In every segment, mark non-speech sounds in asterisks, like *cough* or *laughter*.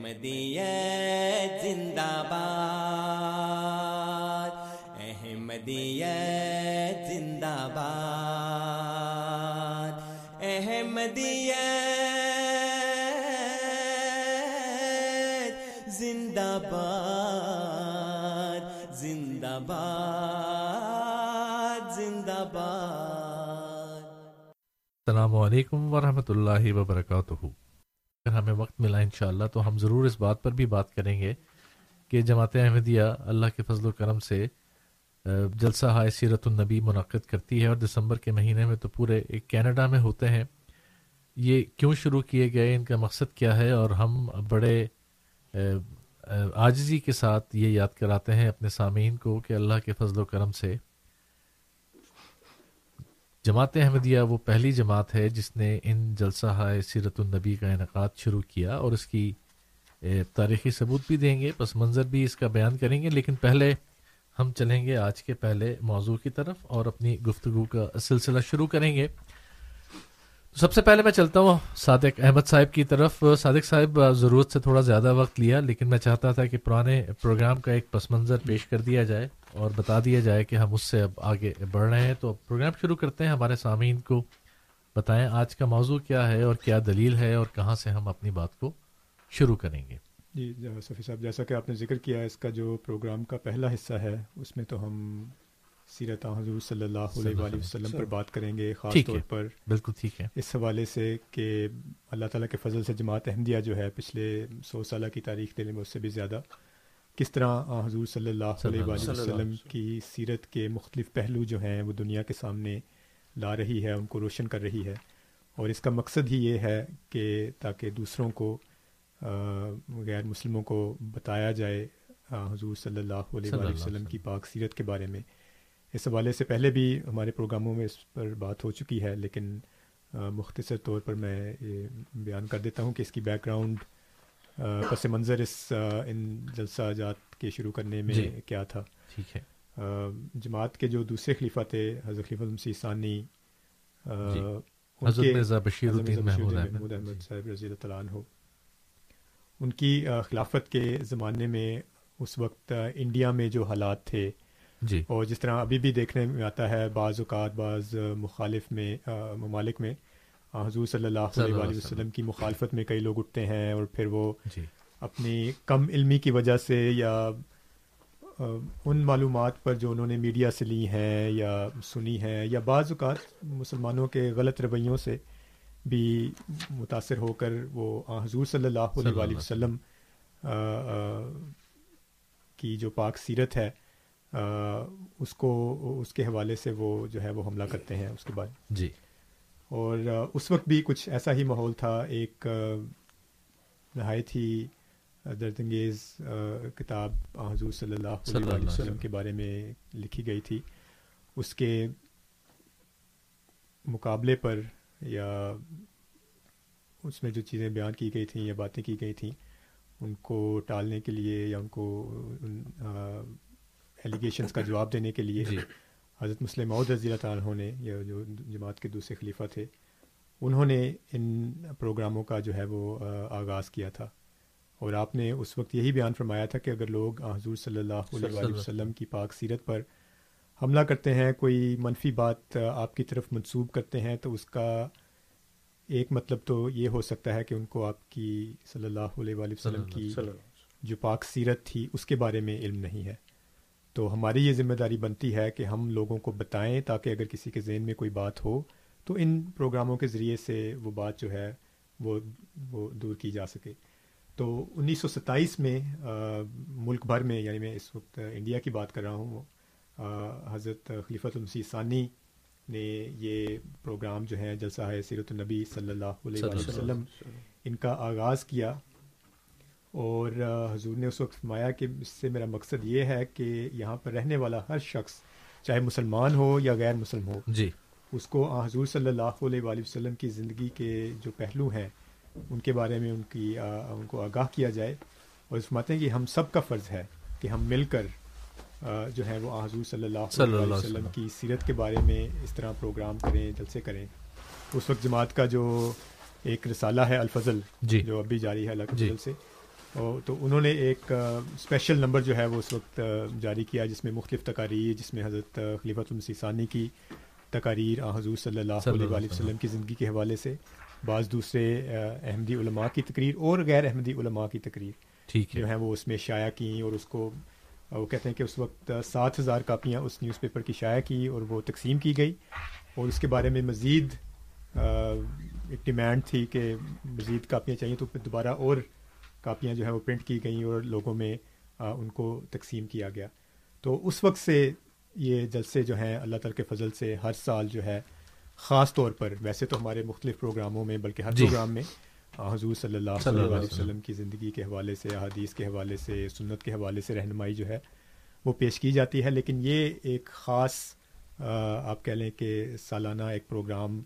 احمدیت زندہ باد، احمدیت زندہ باد، احمدیت زندہ باد زندہ باد زندہ باد۔ السلام علیکم ورحمۃ اللہ وبرکاتہ۔ اگر ہمیں وقت ملا انشاءاللہ تو ہم ضرور اس بات پر بھی بات کریں گے کہ جماعت احمدیہ اللہ کے فضل و کرم سے جلسہ ہائے سیرت النبی منعقد کرتی ہے اور دسمبر کے مہینے میں تو پورے ایک کینیڈا میں ہوتے ہیں۔ یہ کیوں شروع کیے گئے؟ ان کا مقصد کیا ہے؟ اور ہم بڑے آجزی کے ساتھ یہ یاد کراتے ہیں اپنے سامعین کو کہ اللہ کے فضل و کرم سے جماعت احمدیہ وہ پہلی جماعت ہے جس نے ان جلسہ ہائے سیرت النبی کا انعقاد شروع کیا اور اس کی تاریخی ثبوت بھی دیں گے، پس منظر بھی اس کا بیان کریں گے، لیکن پہلے ہم چلیں گے آج کے پہلے موضوع کی طرف اور اپنی گفتگو کا سلسلہ شروع کریں گے۔ سب سے پہلے میں چلتا ہوں صادق احمد صاحب کی طرف۔ صادق صاحب، ضرورت سے تھوڑا زیادہ وقت لیا، لیکن میں چاہتا تھا کہ پرانے پروگرام کا ایک پس منظر پیش کر دیا جائے اور بتا دیا جائے کہ ہم اس سے اب آگے بڑھ رہے ہیں۔ تو پروگرام شروع کرتے ہیں۔ ہمارے سامعین کو بتائیں آج کا موضوع کیا ہے اور کیا دلیل ہے اور کہاں سے ہم اپنی بات کو شروع کریں گے۔ جی صفی صاحب، جیسا کہ آپ نے ذکر کیا، اس کا جو پروگرام کا پہلا حصہ ہے، اس میں تو ہم سیرت حضور صلی اللہ علیہ وآلہ وسلم پر بات کریں گے خاص طور پر بالکل ٹھیک ہے۔ اس حوالے سے کہ اللہ تعالیٰ کے فضل سے جماعت احمدیہ جو ہے پچھلے سو سالہ کی تاریخ دے میں اس سے بھی زیادہ کس طرح حضور صلی اللہ علیہ وآلہ وسلم۔ کی سیرت کے مختلف پہلو جو ہیں وہ دنیا کے سامنے لا رہی ہے ان کو روشن کر رہی ہے۔ اور اس کا مقصد ہی یہ ہے کہ تاکہ دوسروں کو غیر مسلموں کو بتایا جائے حضور صلی اللہ علیہ وآلہ وسلم کی پاک سیرت کے بارے میں۔ اس حوالے سے پہلے بھی ہمارے پروگراموں میں اس پر بات ہو چکی ہے لیکن مختصر طور پر میں یہ بیان کر دیتا ہوں کہ اس کی بیک گراؤنڈ پس منظر اس ان جلسہ جات کے شروع کرنے میں جی۔ کیا تھا۔ ٹھیک ہے۔ جماعت کے جو دوسرے خلیفہ تھے حضرت خلیفہ مسیح ثانی جی۔ بشیر محمود احمد۔ صاحب رضی اللہ تعالیٰ عنہ۔ ان کی خلافت کے زمانے میں اس وقت انڈیا میں جو حالات تھے جی۔ اور جس طرح ابھی بھی دیکھنے میں آتا ہے بعض اوقات بعض مخالف میں ممالک میں حضور صلی اللہ علیہ وآلہ وسلم کی مخالفت میں کئی لوگ اٹھتے ہیں اور پھر وہ جی۔ اپنی کم علمی کی وجہ سے یا ان معلومات پر جو انہوں نے میڈیا سے لی ہیں یا سنی ہیں یا بعض اوقات مسلمانوں کے غلط رویوں سے بھی متاثر ہو کر وہ حضور صلی اللہ علیہ وآلہ وسلم کی جو پاک سیرت ہے اس کو اس کے حوالے سے وہ جو ہے وہ حملہ کرتے ہیں اس کے بعد۔ جی۔ اور اس وقت بھی کچھ ایسا ہی ماحول تھا ایک نہایت ہی درد انگیز کتاب حضور صلی اللہ علیہ وسلم کے بارے میں لکھی گئی تھی۔ اس کے مقابلے پر یا اس میں جو چیزیں بیان کی گئی تھیں یا باتیں کی گئی تھیں ان کو ٹالنے کے لیے یا ان کو ایلیگیشنس کا جواب دینے کے لیے جی۔ حضرت مسلم معود رضی اللہ تعالیٰ نے یا جو جماعت کے دوسرے خلیفہ تھے انہوں نے ان پروگراموں کا جو ہے وہ آغاز کیا تھا۔ اور آپ نے اس وقت یہی بیان فرمایا تھا کہ اگر لوگ حضور صلی اللہ علیہ وسلم کی پاک سیرت پر حملہ کرتے ہیں کوئی منفی بات آپ کی طرف منسوب کرتے ہیں تو اس کا ایک مطلب تو یہ ہو سکتا ہے کہ ان کو آپ کی صلی اللہ علیہ وسلم کی جو پاک سیرت تھی اس کے بارے میں علم نہیں ہے۔ تو ہماری یہ ذمہ داری بنتی ہے کہ ہم لوگوں کو بتائیں تاکہ اگر کسی کے ذہن میں کوئی بات ہو تو ان پروگراموں کے ذریعے سے وہ بات جو ہے وہ وہ دور کی جا سکے۔ تو انیس سو ستائیس میں ملک بھر میں یعنی میں اس وقت انڈیا کی بات کر رہا ہوں حضرت خلیفۃ المسی ثانی نے یہ پروگرام جو ہے جلسہ ہے سیرت النبی صلی اللہ علیہ وسلم۔ ان کا آغاز کیا۔ اور حضور نے اس وقت فرمایا کہ اس سے میرا مقصد یہ ہے کہ یہاں پر رہنے والا ہر شخص چاہے مسلمان ہو یا غیر مسلم ہو جی۔ اس کو حضور صلی اللہ علیہ وآلہ وسلم کی زندگی کے جو پہلو ہیں ان کے بارے میں ان کی ان کو آگاہ کیا جائے۔ اور اس فرماتے ہیں کہ ہم سب کا فرض ہے کہ ہم مل کر جو ہے وہ حضور صلی اللہ علیہ وسلم کی سیرت کے بارے میں اس طرح پروگرام کریں جلسے کریں۔ اس وقت جماعت کا جو ایک رسالہ ہے الفضل جی۔ جو ابھی جاری ہے اللہ جی۔ سے تو انہوں نے ایک اسپیشل نمبر جو ہے وہ اس وقت جاری کیا جس میں مختلف تقاریر جس میں حضرت خلیفۃ المسیثانی کی تقاریر حضور صلی اللہ علیہ وسلم کی زندگی کے حوالے سے بعض دوسرے احمدی علماء کی تقریر اور غیر احمدی علماء کی تقریر ٹھیک جو ہیں وہ اس میں شائع کیں اور اس کو وہ کہتے ہیں کہ اس وقت سات ہزار کاپیاں اس نیوز پیپر کی شائع کی اور وہ تقسیم کی گئی اور اس کے بارے میں مزید ایک ڈیمانڈ تھی کہ مزید کاپیاں چاہیے تو پھر دوبارہ اور کاپیاں جو ہے وہ پرنٹ کی گئیں اور لوگوں میں ان کو تقسیم کیا گیا۔ تو اس وقت سے یہ جلسے جو ہیں اللہ تعالیٰ کے فضل سے ہر سال جو ہے خاص طور پر ویسے تو ہمارے مختلف پروگراموں میں بلکہ ہر جی۔ پروگرام میں حضور صلی اللہ علیہ وسلم کی زندگی کے حوالے سے احادیث کے حوالے سے سنت کے حوالے سے رہنمائی جو ہے وہ پیش کی جاتی ہے۔ لیکن یہ ایک خاص آپ کہہ لیں کہ سالانہ ایک پروگرام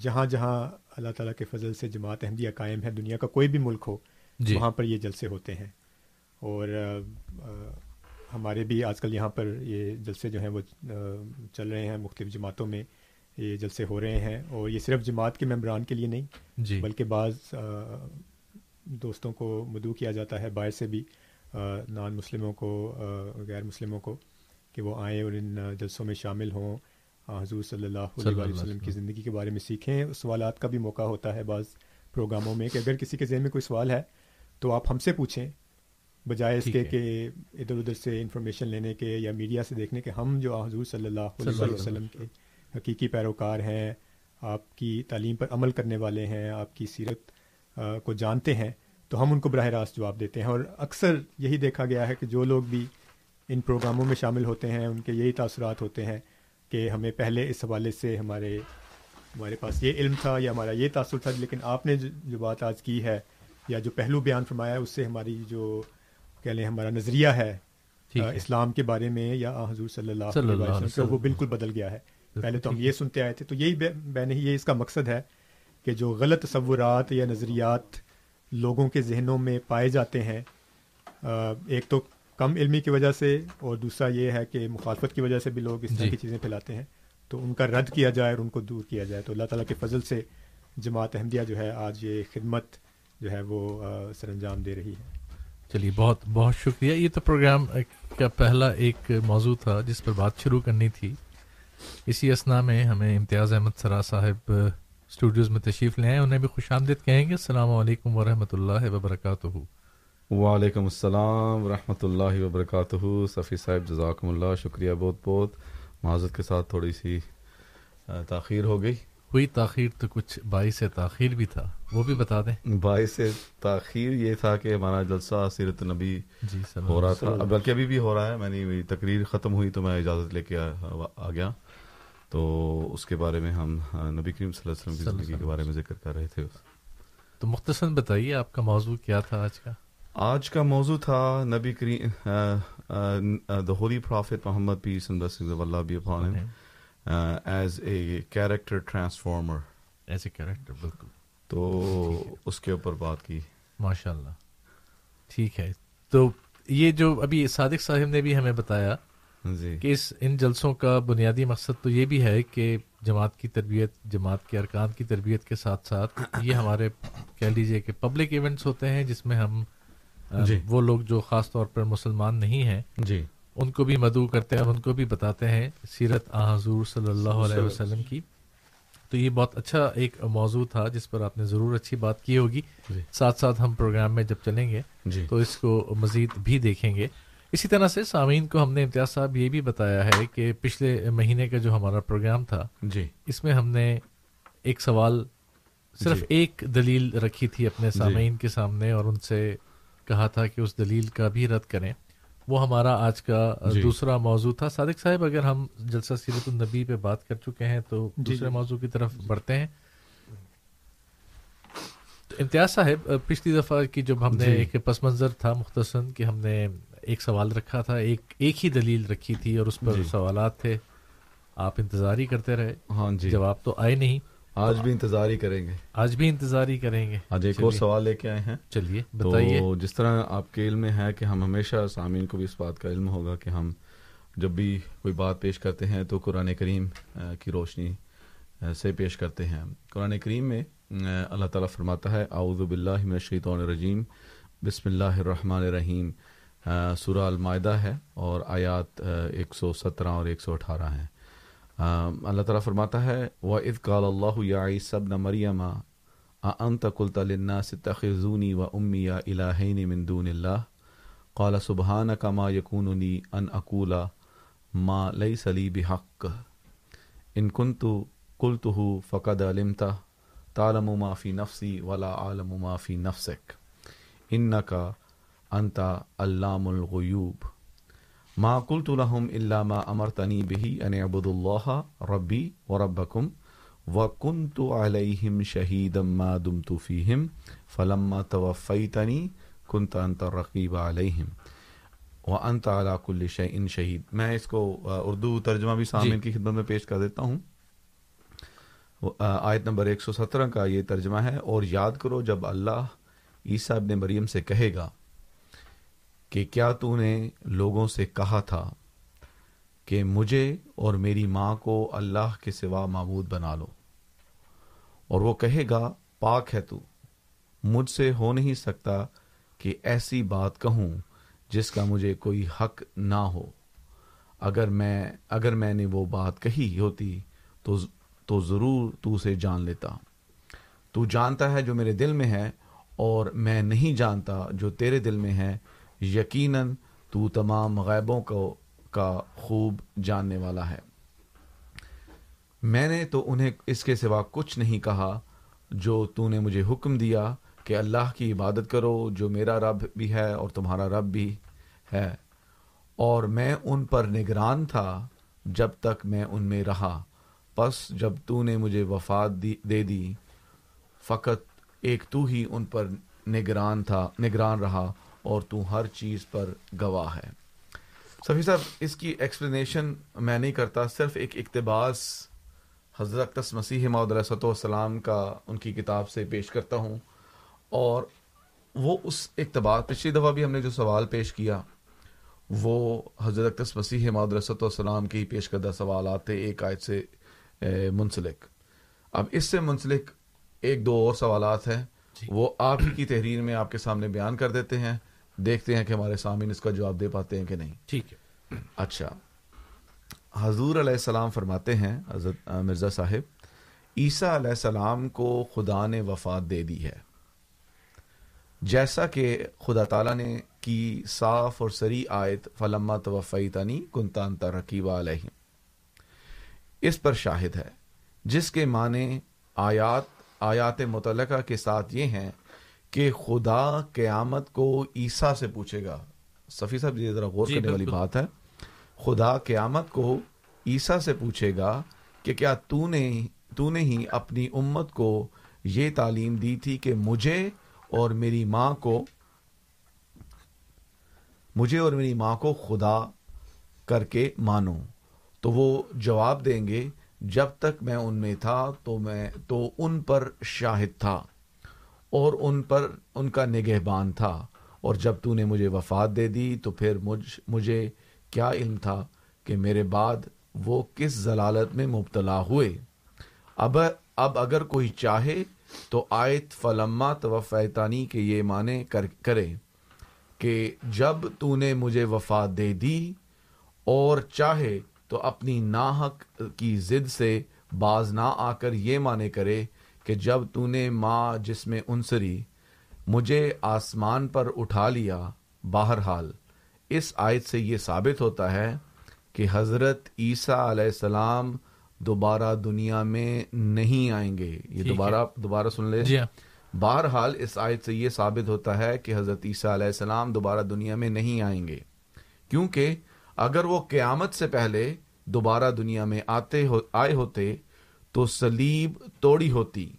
جہاں جہاں اللہ تعالیٰ کے فضل سے جماعت احمدیہ قائم ہے دنیا کا کوئی بھی ملک ہو جی۔ وہاں پر یہ جلسے ہوتے ہیں۔ اور ہمارے بھی آج کل یہاں پر یہ جلسے جو ہیں وہ چل رہے ہیں۔ مختلف جماعتوں میں یہ جلسے ہو رہے ہیں۔ اور یہ صرف جماعت کے ممبران کے لیے نہیں جی۔ بلکہ بعض دوستوں کو مدعو کیا جاتا ہے باہر سے بھی نان مسلموں کو غیر مسلموں کو کہ وہ آئیں اور ان جلسوں میں شامل ہوں۔ حضور صلی اللہ علیہ وسلم کی زندگی کے بارے میں سیکھیں۔ سوالات کا بھی موقع ہوتا ہے بعض پروگراموں میں کہ اگر کسی کے ذہن میں کوئی سوال ہے تو آپ ہم سے پوچھیں بجائے اس کے کہ ادھر ادھر سے انفارمیشن لینے کے یا میڈیا سے دیکھنے کے ہم جو حضور صلی اللہ علیہ وسلم کے حقیقی پیروکار ہیں آپ کی تعلیم پر عمل کرنے والے ہیں آپ کی سیرت کو جانتے ہیں تو ہم ان کو براہ راست جواب دیتے ہیں۔ اور اکثر یہی دیکھا گیا ہے کہ جو لوگ بھی ان پروگراموں میں شامل ہوتے ہیں ان کے یہی تاثرات ہوتے ہیں کہ ہمیں پہلے اس حوالے سے ہمارے ہمارے پاس یہ علم تھا یا ہمارا یہ تاثر تھا لیکن آپ نے جو بات آج کی ہے یا جو پہلو بیان فرمایا ہے اس سے ہماری جو کہہ لیں ہمارا نظریہ ہے اسلام کے بارے میں یا حضور صلی اللہ علیہ وسلم وہ بالکل بدل گیا ہے۔ پہلے تو ہم یہ سنتے آئے تھے تو یہی بے نہیں یہ اس کا مقصد ہے کہ جو غلط تصورات یا نظریات لوگوں کے ذہنوں میں پائے جاتے ہیں ایک تو کم علمی کی وجہ سے اور دوسرا یہ ہے کہ مخالفت کی وجہ سے بھی لوگ اس طرح جی۔ کی چیزیں پھیلاتے ہیں۔ تو ان کا رد کیا جائے اور ان کو دور کیا جائے۔ تو اللہ تعالیٰ کے فضل سے جماعت احمدیہ جو ہے آج یہ خدمت جو ہے وہ سر انجام دے رہی ہے۔ چلیے بہت بہت شکریہ۔ یہ تو پروگرام کا پہلا ایک موضوع تھا جس پر بات شروع کرنی تھی۔ اسی اسنا میں ہمیں امتیاز احمد سرا صاحب اسٹوڈیوز میں تشریف لے آئے۔ انہیں بھی خوش آمدید کہیں گے۔ السلام علیکم ورحمۃ اللہ وبرکاتہ۔ وعلیکم السلام ورحمۃ اللہ وبرکاتہ۔ صفی صاحب جزاکم اللہ شکریہ بہت بہت۔ معذرت کے ساتھ تھوڑی سی تاخیر ہو گئی۔ ہوئی تاخیر تو کچھ باعث تاخیر بھی تھا وہ بھی بتا دیں۔ باعث تاخیر یہ تھا کہ ہمارا جلسہ سیرت نبی جی ہو رہا تھا۔ بلکہ ابھی بھی ہو رہا ہے میں نے تقریر ختم ہوئی تو میں اجازت لے کے آ گیا۔ تو اس کے بارے میں ہم نبی کریم صلی اللہ علیہ وسلم کی زندگی کے بارے میں ذکر کر رہے تھے۔ تو مختصر بتائیے آپ کا موضوع کیا تھا آج کا؟ آج کا موضوع تھا نبی کریم the holy prophet Muhammad P Allah as a character transformer as a character بالکل۔ تو اس کے اوپر بات کی۔ ماشاء اللہ ٹھیک ہے۔ تو یہ جو ابھی صادق صاحب نے بھی ہمیں بتایا جی۔ کہ اس ان جلسوں کا بنیادی مقصد تو یہ بھی ہے کہ جماعت کی تربیت جماعت کے ارکان کی تربیت کے ساتھ ساتھ یہ ہمارے کہہ لیجیے کہ پبلک ایونٹس ہوتے ہیں جس میں ہم جی۔ وہ لوگ جو خاص طور پر مسلمان نہیں ہیں جی۔ ان کو بھی مدعو کرتے ہیں ان کو بھی بتاتے ہیں سیرت حضور صلی اللہ علیہ وسلم کی۔ تو یہ بہت اچھا ایک موضوع تھا جس پر آپ نے ضرور اچھی بات کی ہوگی۔ جی۔ ساتھ ساتھ ہم پروگرام میں جب چلیں گے جی۔ تو اس کو مزید بھی دیکھیں گے۔ اسی طرح سے سامعین کو ہم نے امتیاز صاحب یہ بھی بتایا ہے کہ پچھلے مہینے کا جو ہمارا پروگرام تھا جی۔ اس میں ہم نے ایک سوال صرف جی۔ ایک دلیل رکھی تھی اپنے جی۔ سامعین کے سامنے اور ان سے کہا تھا کہ اس دلیل کا بھی رد کریں۔ وہ ہمارا آج کا جی۔ دوسرا موضوع تھا۔ صادق صاحب اگر ہم جلسہ سیرت النبی پہ بات کر چکے ہیں تو جی دوسرے جی۔ موضوع کی طرف بڑھتے ہیں۔ تو امتیاز صاحب پچھلی دفعہ کی جب ہم نے جی۔ ایک پس منظر تھا مختصر کہ ہم نے ایک سوال رکھا تھا ایک ایک ہی دلیل رکھی تھی اور اس پر جی۔ سوالات تھے۔ آپ انتظار ہی کرتے رہے۔ ہاں جی۔ جواب تو آئے نہیں۔ آج بھی انتظار ہی کریں گے۔ آج بھی انتظار ہی کریں گے۔ آج ایک اور سوال لے کے آئے ہیں۔ چلیے بتائیے۔ تو جس طرح آپ کے علم میں ہے کہ ہم ہمیشہ سامعین کو بھی اس بات کا علم ہوگا کہ ہم جب بھی کوئی بات پیش کرتے ہیں تو قرآن کریم کی روشنی سے پیش کرتے ہیں۔ قرآن کریم میں اللہ تعالیٰ فرماتا ہے اعوذ باللہ من الشیطان الرجیم بسم اللہ الرحمن الرحیم۔ سورہ المائدہ ہے اور آیات ایک سو سترہ اور ایک سو اٹھارہ ہیں۔ اللہ تعالیٰ فرماتا ہے و اذ قال اللہ یا عیسی ابن مریم انت قلت للناس اتخذوني وامي الهين من دون الله؟ قال سبحانك ما يكون لي ان اقول ما ليس لي بحق. ان كنت قلته فقد علمته تعلم ما في نفسي ولا اعلم ما في نفسك. انك انت علام الغیوب ما قلت لهم الا ما امرتني به ان اعبدوا الله ربي وربكم وكنت عليهم شهيدا ما دمت فيهم فلما توفيتني كنت انت الرقيب عليهم وانت على كل شيء شهيد میں اس کو اردو ترجمہ بھی سامنے کی خدمت میں پیش کر دیتا ہوں۔ آیت نمبر 117 کا یہ ترجمہ ہے اور یاد کرو جب اللہ عیسیٰ ابن مریم سے کہے گا کہ کیا تو نے لوگوں سے کہا تھا کہ مجھے اور میری ماں کو اللہ کے سوا معبود بنا لو۔ اور وہ کہے گا، پاک ہے تو، مجھ سے ہو نہیں سکتا کہ ایسی بات کہوں جس کا مجھے کوئی حق نہ ہو۔ اگر میں اگر میں نے وہ بات کہی ہوتی تو تو ضرور تو اسے جان لیتا۔ تو جانتا ہے جو میرے دل میں ہے اور میں نہیں جانتا جو تیرے دل میں ہے۔ یقیناً تو تمام غیبوں کو کا خوب جاننے والا ہے۔ میں نے تو انہیں اس کے سوا کچھ نہیں کہا جو تو نے مجھے حکم دیا کہ اللہ کی عبادت کرو جو میرا رب بھی ہے اور تمہارا رب بھی ہے۔ اور میں ان پر نگران تھا جب تک میں ان میں رہا۔ پس جب تو نے مجھے وفات دی دے دی، فقط ایک تو ہی ان پر نگران تھا نگران رہا۔ اور تو ہر چیز پر گواہ ہے۔ صفی صاحب اس کی ایکسپلینیشن میں نہیں کرتا صرف ایک اقتباس حضرت مسیح محدود علیہ والسلام کا ان کی کتاب سے پیش کرتا ہوں۔ اور وہ اس اقتباس پچھلی دفعہ بھی ہم نے جو سوال پیش کیا وہ حضرت مسیح محدود علیہ والسلام کی پیش کردہ سوالات تھے ایک آیت سے منسلک۔ اب اس سے منسلک ایک دو اور سوالات ہیں۔ جی۔ وہ آپ ہی کی تحریر میں آپ کے سامنے بیان کر دیتے ہیں۔ دیکھتے ہیں کہ ہمارے سامعین اس کا جواب دے پاتے ہیں کہ نہیں۔ ٹھیک ہے۔ اچھا۔ حضور علیہ السلام فرماتے ہیں حضرت مرزا صاحب عیسیٰ علیہ السلام کو خدا نے وفات دے دی ہے۔ جیسا کہ خدا تعالیٰ نے کی صاف اور سری آیت فلما توفی تنی کنتان ترقیب علیہ اس پر شاہد ہے جس کے معنی آیات آیات متعلقہ کے ساتھ یہ ہیں کہ خدا قیامت کو عیسیٰ سے پوچھے گا۔ صفی صاحب یہ ذرا غور جی کرنے والی بات ہے۔ خدا قیامت کو عیسیٰ سے پوچھے گا کہ کیا تو نے تو نے ہی اپنی امت کو یہ تعلیم دی تھی کہ مجھے اور میری ماں کو مجھے اور میری ماں کو خدا کر کے مانو تو وہ جواب دیں گے جب تک میں ان میں تھا تو میں تو ان پر شاہد تھا۔ اور ان پر ان کا نگہبان تھا۔ اور جب تو نے مجھے وفات دے دی تو پھر مجھ، مجھے کیا علم تھا کہ میرے بعد وہ کس ضلالت میں مبتلا ہوئے۔ اب اب اگر کوئی چاہے تو آیت فلما توفیتانی کے یہ معنی کرے کہ جب تو نے مجھے وفات دے دی اور چاہے تو اپنی ناحق کی ضد سے باز نہ آ کر یہ مانے کرے کہ جب تو نے ماں جس میں انسری مجھے آسمان پر اٹھا لیا بہرحال اس آیت سے یہ ثابت ہوتا ہے کہ حضرت عیسیٰ علیہ السلام دوبارہ دنیا میں نہیں آئیں گے۔ یہ دوبارہ دوبارہ سن لے جی ہاں۔ بہرحال اس آیت سے یہ ثابت ہوتا ہے کہ حضرت عیسیٰ علیہ السلام دوبارہ دنیا میں نہیں آئیں گے۔ کیونکہ اگر وہ قیامت سے پہلے دوبارہ دنیا میں آتے ہو آئے ہوتے تو سلیب توڑی ہوتی۔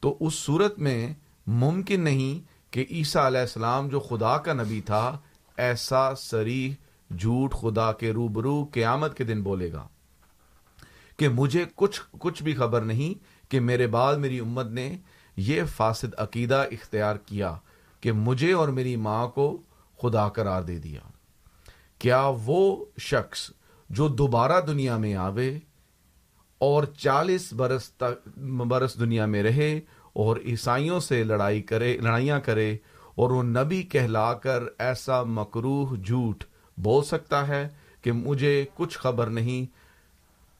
تو اس صورت میں ممکن نہیں کہ عیسیٰ علیہ السلام جو خدا کا نبی تھا، ایسا سری جھوٹ خدا کے روبرو قیامت کے دن بولے گا۔ کہ مجھے کچھ کچھ بھی خبر نہیں کہ میرے بعد میری امت نے یہ فاسد عقیدہ اختیار کیا کہ مجھے اور میری ماں کو خدا قرار دے دیا۔ کیا وہ شخص جو دوبارہ دنیا میں آوے اور چالیس برس تک برس دنیا میں رہے اور عیسائیوں سے لڑائی کرے لڑائیاں کرے اور وہ نبی کہلا کر ایسا مکروح جھوٹ بول سکتا ہے کہ مجھے کچھ خبر نہیں۔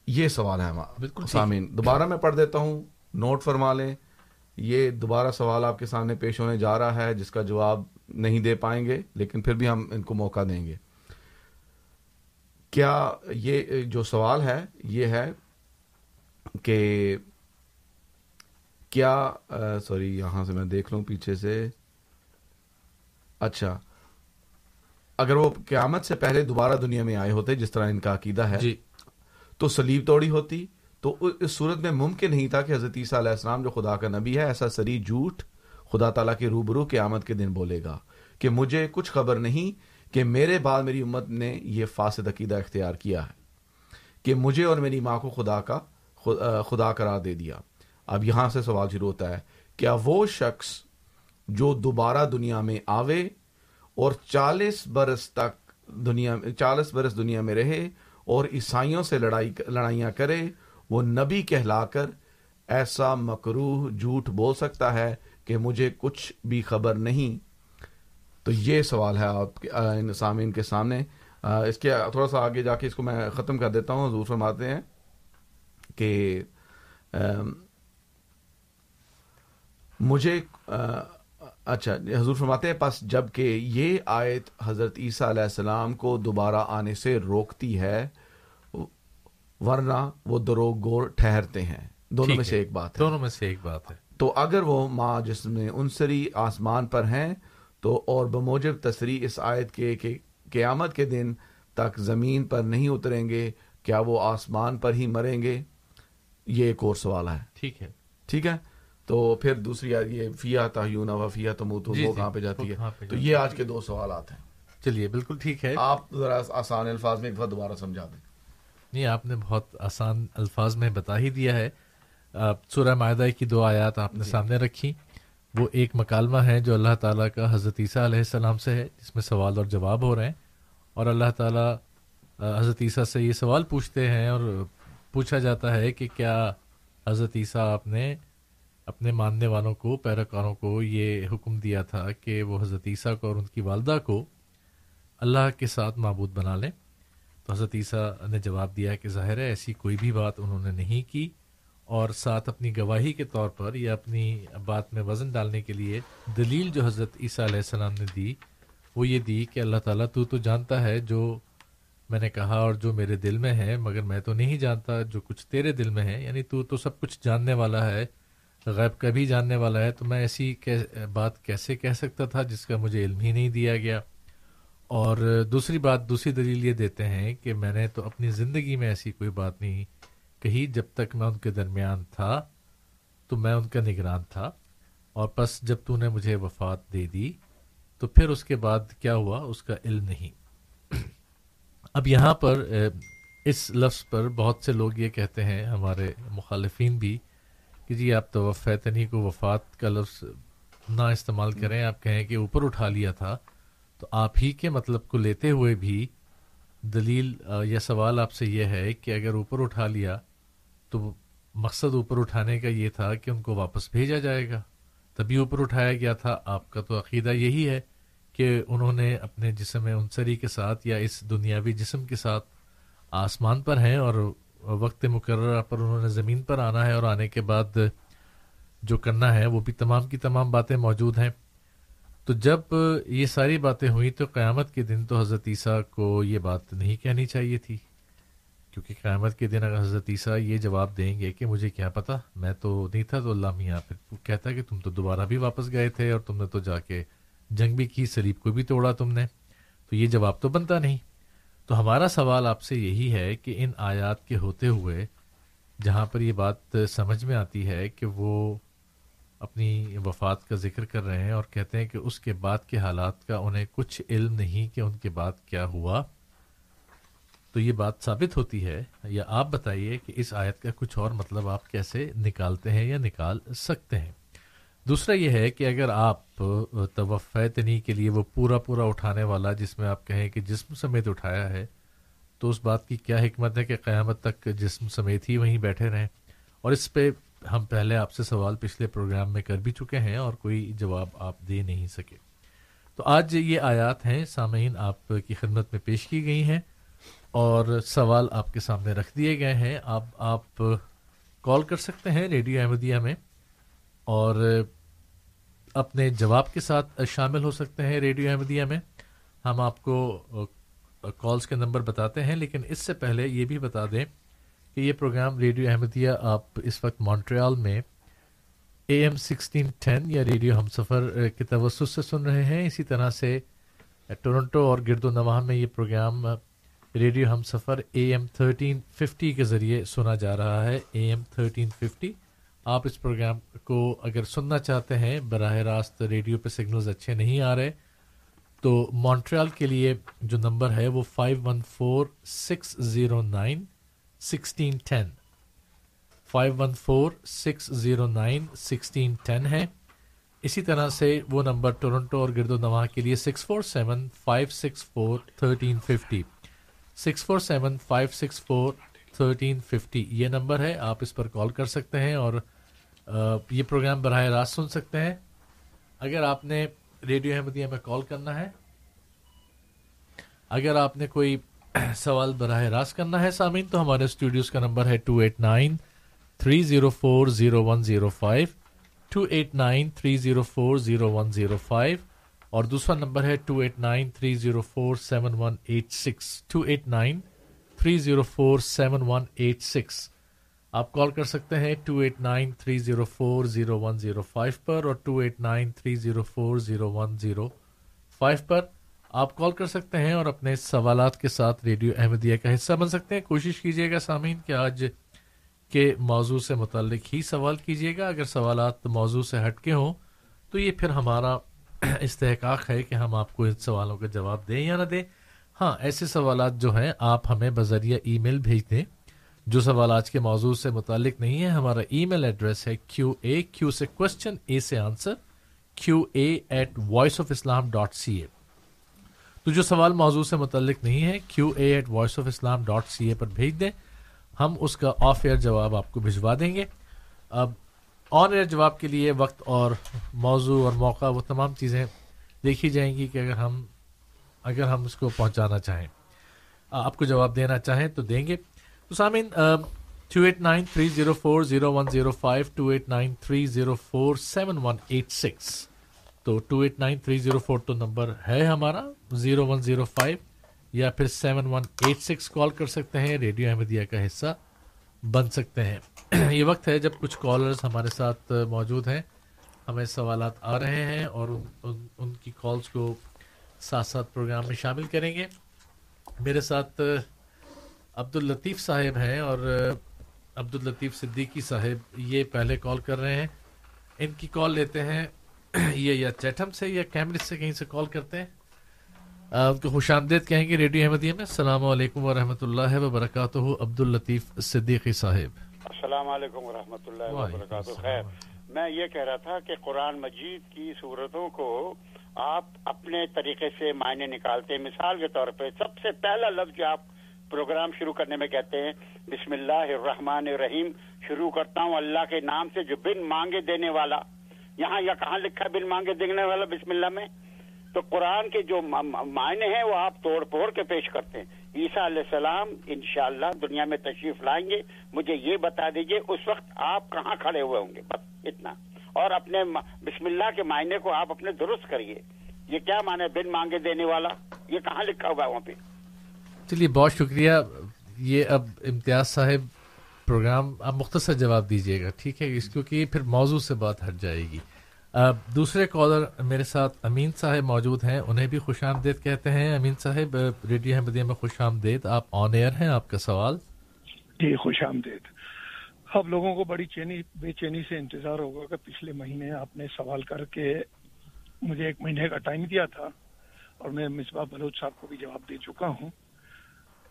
یہ سوال ہے بالکل سامعین دوبارہ میں پڑھ دیتا ہوں۔ نوٹ فرما لیں۔ یہ دوبارہ سوال آپ کے سامنے پیش ہونے جا رہا ہے جس کا جواب نہیں دے پائیں گے لیکن پھر بھی ہم ان کو موقع دیں گے۔ کیا یہ جو سوال ہے یہ ہے کہ کیا سوری یہاں سے میں دیکھ لوں پیچھے سے۔ اچھا اگر وہ قیامت سے پہلے دوبارہ دنیا میں آئے ہوتے جس طرح ان کا عقیدہ ہے جی۔ تو سلیب توڑی ہوتی تو اس صورت میں ممکن نہیں تھا کہ حضرت عیسیٰ علیہ السلام جو خدا کا نبی ہے ایسا سری جھوٹ خدا تعالیٰ کے روبرو قیامت کے دن بولے گا کہ مجھے کچھ خبر نہیں کہ میرے بعد میری امت نے یہ فاسد عقیدہ اختیار کیا ہے کہ مجھے اور میری ماں کو خدا کا خدا قرار دے دیا۔ اب یہاں سے سوال شروع ہوتا ہے، کیا وہ شخص جو دوبارہ دنیا میں آوے اور چالیس برس تک دنیا چالیس برس دنیا میں رہے اور عیسائیوں سے لڑائی لڑائیاں کرے، وہ نبی کہلا کر، ایسا مکروح جھوٹ بول سکتا ہے کہ مجھے کچھ بھی خبر نہیں۔ تو یہ سوال ہے آپ سامعین کے سامنے۔ اس کے تھوڑا سا آگے جا کے اس کو میں ختم کر دیتا ہوں، حضور فرماتے ہیں۔ کہ مجھے اچھا حضور فرماتے ہیں پس جبکہ یہ آیت حضرت عیسیٰ علیہ السلام کو دوبارہ آنے سے روکتی ہے ورنہ وہ دروگ گور ٹھہرتے ہیں۔ دونوں میں سے ایک بات ہے۔ دونوں میں سے ایک بات ہے۔ تو اگر وہ ماں جس میں انسری آسمان پر ہیں تو اور بموجب تصریح اس آیت کے کہ قیامت کے دن تک زمین پر نہیں اتریں گے کیا وہ آسمان پر ہی مریں گے؟ یہ ایک اور سوال ہے۔ ٹھیک ہے۔ ٹھیک ہے؟ تو پھر دوسری یہ فیا تہیون و فیا تمو تو وہ کہاں پہ جاتی ہے؟ تو یہ آج کے دو سوالات ہیں۔ چلیے بالکل ٹھیک ہے۔ آپ ذرا آسان الفاظ میں ایک بار دوبارہ سمجھا دیں۔ نہیں آپ نے بہت آسان الفاظ میں بتا ہی دیا ہے۔ سورہ معدہ کی دو آیات آپ نے جی. سامنے رکھی۔ وہ ایک مکالمہ ہے جو اللہ تعالیٰ کا حضرت عیسیٰ علیہ السلام سے ہے جس میں سوال اور جواب ہو رہے ہیں۔ اور اللہ تعالیٰ حضرت عیسیٰ سے یہ سوال پوچھتے ہیں اور پوچھا جاتا ہے کہ کیا حضرت عیسیٰ آپ نے اپنے ماننے والوں کو، پیروکاروں کو یہ حکم دیا تھا کہ وہ حضرت عیسیٰ کو اور ان کی والدہ کو اللہ کے ساتھ معبود بنا لیں؟ تو حضرت عیسیٰ نے جواب دیا کہ ظاہر ہے ایسی کوئی بھی بات انہوں نے نہیں کی اور ساتھ اپنی گواہی کے طور پر یا اپنی بات میں وزن ڈالنے کے لیے دلیل جو حضرت عیسیٰ علیہ السلام نے دی، وہ یہ دی کہ اللہ تعالیٰ تو تو جانتا ہے جو میں نے کہا اور جو میرے دل میں ہے، مگر میں تو نہیں جانتا جو کچھ تیرے دل میں ہے یعنی تو تو سب کچھ جاننے والا ہے، غیب کا بھی جاننے والا ہے، تو میں ایسی بات کیسے کہہ سکتا تھا جس کا مجھے علم ہی نہیں دیا گیا؟ اور دوسری بات، دوسری دلیل یہ دیتے ہیں کہ میں نے تو اپنی زندگی میں ایسی کوئی بات نہیں کہی جب تک میں ان کے درمیان تھا، تو میں ان کا نگران تھا، اور پس جب تو نے مجھے وفات دے دی، تو پھر اس کے بعد کیا ہوا؟ اس کا علم نہیں۔ اب یہاں پر اس لفظ پر بہت سے لوگ یہ کہتے ہیں، ہمارے مخالفین بھی، کہ جی آپ تو وفیتنی کو وفات کا لفظ نہ استعمال کریں، آپ کہیں کہ اوپر اٹھا لیا تھا، تو آپ ہی کے مطلب کو لیتے ہوئے بھی دلیل یا سوال آپ سے یہ ہے کہ اگر اوپر اٹھا لیا، تو مقصد اوپر اٹھانے کا یہ تھا کہ ان کو واپس بھیجا جائے گا۔ تبھی اوپر اٹھایا گیا تھا، آپ کا تو عقیدہ یہی ہے کہ انہوں نے اپنے جسم انصری کے ساتھ یا اس دنیاوی جسم کے ساتھ آسمان پر ہیں اور وقت مقررہ پر انہوں نے زمین پر آنا ہے اور آنے کے بعد جو کرنا ہے وہ بھی تمام کی تمام باتیں موجود ہیں۔ تو جب یہ ساری باتیں ہوئیں تو قیامت کے دن تو حضرت عیسیٰ کو یہ بات نہیں کہنی چاہیے تھی۔ کیونکہ قیامت کے دن اگر حضرت عیسیٰ یہ جواب دیں گے کہ مجھے کیا پتا میں تو نہیں تھا تو اللہ میاں پھر کہتا کہ تم تو دوبارہ بھی واپس گئے تھے اور تم نے تو جا کے جنگ بھی کی، سلیب کو بھی توڑا تم نے۔ تو یہ جواب تو بنتا نہیں۔ تو ہمارا سوال آپ سے یہی ہے کہ ان آیات کے ہوتے ہوئے جہاں پر یہ بات سمجھ میں آتی ہے کہ وہ اپنی وفات کا ذکر کر رہے ہیں اور کہتے ہیں کہ اس کے بعد کے حالات کا انہیں کچھ علم نہیں کہ ان کے بعد کیا ہوا۔ تو یہ بات ثابت ہوتی ہے، یا آپ بتائیے کہ اس آیت کا کچھ اور مطلب آپ کیسے نکالتے ہیں یا نکال سکتے ہیں؟ دوسرا یہ ہے کہ اگر آپ توفیتنی کے لیے وہ پورا پورا اٹھانے والا جس میں آپ کہیں کہ جسم سمیت اٹھایا ہے، تو اس بات کی کیا حکمت ہے کہ قیامت تک جسم سمیت ہی وہیں بیٹھے رہیں؟ اور اس پہ ہم پہلے آپ سے سوال پچھلے پروگرام میں کر بھی چکے ہیں اور کوئی جواب آپ دے نہیں سکے۔ تو آج یہ آیات ہیں سامعین آپ کی خدمت میں پیش کی گئی ہیں اور سوال آپ کے سامنے رکھ دیے گئے ہیں۔ آپ آپ کال کر سکتے ہیں ریڈیو احمدیہ میں اور اپنے جواب کے ساتھ شامل ہو سکتے ہیں ریڈیو احمدیہ میں۔ ہم آپ کو کالز کے نمبر بتاتے ہیں، لیکن اس سے پہلے یہ بھی بتا دیں کہ یہ پروگرام ریڈیو احمدیہ آپ اس وقت مونٹریال میں اے ایم سکسٹین ٹین یا ریڈیو ہم سفر کے توسط سے سن رہے ہیں۔ اسی طرح سے ٹورنٹو اور گرد و نواح میں یہ پروگرام ریڈیو ہم سفر اے ایم تھرٹین ففٹی کے ذریعے سنا جا رہا ہے۔ اے ایم تھرٹین ففٹی آپ اس پروگرام کو اگر سننا چاہتے ہیں، براہ راست ریڈیو پہ سگنلز اچھے نہیں آ رہے، تو مونٹریال کے لیے جو نمبر ہے وہ five one four six zero nine sixteen ten five one four six zero nine sixteen ten ہے۔ اسی طرح سے وہ نمبر ٹورنٹو اور گرد و نواح کے لیے six four seven five six four thirteen fifty six four seven five six four thirteen fifty یہ نمبر ہے، آپ اس پر کال کر سکتے ہیں اور یہ پروگرام براہ راست سن سکتے ہیں۔ اگر آپ نے ریڈیو احمدیہ میں کال کرنا ہے، اگر آپ نے کوئی *clears throat* سوال براہ راست کرنا ہے سامعین، تو ہمارے اسٹوڈیوز کا نمبر ہے two eight nine three zero four zero one zero five two eight nine three zero four zero one zero five اور دوسرا نمبر ہے two eight nine three zero four seven one eight six two eight nine three zero four seven one eight six آپ call کر سکتے ہیں two eight nine three zero four zero one zero five پر اور two eight nine three zero four zero one zero five پر آپ call کر سکتے ہیں اور اپنے سوالات کے ساتھ ریڈیو احمدیہ کا حصہ بن سکتے ہیں۔ کوشش کیجیے گا سامعین کہ آج کے موضوع سے متعلق ہی سوال کیجیے گا۔ اگر سوالات موضوع سے ہٹ کے ہوں تو یہ پھر ہمارا استحقاق ہے کہ ہم آپ کو ان سوالوں کا جواب دیں یا نہ دیں۔ ہاں ایسے سوالات جو ہیں، آپ ہمیں بذریعہ ای میل بھیج دیں۔ جو سوال آج کے موضوع سے متعلق نہیں ہے ہمارا ای میل ایڈریس ہے کیو اے کیو سے کوشچن اے سے answer Q A at Voice of Islam dot C A تو جو سوال موضوع سے متعلق نہیں ہے Q A at Voice of Islam dot C A پر بھیج دیں۔ ہم اس کا آف ایئر جواب آپ کو بھجوا دیں گے۔ اب آن ایئر جواب کے لیے وقت اور موضوع اور موقع، وہ تمام چیزیں دیکھی جائیں گی کہ اگر ہم اگر ہم اس کو پہنچانا چاہیں۔ آپ کو جواب دینا چاہیں تو دیں گے۔ تو سامعین two eight nine three zero four zero one zero five two eight nine three zero four seven one eight six تو two eight nine three zero four تو نمبر ہے ہمارا زیرو ون زیرو فائیو یا پھر seven one eight six call کر سکتے ہیں radio Ahmadiyya کا حصہ بن سکتے ہیں۔ *clears throat* یہ وقت ہے جب کچھ کالرز ہمارے ساتھ موجود ہیں۔ ہمیں سوالات آ رہے ہیں اور ان, ان, ان کی کالز کو ساتھ ساتھ پروگرام میں شامل کریں گے۔ میرے ساتھ عبد الطیف صاحب ہیں اور عبد الطیف صدیقی صاحب یہ پہلے کال کر رہے ہیں۔ ان کی کال لیتے ہیں *clears throat* یہ یا چیٹم سے یا کیمرے سے کہیں سے کال کرتے ہیں۔ ان کو خوش آمدید کہیں گے ریڈیو احمدیہ میں۔ السلام علیکم ورحمۃ اللہ وبرکاتہ عبد الطیف صدیقی صاحب۔ السلام علیکم ورحمۃ اللہ وبرکاتہ خیر میں یہ کہہ رہا تھا کہ قرآن مجید کی صورتوں کو آپ اپنے طریقے سے معنی نکالتے ہیں۔ مثال کے طور پہ سب سے پہلا لفظ جو آپ پروگرام شروع کرنے میں کہتے ہیں، بسم اللہ الرحمن الرحیم، شروع کرتا ہوں اللہ کے نام سے جو بن مانگے دینے والا۔ یہاں یا کہاں لکھا بن مانگے دینے والا بسم اللہ میں؟ تو قرآن کے جو معنی ہیں وہ آپ توڑ پھوڑ کے پیش کرتے ہیں۔ عیسیٰ علیہ السلام انشاءاللہ دنیا میں تشریف لائیں گے۔ مجھے یہ بتا دیجیے، اس وقت آپ کہاں کھڑے ہوئے ہوں گے؟ بس اتنا۔ اور اپنے بسم اللہ کے معنی کو آپ اپنے درست کریے۔ یہ کیا معنی بن مانگے دینے والا؟ یہ کہاں لکھا ہوا ہے وہاں پہ؟ چلیے بہت شکریہ۔ یہ اب امتیاز صاحب پروگرام آپ مختصر جواب دیجیے گا ٹھیک ہے؟ اس کیونکہ پھر موضوع سے بات ہٹ جائے گی۔ دوسرے کالر میرے ساتھ امین صاحب موجود ہیں انہیں بھی خوش آمدید کہتے ہیں۔ امین صاحب ریڈیو احمدیہ میں خوش آمدید۔ آپ آن ایئر ہیں آپ کا سوال؟ جی خوش آمدید۔ آپ لوگوں کو بڑی چینی بے چینی سے انتظار ہوگا کہ پچھلے مہینے آپ نے سوال کر کے مجھے ایک مہینے کا ٹائم دیا تھا اور میں مصباح بلوچ صاحب کو بھی جواب دے چکا ہوں۔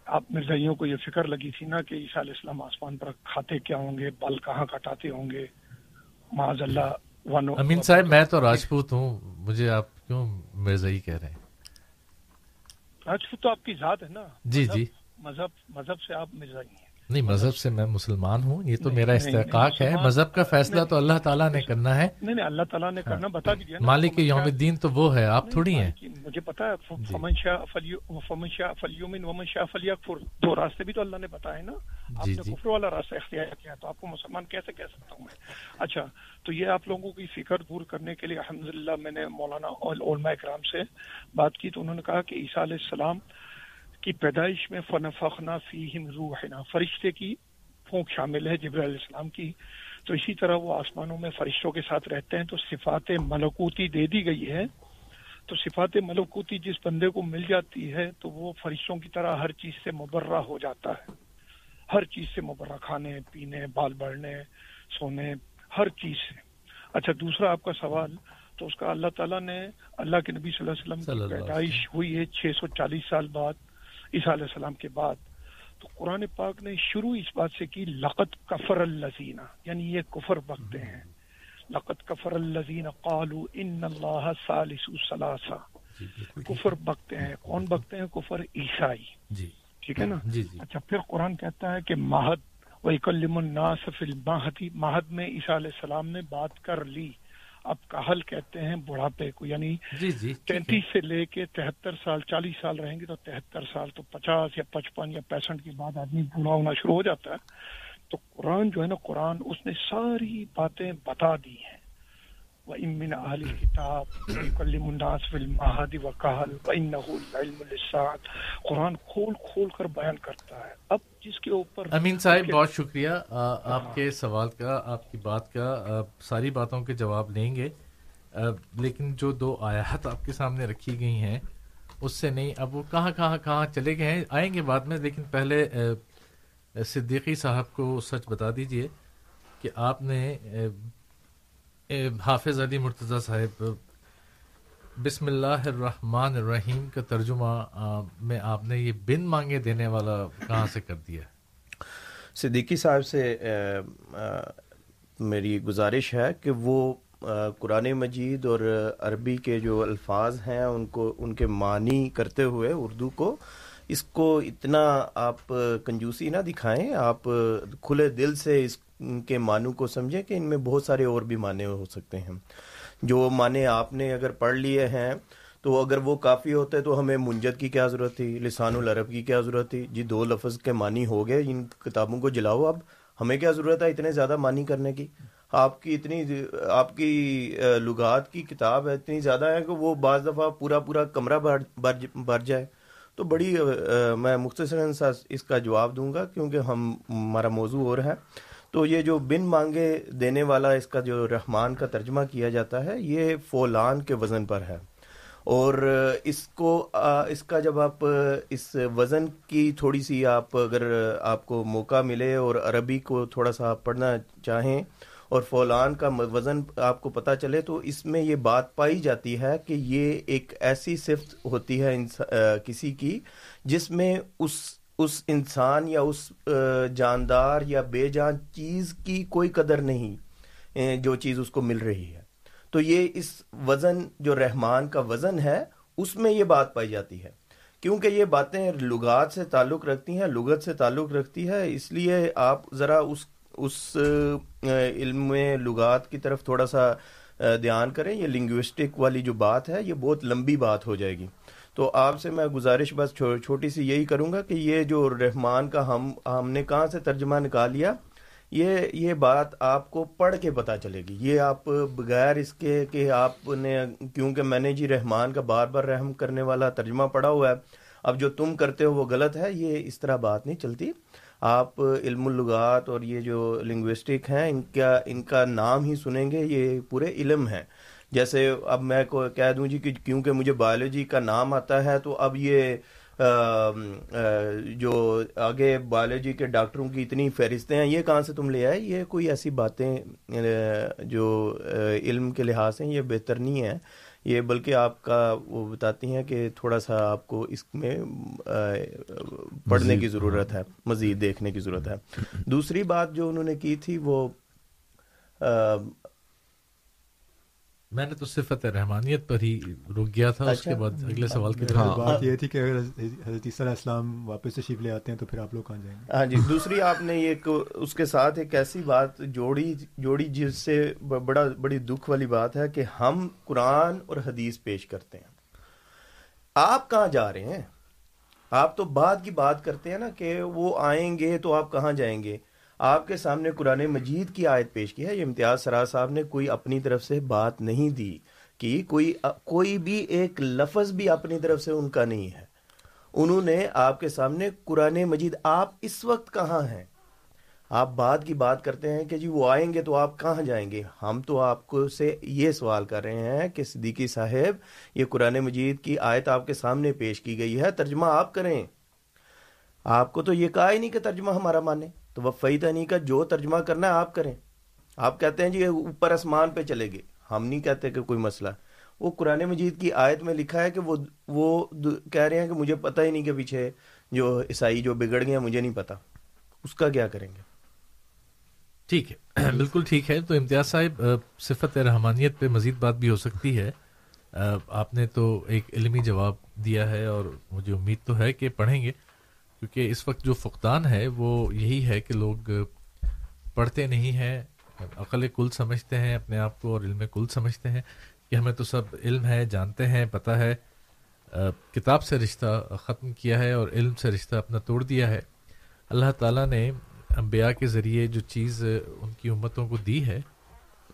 آپ مرزائیوں کو یہ فکر لگی تھی نا کہ عیسیٰ علیہ السلام آسمان پر کھاتے کیا ہوں گے بل کہاں کٹاتے ہوں گے؟ معاذ اللہ امین صاحب میں تو راجپوت ہوں۔ مجھے آپ کیوں مرزائی کہہ رہے ہیں؟ راجپوت تو آپ کی ذات ہے نا۔ جی جی۔ مذہب مذہب سے آپ مرزائی ہیں۔ نہیں مذہب سے میں مسلمان ہوں یہ تو میرا استحقاق ہے۔ مذہب کا فیصلہ تو اللہ تعالیٰ نے کرنا ہے۔ نہیں نہیں اللہ تعالیٰ نے کرنا بتا دیجیے مالک یوم الدین تو وہ ہے آپ تھوڑی ہیں۔ مجھے پتا ہے فمن شاہ فمن شاہ فلیومن ومن شاہ فلیکفر دو راستے بھی تو اللہ نے بتائے نا۔ آپ جی، نے جی۔ کفر والا راستہ اختیار کیا تو آپ کو مسلمان کیسے کہہ سکتا ہوں میں؟ اچھا تو یہ آپ لوگوں کی فکر دور کرنے کے لیے الحمدللہ میں نے مولانا علماء اکرام سے بات کی تو انہوں نے کہا کہ عیسیٰ علیہ السلام کی پیدائش میں فنفخنا فیہم روحنا فرشتے کی پھونک شامل ہے جبر علیہ السلام کی۔ تو اسی طرح وہ آسمانوں میں فرشتوں کے ساتھ رہتے ہیں تو صفات ملکوتی دے دی گئی ہے۔ تو صفات ملکوتی جس بندے کو مل جاتی ہے تو وہ فرشتوں کی طرح ہر چیز سے مبرہ ہو جاتا ہے۔ ہر چیز سے مبرہ کھانے پینے بال بڑھنے سونے ہر چیز سے۔ اچھا دوسرا آپ کا سوال تو اس کا اللہ تعالیٰ نے اللہ کے نبی صلی اللہ علیہ وسلم کی پیدائش ہوئی ہے چھ سو چالیس سال بعد۔ عیسیٰ علیہ السلام کے بعد تو قرآن پاک نے شروع اس بات سے کی لقت کفر الزینہ یعنی یہ کفر بکتے ہیں۔ لقت کفر الزین قالو ان اللہ ثلاثہ۔ جی، کفر بکتے ہیں۔ کون بکتے ہیں؟ کفر عیسائی۔ جی۔ ٹھیک ہے نا؟ جی اچھا پھر قرآن کہتا ہے کہ ماہد وکلم الناس فی الماہدی ماہد میں عیسیٰ علیہ السلام نے بات کر لی۔ اب کہل کہتے ہیں بڑھاپے کو یعنی جی جی تینتیس سے لے کے تہتر سال چالیس سال رہیں گے تو تہتر سال تو پچاس یا پچپن یا پینسٹھ کے بعد آدمی بوڑھا ہونا شروع ہو جاتا ہے۔ تو قرآن جو ہے نا قرآن اس نے ساری باتیں بتا دی ہیں۔ وَإِن أَهْلِ الْكِتَابِ يُكَلِّمُ النَّاسَ فِي وَكَهَلْ وَإِنَّهُ الْعِلْمُ قرآن کھول کھول کر بیان کرتا ہے۔ اب جس کے اوپر امین صاحب بہت شکریہ۔ آپ کے سوال کا آپ کی بات کا ساری باتوں کے جواب لیں گے۔ لیکن جو دو آیات آپ کے سامنے رکھی گئی ہیں اس سے نہیں اب وہ کہاں کہاں کہاں چلے گئے ہیں؟ آئیں گے بعد میں لیکن پہلے صدیقی صاحب کو سچ بتا دیجیے کہ آپ نے حافظ علی مرتضی صاحب، بسم اللہ الرحمن الرحیم کا ترجمہ میں آپ نے یہ بن مانگے دینے والا کہاں سے کر دیا؟ صدیقی صاحب سے میری گزارش ہے کہ وہ قرآن مجید اور عربی کے جو الفاظ ہیں، ان کو، ان کے معنی کرتے ہوئے اردو کو، اس کو اتنا آپ کنجوسی نہ دکھائیں، آپ کھلے دل سے اس کے معنوں کو سمجھیں کہ ان میں بہت سارے اور بھی معنی ہو سکتے ہیں۔ جو معنی آپ نے اگر پڑھ لیے ہیں، تو اگر وہ کافی ہوتے تو ہمیں منجد کی کیا ضرورت تھی؟ لسان العرب کی کیا ضرورت تھی؟ جی دو لفظ کے معنی ہو گئے، ان کتابوں کو جلاؤ۔ اب ہمیں کیا ضرورت ہے اتنے زیادہ معنی کرنے کی؟ آپ کی اتنی، آپ کی لغات کی کتاب ہے اتنی زیادہ ہے کہ وہ بعض دفعہ پورا پورا کمرہ بھر جائے۔ تو بڑی میں مختصراً اس کا جواب دوں گا کیونکہ ہم، ہمارا موضوع اور ہے۔ تو یہ جو بن مانگے دینے والا اس کا جو رحمان کا ترجمہ کیا جاتا ہے، یہ فولان کے وزن پر ہے۔ اور اس کو، اس کا جب آپ، اس وزن کی تھوڑی سی آپ اگر آپ کو موقع ملے اور عربی کو تھوڑا سا آپ پڑھنا چاہیں اور فولان کا وزن آپ کو پتہ چلے، تو اس میں یہ بات پائی جاتی ہے کہ یہ ایک ایسی صفت ہوتی ہے کسی کی، جس میں اس اس انسان یا اس جاندار یا بے جان چیز کی کوئی قدر نہیں جو چیز اس کو مل رہی ہے۔ تو یہ اس وزن، جو رحمان کا وزن ہے، اس میں یہ بات پائی جاتی ہے۔ کیونکہ یہ باتیں لغات سے تعلق رکھتی ہیں، لغت سے تعلق رکھتی ہے، اس لیے آپ ذرا اس اس علم میں لغات کی طرف تھوڑا سا دھیان کریں۔ یہ لنگوسٹک والی جو بات ہے، یہ بہت لمبی بات ہو جائے گی۔ تو آپ سے میں گزارش بس چھوٹی سی یہی کروں گا کہ یہ جو رحمان کا ہم ہم نے کہاں سے ترجمہ نکال لیا، یہ یہ بات آپ کو پڑھ کے پتا چلے گی۔ یہ آپ بغیر اس کے کہ آپ نے کیونکہ میں نے جی رحمان کا بار بار رحم کرنے والا ترجمہ پڑھا ہوا ہے، اب جو تم کرتے ہو وہ غلط ہے، یہ اس طرح بات نہیں چلتی۔ آپ علم اللغات اور یہ جو لنگوسٹک ہیں، ان کا ان کا نام ہی سنیں گے، یہ پورے علم ہیں۔ جیسے اب میں کو کہہ دوں جی کہ کیونکہ مجھے بایولوجی کا نام آتا ہے تو اب یہ جو آگے بایولوجی کے ڈاکٹروں کی اتنی فہرستیں ہیں یہ کہاں سے تم لے آئے؟ یہ کوئی ایسی باتیں جو علم کے لحاظ سے یہ بہتر نہیں ہے یہ بلکہ آپ کا وہ بتاتی ہیں کہ تھوڑا سا آپ کو اس میں پڑھنے کی ضرورت ہے مزید دیکھنے کی ضرورت ہے۔ *laughs* دوسری بات جو انہوں نے کی تھی وہ میں نے تو صفت رحمانیت پر ہی رک گیا تھا اس کے اچھا۔ بعد اگلے سوال کی طرف بات یہ تھی کہ اگر حضرت عیسیٰ علیہ السلام واپس تشریف لے آتے ہیں تو پھر آپ لوگ کہاں جائیں گے؟ ہاں جی دوسری آپ نے یہ اس کے ساتھ ایک ایسی بات جوڑی جوڑی جس سے بڑا بڑی دکھ والی بات ہے کہ ہم قرآن اور حدیث پیش کرتے ہیں۔ آپ کہاں جا رہے ہیں؟ آپ تو بعد کی بات کرتے ہیں نا کہ وہ آئیں گے تو آپ کہاں جائیں گے؟ آپ کے سامنے قرآن مجید کی آیت پیش کی ہے، یہ امتیاز سرا صاحب نے کوئی اپنی طرف سے بات نہیں دی کہ کوئی کوئی بھی ایک لفظ بھی اپنی طرف سے ان کا نہیں ہے۔ انہوں نے آپ کے سامنے قرآن مجید، آپ اس وقت کہاں ہیں؟ آپ بات کی بات کرتے ہیں کہ جی وہ آئیں گے تو آپ کہاں جائیں گے؟ ہم تو آپ کو سے یہ سوال کر رہے ہیں کہ صدیقی صاحب، یہ قرآن مجید کی آیت آپ کے سامنے پیش کی گئی ہے، ترجمہ آپ کریں۔ آپ کو تو یہ کہا ہی نہیں کہ ترجمہ ہمارا مانے۔ تو وہ فعید کا جو ترجمہ کرنا ہے آپ کریں۔ آپ کہتے ہیں جی اوپر آسمان پہ چلے گئے۔ ہم نہیں کہتے کہ کوئی مسئلہ۔ وہ قرآن مجید کی آیت میں لکھا ہے کہ وہ وہ کہہ رہے ہیں کہ مجھے پتہ ہی نہیں کہ پیچھے جو عیسائی جو بگڑ گئے مجھے نہیں پتا اس کا کیا کریں گے؟ ٹھیک ہے۔ *clears throat* بالکل ٹھیک ہے۔ تو امتیاز صاحب صفت رحمانیت پہ مزید بات بھی ہو سکتی ہے۔ آپ نے تو ایک علمی جواب دیا ہے اور مجھے امید تو ہے کہ پڑھیں گے۔ کیونکہ اس وقت جو فقدان ہے وہ یہی ہے کہ لوگ پڑھتے نہیں ہیں عقل کل سمجھتے ہیں اپنے آپ کو اور علم کل سمجھتے ہیں کہ ہمیں تو سب علم ہے جانتے ہیں پتہ ہے۔ کتاب سے رشتہ ختم کیا ہے اور علم سے رشتہ اپنا توڑ دیا ہے۔ اللہ تعالیٰ نے انبیاء کے ذریعے جو چیز ان کی امتوں کو دی ہے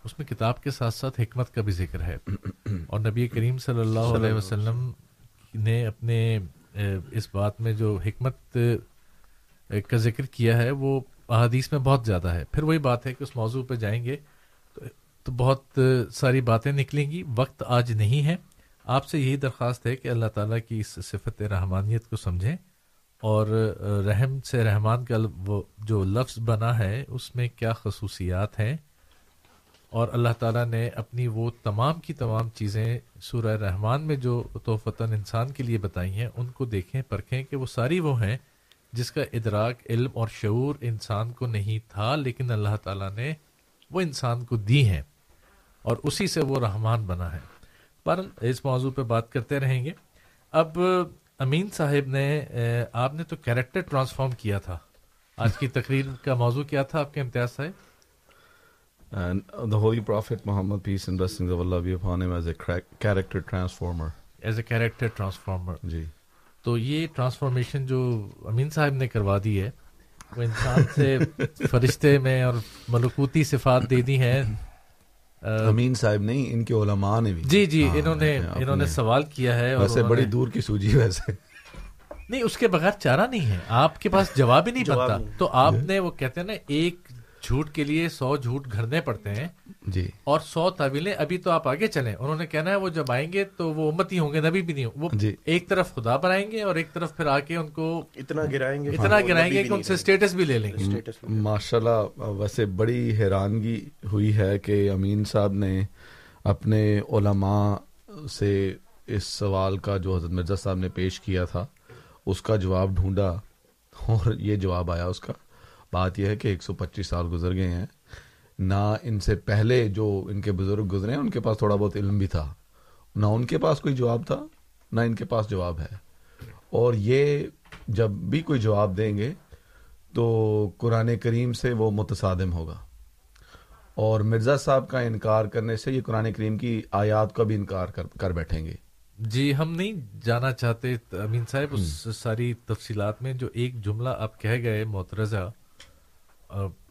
اس میں کتاب کے ساتھ ساتھ حکمت کا بھی ذکر ہے۔ اور نبی کریم صلی اللہ علیہ وسلم نے اپنے اس بات میں جو حکمت کا ذکر کیا ہے، وہ احادیث میں بہت زیادہ ہے۔ پھر وہی بات ہے کہ اس موضوع پہ جائیں گے تو بہت ساری باتیں نکلیں گی۔ وقت آج نہیں ہے۔ آپ سے یہی درخواست ہے کہ اللہ تعالیٰ کی اس صفت رحمانیت کو سمجھیں اور رحم سے رحمان کا وہ جو لفظ بنا ہے، اس میں کیا خصوصیات ہیں؟ اور اللہ تعالیٰ نے اپنی وہ تمام کی تمام چیزیں سورہ رحمان میں جو توفتاً انسان کے لیے بتائی ہیں، ان کو دیکھیں، پرکھیں کہ وہ ساری وہ ہیں جس کا ادراک علم اور شعور انسان کو نہیں تھا، لیکن اللہ تعالیٰ نے وہ انسان کو دی ہیں اور اسی سے وہ رحمان بنا ہے۔ پر اس موضوع پہ بات کرتے رہیں گے۔ اب امین صاحب نے آپ نے تو کیریکٹر ٹرانسفارم کیا تھا۔ آج کی تقریر کا موضوع کیا تھا آپ کے امتیاز صاحب؟ And the Holy Prophet Muhammad, peace and blessings of Allah be upon him, as a character transformer. As a character transformer. جی۔ تو یہ ٹرانسفارمیشن جو امین صاحب نے کروا دی ہے وہ انسان سے *laughs* فرشتے میں اور ملکوتی صفات دے دی ہیں۔ امین صاحب نہیں ان کے علماء نے بھی۔ جی جی انہوں نے انہوں نے سوال کیا ہے ویسے بڑی دور کی سوجی ویسے۔ نہیں اس کے بغیر چارہ نہیں ہے۔ آپ کے پاس جواب ہی نہیں بنتا۔ تو آپ نے وہ کہتے ہیں نا ایک جھوٹ کے لیے سو جھوٹ گھرنے پڑتے ہیں۔ جی۔ اور سو طویلیں ابھی تو آپ آگے چلیں۔ انہوں نے کہنا ہے وہ جب آئیں گے تو وہ امت ہی ہوں گے نبی بھی نہیں وہ جی۔ ایک طرف خدا بنائیں گے اور ایک طرف پھر آ کے ان کو اتنا گرائیں گے۔ اتنا گرائیں گے کہ ان سے اسٹیٹس بھی لے لیں گے۔ ماشاء اللہ ویسے بڑی حیرانگی ہوئی ہے کہ امین صاحب نے اپنے علماء سے اس سوال کا جو حضرت مرزا صاحب نے پیش کیا تھا اس کا جواب ڈھونڈا اور یہ جواب آیا اس کا۔ بات یہ ہے کہ ایک سو پچیس سال گزر گئے ہیں۔ نہ ان سے پہلے جو ان کے بزرگ گزرے ہیں ان کے پاس تھوڑا بہت علم بھی تھا۔ نہ ان کے پاس کوئی جواب تھا نہ ان کے پاس جواب ہے۔ اور یہ جب بھی کوئی جواب دیں گے تو قرآن کریم سے وہ متصادم ہوگا۔ اور مرزا صاحب کا انکار کرنے سے یہ قرآن کریم کی آیات کا بھی انکار کر بیٹھیں گے۔ جی ہم نہیں جانا چاہتے امین صاحب اس ساری تفصیلات میں جو ایک جملہ آپ کہہ گئے محترزہ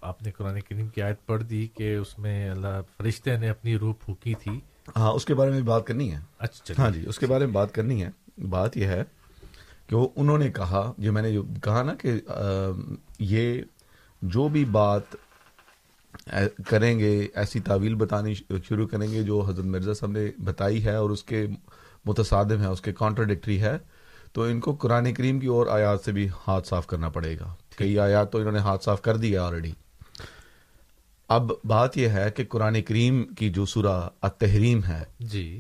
آپ نے قرآن کریم کی آیت پڑھ دی کہ اس میں اللہ فرشتے نے اپنی روح پھونکی تھی۔ ہاں اس کے بارے میں بات کرنی ہے۔ اچھا ہاں جی اس کے بارے میں بات کرنی ہے۔ بات یہ ہے کہ وہ انہوں نے کہا جو میں نے کہا نا کہ یہ جو بھی بات کریں گے ایسی تعویل بتانی شروع کریں گے جو حضرت مرزا صاحب نے بتائی ہے اور اس کے متصادم ہے اس کے کانٹرڈکٹری ہے تو ان کو قرآن کریم کی اور آیات سے بھی ہاتھ صاف کرنا پڑے گا۔ کئی آیات تو انہوں نے ہاتھ صاف کر دیا آلریڈی اب بات یہ ہے کہ قرآن کریم کی جو سورہ التحریم ہے جی۔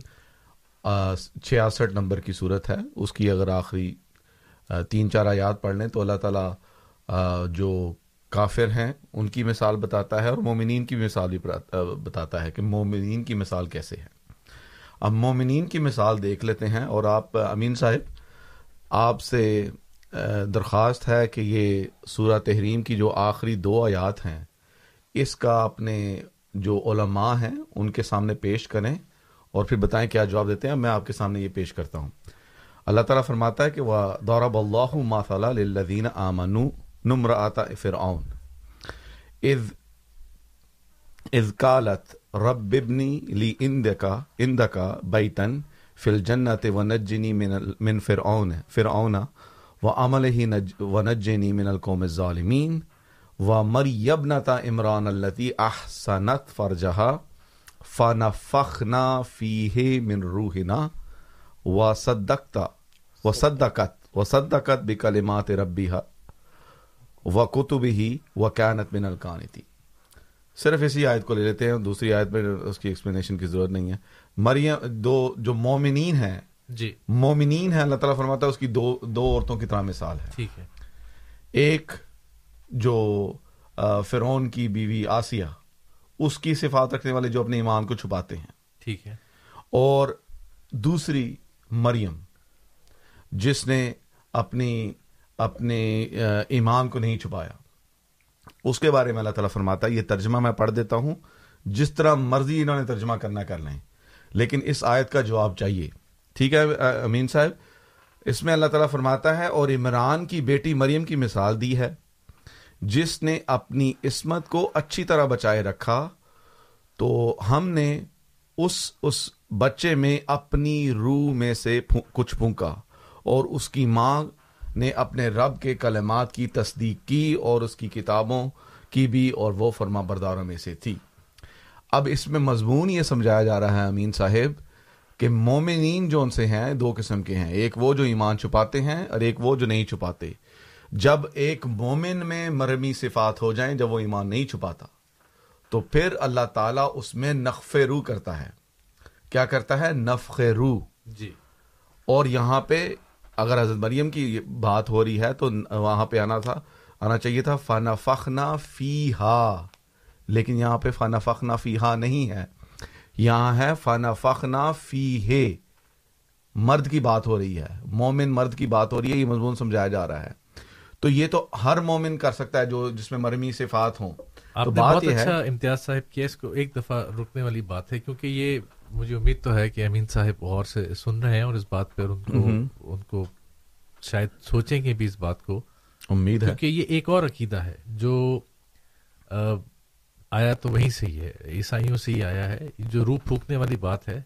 چھیاسٹھ نمبر کی صورت ہے۔ اس کی اگر آخری تین چار آیات پڑھ لیں تو اللہ تعالیٰ جو کافر ہیں ان کی مثال بتاتا ہے اور مومنین کی مثال بھی بتاتا ہے کہ مومنین کی مثال کیسے ہے۔ اب مومنین کی مثال دیکھ لیتے ہیں اور آپ امین صاحب آپ سے درخواست ہے کہ یہ سورہ تحریم کی جو آخری دو آیات ہیں، اس کا اپنے جو علماء ہیں، ان کے سامنے پیش کریں اور پھر بتائیں کیا جواب دیتے ہیں۔ میں آپ کے سامنے یہ پیش کرتا ہوں۔ اللہ تعالیٰ فرماتا ہے کہ وہ دورہ بلّہ ماثلہ لدین آمن نمر آتا فرعون۔ اذ اذ قالت رب ابنی لی اندکا اندکا بیتن فل جنت و نجنی من فرعون فرعون و عمل ہی و من القوم ظالمین و مریبنتا عمران التی احسنت فرجہا فنفخنا فیہ من روحنا و صدقتا و صدقت و صدقت بکلمات ربیہا و کتب ہی و کینت من القانتی صرف اسی آیت کو لے لیتے ہیں، دوسری آیت میں اس کی ایکسپلینیشن کی ضرورت نہیں ہے۔ مریم، دو جو مومنین ہیں جی۔ مومنین ہیں اللہ تعالیٰ فرماتا ہے اس کی دو دو عورتوں کی طرح مثال ہے۔ ٹھیک ہے۔ ایک جو فرون کی بیوی آسیہ اس کی صفات رکھنے والے جو اپنے ایمان کو چھپاتے ہیں۔ ٹھیک ہے۔ اور دوسری مریم جس نے اپنی اپنے ایمان کو نہیں چھپایا۔ اس کے بارے میں اللہ تعالیٰ فرماتا ہے یہ ترجمہ میں پڑھ دیتا ہوں جس طرح مرضی انہوں نے ترجمہ کرنا کر لیں لیکن اس آیت کا جواب چاہیے۔ ٹھیک ہے امین صاحب؟ اس میں اللہ تعالیٰ فرماتا ہے، اور عمران کی بیٹی مریم کی مثال دی ہے۔ جس نے اپنی عصمت کو اچھی طرح بچائے رکھا، تو ہم نے اس اس بچے میں اپنی روح میں سے کچھ پھونکا، اور اس کی ماں نے اپنے رب کے کلمات کی تصدیق کی، اور اس کی کتابوں کی بھی، اور وہ فرما برداروں میں سے تھی۔ اب اس میں مضمون یہ سمجھایا جا رہا ہے، امین صاحب کہ مومنین جو ان سے ہیں دو قسم کے ہیں۔ ایک وہ جو ایمان چھپاتے ہیں اور ایک وہ جو نہیں چھپاتے۔ جب ایک مومن میں مرمی صفات ہو جائیں جب وہ ایمان نہیں چھپاتا تو پھر اللہ تعالیٰ اس میں نقف روح کرتا ہے۔ کیا کرتا ہے؟ نفق روح جی۔ اور یہاں پہ اگر حضرت مریم کی بات ہو رہی ہے تو وہاں پہ آنا تھا آنا چاہیے تھا فنا فخنا فی ہا لیکن یہاں پہ فنا فخنا فی ہا نہیں ہے۔ یہاں ہے فنا فخنا فی ہے مرد کی بات ہو رہی ہے۔ مومن مرد کی بات ہو رہی ہے یہ مضمون سمجھایا جا رہا ہے۔ تو یہ تو ہر مومن کر سکتا ہے جو جس میں مرمی صفات ہوں۔ آپ نے بہت اچھا امتیاز صاحب کیا اس کو ایک دفعہ رکنے والی بات ہے کیونکہ یہ مجھے امید تو ہے کہ امین صاحب غور سے سن رہے ہیں اور اس بات پر ان کو ان کو شاید سوچیں گے بھی اس بات کو۔ امید ہے۔ کہ یہ ایک اور عقیدہ ہے جو آیا تو وہیں سے ہی ہے عیسائیوں سے ہی آیا ہے۔ جو روح پھونکنے والی بات ہے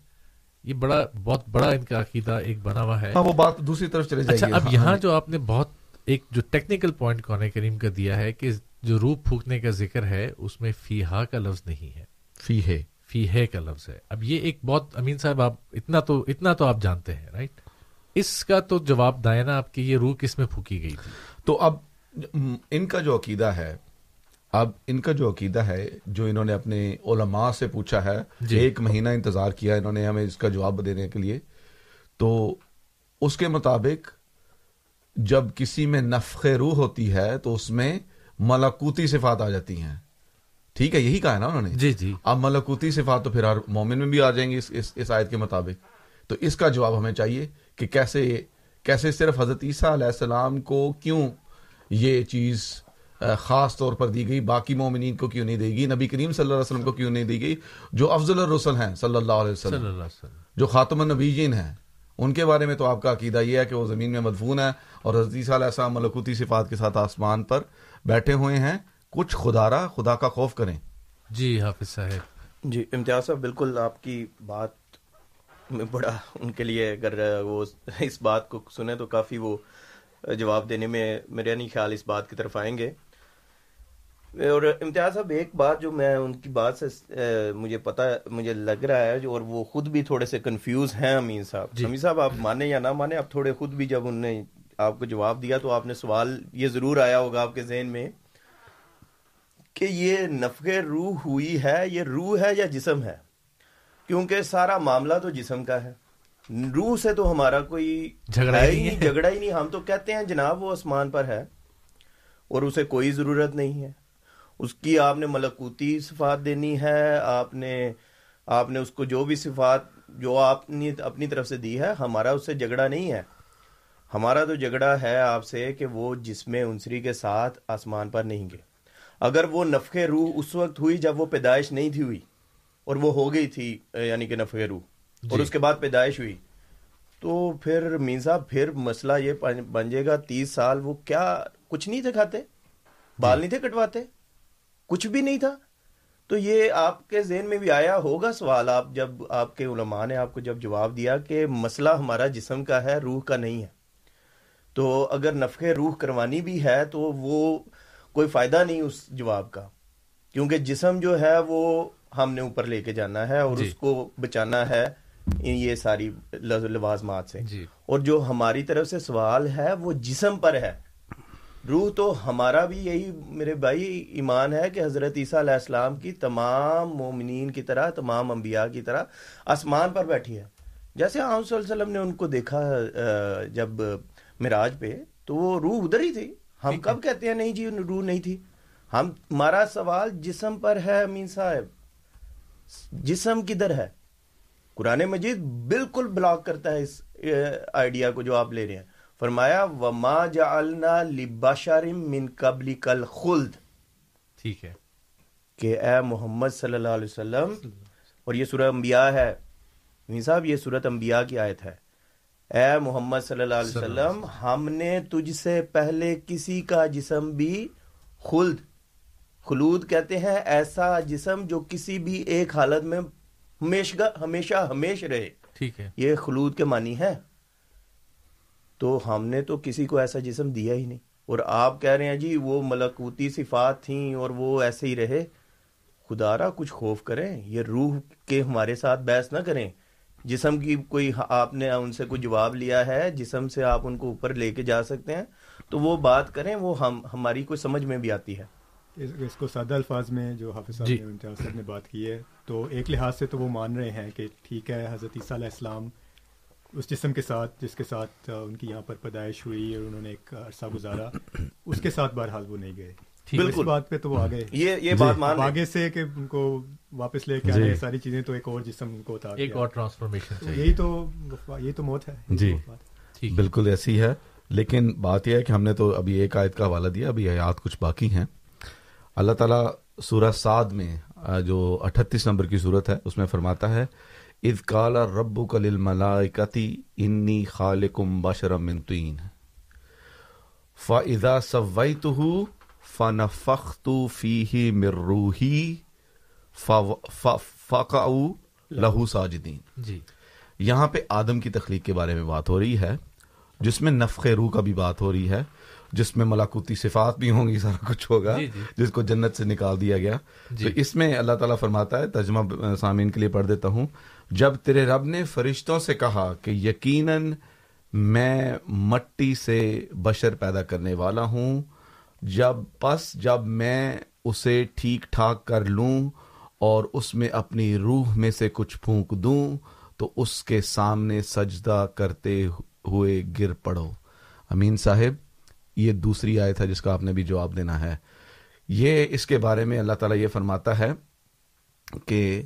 یہ بڑا بہت بڑا ان کا عقیدہ ایک بنا ہوا ہے۔ ہاں وہ بات دوسری طرف چلے اچھا اب یہاں جو آپ نے بہت ایک جو ٹیکنیکل پوائنٹ قرآن کریم کا دیا ہے کہ جو روح پھونکنے کا ذکر ہے اس میں فیہا کا لفظ نہیں ہے۔ فی ہے فی ہے کا لفظ ہے۔ اب یہ ایک بہت امین صاحب آپ اتنا تو اتنا تو آپ جانتے ہیں رائٹ اس کا تو جواب دائیں نا آپ کی یہ روح کس میں پھونکی گئی تھی؟ تو اب ان کا جو عقیدہ ہے اب ان کا جو عقیدہ ہے جو انہوں نے اپنے علماء سے پوچھا ہے جی۔ ایک مہینہ انتظار کیا انہوں نے ہمیں اس کا جواب دینے کے لیے تو اس کے مطابق جب کسی میں نفخ روح ہوتی ہے تو اس میں ملکوتی صفات آ جاتی ہیں۔ ٹھیک ہے یہی کہا ہے نا انہوں نے؟ جی جی۔ اب ملکوتی صفات تو پھر ہر مومن میں بھی آ جائیں گے اس, اس, اس آیت کے مطابق۔ تو اس کا جواب ہمیں چاہیے کہ کیسے کیسے صرف حضرت عیسیٰ علیہ السلام کو کیوں یہ چیز خاص طور پر دی گئی باقی مومنین کو کیوں نہیں دے گی؟ نبی کریم صلی اللہ علیہ وسلم کو کیوں نہیں دی گئی؟ جو افضل الرسل ہیں صلی اللہ علیہ وسلم اللہ علیہ وسلم۔ جو خاتم النبیین ہیں ان کے بارے میں تو آپ کا عقیدہ یہ ہے کہ وہ زمین میں مدفون ہے اور حضرت علیہ السلام ملکوتی صفات کے ساتھ آسمان پر بیٹھے ہوئے ہیں۔ کچھ خدارا خدا کا خوف کریں۔ جی حافظ صاحب۔ جی امتیاز صاحب بالکل آپ کی بات میں بڑا ان کے لیے اگر وہ اس بات کو سنیں تو کافی وہ جواب دینے میں میرے نہیں خیال اس بات کی طرف آئیں گے۔ اور امتیاز صاحب ایک بات جو میں ان کی بات سے مجھے پتا مجھے لگ رہا ہے اور وہ خود بھی تھوڑے سے کنفیوز ہیں امین صاحب۔ جی۔ امین صاحب آپ مانے یا نہ مانے آپ تھوڑے خود بھی جب انہوں نے آپ کو جواب دیا تو آپ نے سوال یہ ضرور آیا ہوگا آپ کے ذہن میں کہ یہ نفق روح ہوئی ہے یہ روح ہے یا جسم ہے؟ کیونکہ سارا معاملہ تو جسم کا ہے۔ روح سے تو ہمارا کوئی جھگڑا ہی ہی نہیں۔ جھگڑا ہی نہیں۔ ہم تو کہتے ہیں جناب وہ آسمان پر ہے اور اسے کوئی ضرورت نہیں ہے۔ اس کی آپ نے ملکوتی صفات دینی ہے آپ نے آپ نے اس کو جو بھی صفات جو آپ نے اپنی طرف سے دی ہے ہمارا اس سے جھگڑا نہیں ہے۔ ہمارا تو جھگڑا ہے آپ سے کہ وہ جسم انسری کے ساتھ آسمان پر نہیں گئے۔ اگر وہ نفخ روح اس وقت ہوئی جب وہ پیدائش نہیں تھی ہوئی اور وہ ہو گئی تھی یعنی کہ نفخ روح اور جی۔ اس کے بعد پیدائش ہوئی تو پھر مین صاحب پھر مسئلہ یہ بن جائے گا تیس سال وہ کیا کچھ نہیں تھے کھاتے؟ بال نہیں تھے کٹواتے؟ کچھ بھی نہیں تھا۔ تو یہ آپ کے ذہن میں بھی آیا ہوگا سوال آپ جب آپ کے علماء نے آپ کو جب جواب دیا کہ مسئلہ ہمارا جسم کا ہے روح کا نہیں ہے۔ تو اگر نفخ روح کروانی بھی ہے تو وہ کوئی فائدہ نہیں اس جواب کا۔ کیونکہ جسم جو ہے وہ ہم نے اوپر لے کے جانا ہے اور جی۔ اس کو بچانا ہے یہ ساری لوازمات سے۔ جی۔ اور جو ہماری طرف سے سوال ہے وہ جسم پر ہے۔ روح تو ہمارا بھی یہی میرے بھائی ایمان ہے کہ حضرت عیسیٰ علیہ السلام کی تمام مومنین کی طرح تمام انبیاء کی طرح آسمان پر بیٹھی ہے۔ جیسے آپ صلی اللہ علیہ وسلم نے ان کو دیکھا جب معراج پہ تو وہ روح ادھر ہی تھی۔ ہم کب کہتے ہیں نہیں جی روح نہیں تھی۔ ہم ہمارا سوال جسم پر ہے امین صاحب؟ جسم کدھر ہے؟ قرآن مجید بالکل بلاک کرتا ہے اس آئیڈیا کو جو آپ لے رہے ہیں۔ فرمایا وما جعلنا لبشر من قبل کل خلد ٹھیک ہے۔ کہ اے محمد صلی اللہ علیہ وسلم اور یہ سورہ انبیاء ہے مین صاحب یہ سورت انبیاء کی آیت ہے۔ اے محمد صلی اللہ علیہ صلی اللہ علیہ وسلم۔ ہم نے تجھ سے پہلے کسی کا جسم بھی خلد خلود کہتے ہیں ایسا جسم جو کسی بھی ایک حالت میں ہمیشہ ہمیشہ ہمیش رہے۔ ٹھیک ہے۔ یہ خلود کے معنی ہے تو ہم نے تو کسی کو ایسا جسم دیا ہی نہیں۔ اور آپ کہہ رہے ہیں جی وہ ملکوتی صفات تھیں اور وہ ایسے ہی رہے۔ خدا را کچھ خوف کریں یہ روح کے ہمارے ساتھ بحث نہ کریں۔ جسم کی کوئی آپ نے ان سے کوئی جواب لیا ہے جسم سے آپ ان کو اوپر لے کے جا سکتے ہیں۔ تو وہ بات کریں وہ ہم ہماری کوئی سمجھ میں بھی آتی ہے۔ اس اس کو سادہ الفاظ میں جو حافظ صاحب جی۔ نے صاحب نے بات کی ہے تو ایک لحاظ سے تو وہ مان رہے ہیں کہ ٹھیک ہے حضرت عیسیٰ علیہ السلام اس جسم کے ساتھ جس کے ساتھ ان کی یہاں پر پیدائش ہوئی اور انہوں نے ایک عرصہ گزارا اس کے ساتھ بہرحال وہ نہیں گئے۔ اس بات پہ تو وہ آگے یہ یہ بات مان آگے سے کہ ان کو واپس لے کے جی۔ آنے ساری چیزیں تو ایک اور جسم ان کو اتار ایک۔ اور ٹرانسفارمیشن یہی تو یہی تو موت ہے۔ جی۔ بالکل ایسی ہے۔ لیکن بات یہ ہے کہ ہم نے تو ابھی ایک آیت کا حوالہ دیا ابھی آیات کچھ باقی ہیں۔ اللہ تعالیٰ سورہ سعد میں جو اٹھتیس نمبر کی صورت ہے اس میں فرماتا ہے اذ قال ربک للملائکتی انی خالقم بشرا من طین۔ فاذا سویتہ فنفخت فیہ من روحی فقعوا لہو ساجدین۔ جی۔ یہاں پہ آدم کی تخلیق کے بارے میں بات ہو رہی ہے جس میں نفخ روح کا بھی بات ہو رہی ہے جس میں ملاقوتی صفات بھی ہوں گی سارا کچھ ہوگا جی جی۔ جس کو جنت سے نکال دیا گیا۔ جی۔ تو اس میں اللہ تعالیٰ فرماتا ہے ترجمہ سامعین کے لیے پڑھ دیتا ہوں۔ جب تیرے رب نے فرشتوں سے کہا کہ یقیناً میں مٹی سے بشر پیدا کرنے والا ہوں، جب پس جب میں اسے ٹھیک ٹھاک کر لوں اور اس میں اپنی روح میں سے کچھ پھونک دوں، تو اس کے سامنے سجدہ کرتے ہوئے گر پڑو۔ امین صاحب، یہ دوسری آیت ہے جس کا آپ نے بھی جواب دینا ہے۔ یہ اس کے بارے میں اللہ تعالیٰ یہ فرماتا ہے کہ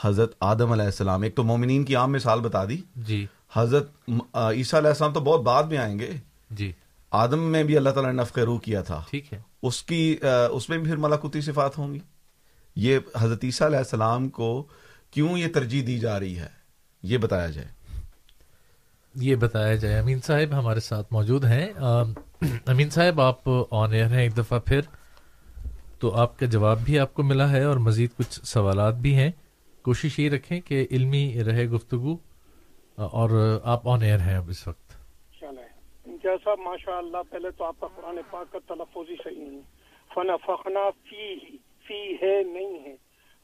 حضرت آدم علیہ السلام ایک تو مومنین کی عام مثال بتا دی۔ جی۔ حضرت عیسیٰ علیہ السلام تو بہت بعد میں آئیں گے۔ جی۔ آدم میں بھی اللہ تعالیٰ نے نفق روح کیا تھا۔ ٹھیک ہے۔ اس کی اس میں بھی پھر ملاقوتی صفات ہوں گی۔ یہ حضرت عیسیٰ علیہ السلام کو کیوں یہ ترجیح دی جا رہی ہے؟ یہ بتایا جائے۔ یہ بتایا جائے۔ امین صاحب ہمارے ساتھ موجود ہیں۔ امین صاحب آپ آن ایئر ہیں ایک دفعہ پھر۔ تو آپ کا جواب بھی آپ کو ملا ہے اور مزید کچھ سوالات بھی ہیں۔ کوشش یہ رکھیں کہ علمی رہے گفتگو، اور آپ آن ایئر ہیں اب اس وقت۔ جیسا ماشاء اللہ پہلے تو آپ کا قرآن پاک کا تلفظ ہی صحیح نہیں۔ فنا فخنا فی فی ہے، نہیں ہے۔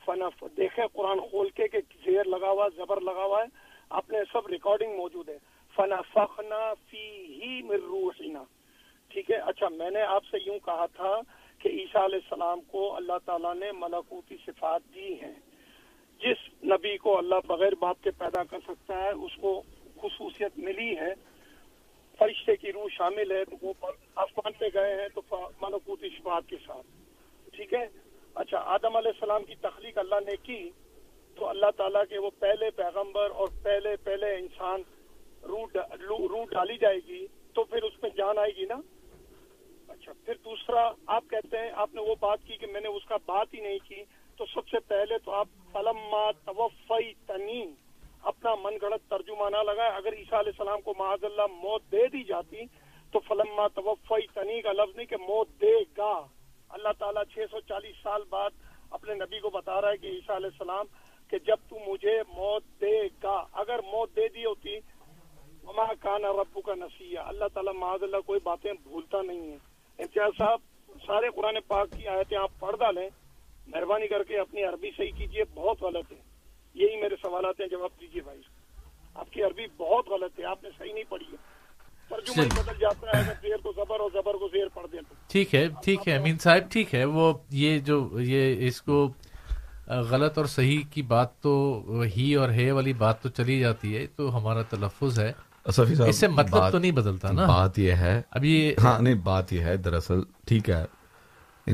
فنا دیکھیں قرآن کھول کے کہ زیر لگا ہوا زبر لگا ہوا ہے۔ آپ نے سب ریکارڈنگ موجود ہے۔ فنا فخنا فی ہی مر روحینا ٹھیک ہے؟ اچھا میں نے آپ سے یوں کہا تھا کہ عیسیٰ علیہ السلام کو اللہ تعالیٰ نے ملکوتی صفات دی ہیں۔ جس نبی کو اللہ بغیر باپ کے پیدا کر سکتا ہے، اس کو خصوصیت ملی ہے۔ فرشتے کی روح شامل ہے، تو وہ آسمان پہ گئے ہیں، تو ملکوتی شفات کے ساتھ۔ ٹھیک ہے؟ اچھا آدم علیہ السلام کی تخلیق اللہ نے کی، تو اللہ تعالیٰ کے وہ پہلے پیغمبر اور پہلے پہلے انسان روح ڈالی جائے گی، تو پھر اس میں جان آئے گی نا؟ اچھا پھر دوسرا، آپ کہتے ہیں، آپ نے وہ بات کی کہ میں نے اس کا بات ہی نہیں کی۔ تو سب سے پہلے تو آپ فلما توفی تنیم اپنا من گڑت ترجمہ نہ لگائے اگر عیسیٰ علیہ السلام کو معاذ اللہ موت دے دی جاتی، تو فلما توفی تنی کا لفظ نہیں کہ موت دے گا۔ اللہ تعالیٰ چھ سو چالیس سال بعد اپنے نبی کو بتا رہا ہے کہ عیسیٰ علیہ السلام کہ جب تو مجھے موت دے گا۔ اگر موت دے دی ہوتی مما کان ربو کا نصیح اللہ تعالیٰ معاذ اللہ کوئی باتیں بھولتا نہیں ہے امتیاز صاحب، سارے قرآن پاک کی آیتیں آپ پڑھ ڈالیں۔ مہربانی کر کے اپنی عربی صحیح کیجیے بہت غلط ہے۔ یہی میرے سوالات ہیں جواب دیجیے بھائی۔ آپ کی عربی بہت غلط ہے آپ نے صحیح نہیں پڑھی ہے۔ بدل جاتا ہے اگر زیر کو زبر اور زبر کو زیر پڑھ دیں تو۔ ٹھیک ہے ٹھیک ہے امین صاحب ٹھیک ہے۔ وہ یہ جو یہ اس کو غلط اور صحیح کی بات تو ہی اور ہے والی بات تو چلی جاتی ہے تو ہمارا تلفظ ہے۔ اس سے مطلب تو نہیں بدلتا نا۔ بات یہ ہے۔ ابھی ہاں نہیں بات یہ ہے دراصل ٹھیک ہے۔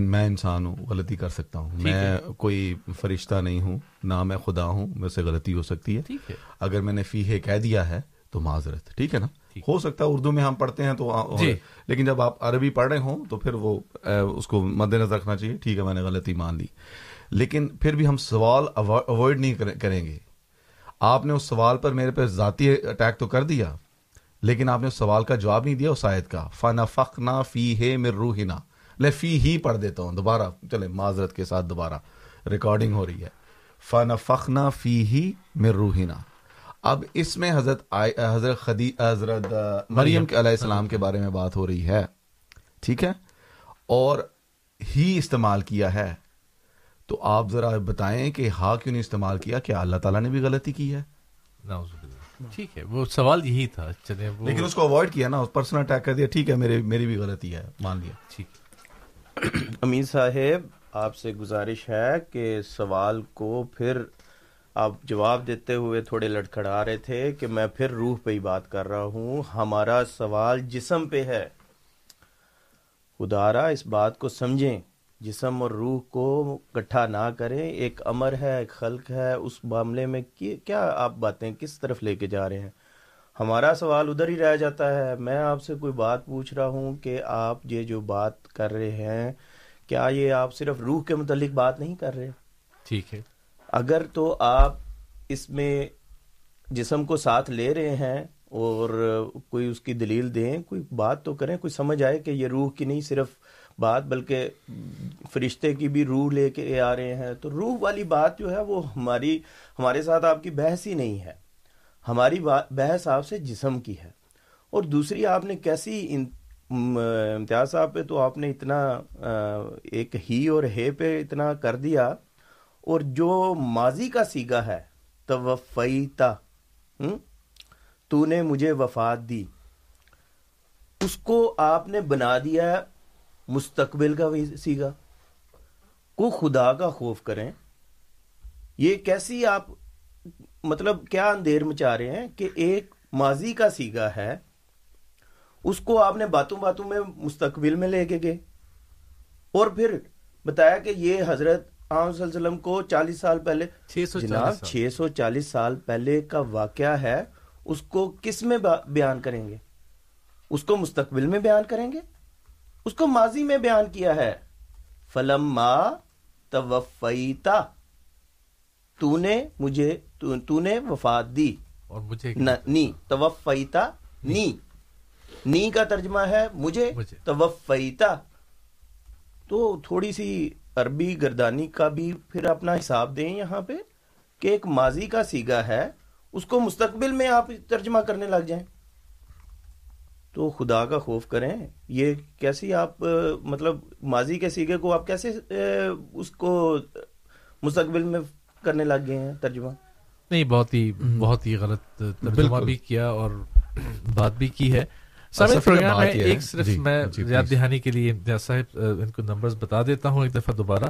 میں انسان ہوں غلطی کر سکتا ہوں. میں کوئی فرشتہ نہیں ہوں نہ میں خدا ہوں میں سے غلطی ہو سکتی ہے. اگر میں نے فی ہے کہہ دیا ہے تو معذرت ٹھیک ہے نا؟ ہو سکتا ہے اردو میں ہم پڑھتے ہیں تو جی۔ لیکن جب آپ عربی پڑھ رہے ہوں تو پھر وہ اس کو مد نظر رکھنا چاہیے ٹھیک ہے میں نے غلطی مان لی. لیکن پھر بھی ہم سوال اوائڈ نہیں کریں گے. آپ نے اس سوال پر میرے پہ ذاتی اٹیک تو کر دیا لیکن آپ نے اس سوال کا جواب نہیں دیا اس آیت کا. فن فخنا فی ہے مر روحنا. میں فی ہی پڑھ دیتا ہوں دوبارہ چلے معذرت کے ساتھ دوبارہ ریکارڈنگ ہو رہی ہے۔ فن فخنا فی ہی مر روحینا اب اس میں حضرت حضرت خدی حضرت مریم علیہ السلام کے بارے میں بات ہو رہی ہے۔ ٹھیک ہے؟ اور ہی استعمال کیا ہے۔ تو آپ ذرا بتائیں کہ ہا کیوں نہیں استعمال کیا؟ کیا اللہ تعالیٰ نے بھی غلطی کی ہے؟ ٹھیک ہے وہ سوال یہی تھا چلے لیکن اس کو اوائڈ کیا نا پرسنل اٹیک کر دیا ٹھیک ہے میری بھی غلطی ہے مان لیا۔ ٹھیک۔ ہے امین صاحب، آپ سے گزارش ہے کہ سوال کو پھر آپ جواب دیتے ہوئے تھوڑے لٹکھڑا رہے تھے کہ میں پھر روح پہ ہی بات کر رہا ہوں۔ ہمارا سوال جسم پہ ہے۔ خدارا اس بات کو سمجھیں۔ جسم اور روح کو کٹھا نہ کریں۔ ایک امر ہے، ایک خلق ہے۔ اس معاملے میں کیا آپ باتیں کس طرف لے کے جا رہے ہیں؟ ہمارا سوال ادھر ہی رہ جاتا ہے۔ میں آپ سے کوئی بات پوچھ رہا ہوں کہ آپ یہ جو بات کر رہے ہیں کیا یہ آپ صرف روح کے متعلق بات نہیں کر رہے؟ ٹھیک ہے۔ اگر تو آپ اس میں جسم کو ساتھ لے رہے ہیں اور کوئی اس کی دلیل دیں کوئی بات تو کریں کوئی سمجھ آئے کہ یہ روح کی نہیں صرف بات بلکہ فرشتے کی بھی روح لے کے آ رہے ہیں۔ تو روح والی بات جو ہے وہ ہماری ہمارے ساتھ آپ کی بحث ہی نہیں ہے۔ ہماری بحث آپ سے جسم کی ہے۔ اور دوسری، آپ نے کیسی امتیاز صاحب پہ تو آپ نے اتنا ایک ہی اور ہے پہ اتنا کر دیا۔ اور جو ماضی کا سیگا ہے توفیتا تو نے مجھے وفات دی۔ اس کو آپ نے بنا دیا مستقبل کا سیگا۔ کو خدا کا خوف کریں۔ یہ کیسی آپ مطلب کیا اندھیر مچا رہے ہیں کہ ایک ماضی کا سیگا ہے اس کو آپ نے باتوں باتوں میں مستقبل میں لے کے گئے۔ اور پھر بتایا کہ یہ حضرت عام صلی اللہ علیہ وسلم کو چالیس سال پہلے جناب چھ سو چالیس سال پہلے کا واقعہ ہے اس کو کس میں بیان کریں گے؟ اس کو مستقبل میں بیان کریں گے؟ اس کو ماضی میں بیان کیا ہے؟ فلم ما توفیتا تو نے مجھے تو نے وفات دی۔ اور مجھے نی توفیتا نی۔ نی۔ کا ترجمہ ہے مجھے۔ توفیتا۔ تو تھوڑی سی عربی گردانی کا بھی پھر اپنا حساب دیں یہاں پہ کہ ایک ماضی کا سیگا ہے اس کو مستقبل میں آپ ترجمہ کرنے لگ جائیں۔ تو خدا کا خوف کریں یہ کیسی آپ مطلب ماضی کے سیگے کو آپ کیسے اس کو مستقبل میں کرنے لگ گئے ہیں ترجمہ؟ نہیں بہت ہی بہت ہی غلط ترجمہ بھی کیا اور بات بھی کی ہے۔ پروگرام ہے۔ ایک صرف جی، میں جی، یاد دہانی کے لیے امتیاز صاحب ان کو نمبرز بتا دیتا ہوں ایک دفعہ دوبارہ۔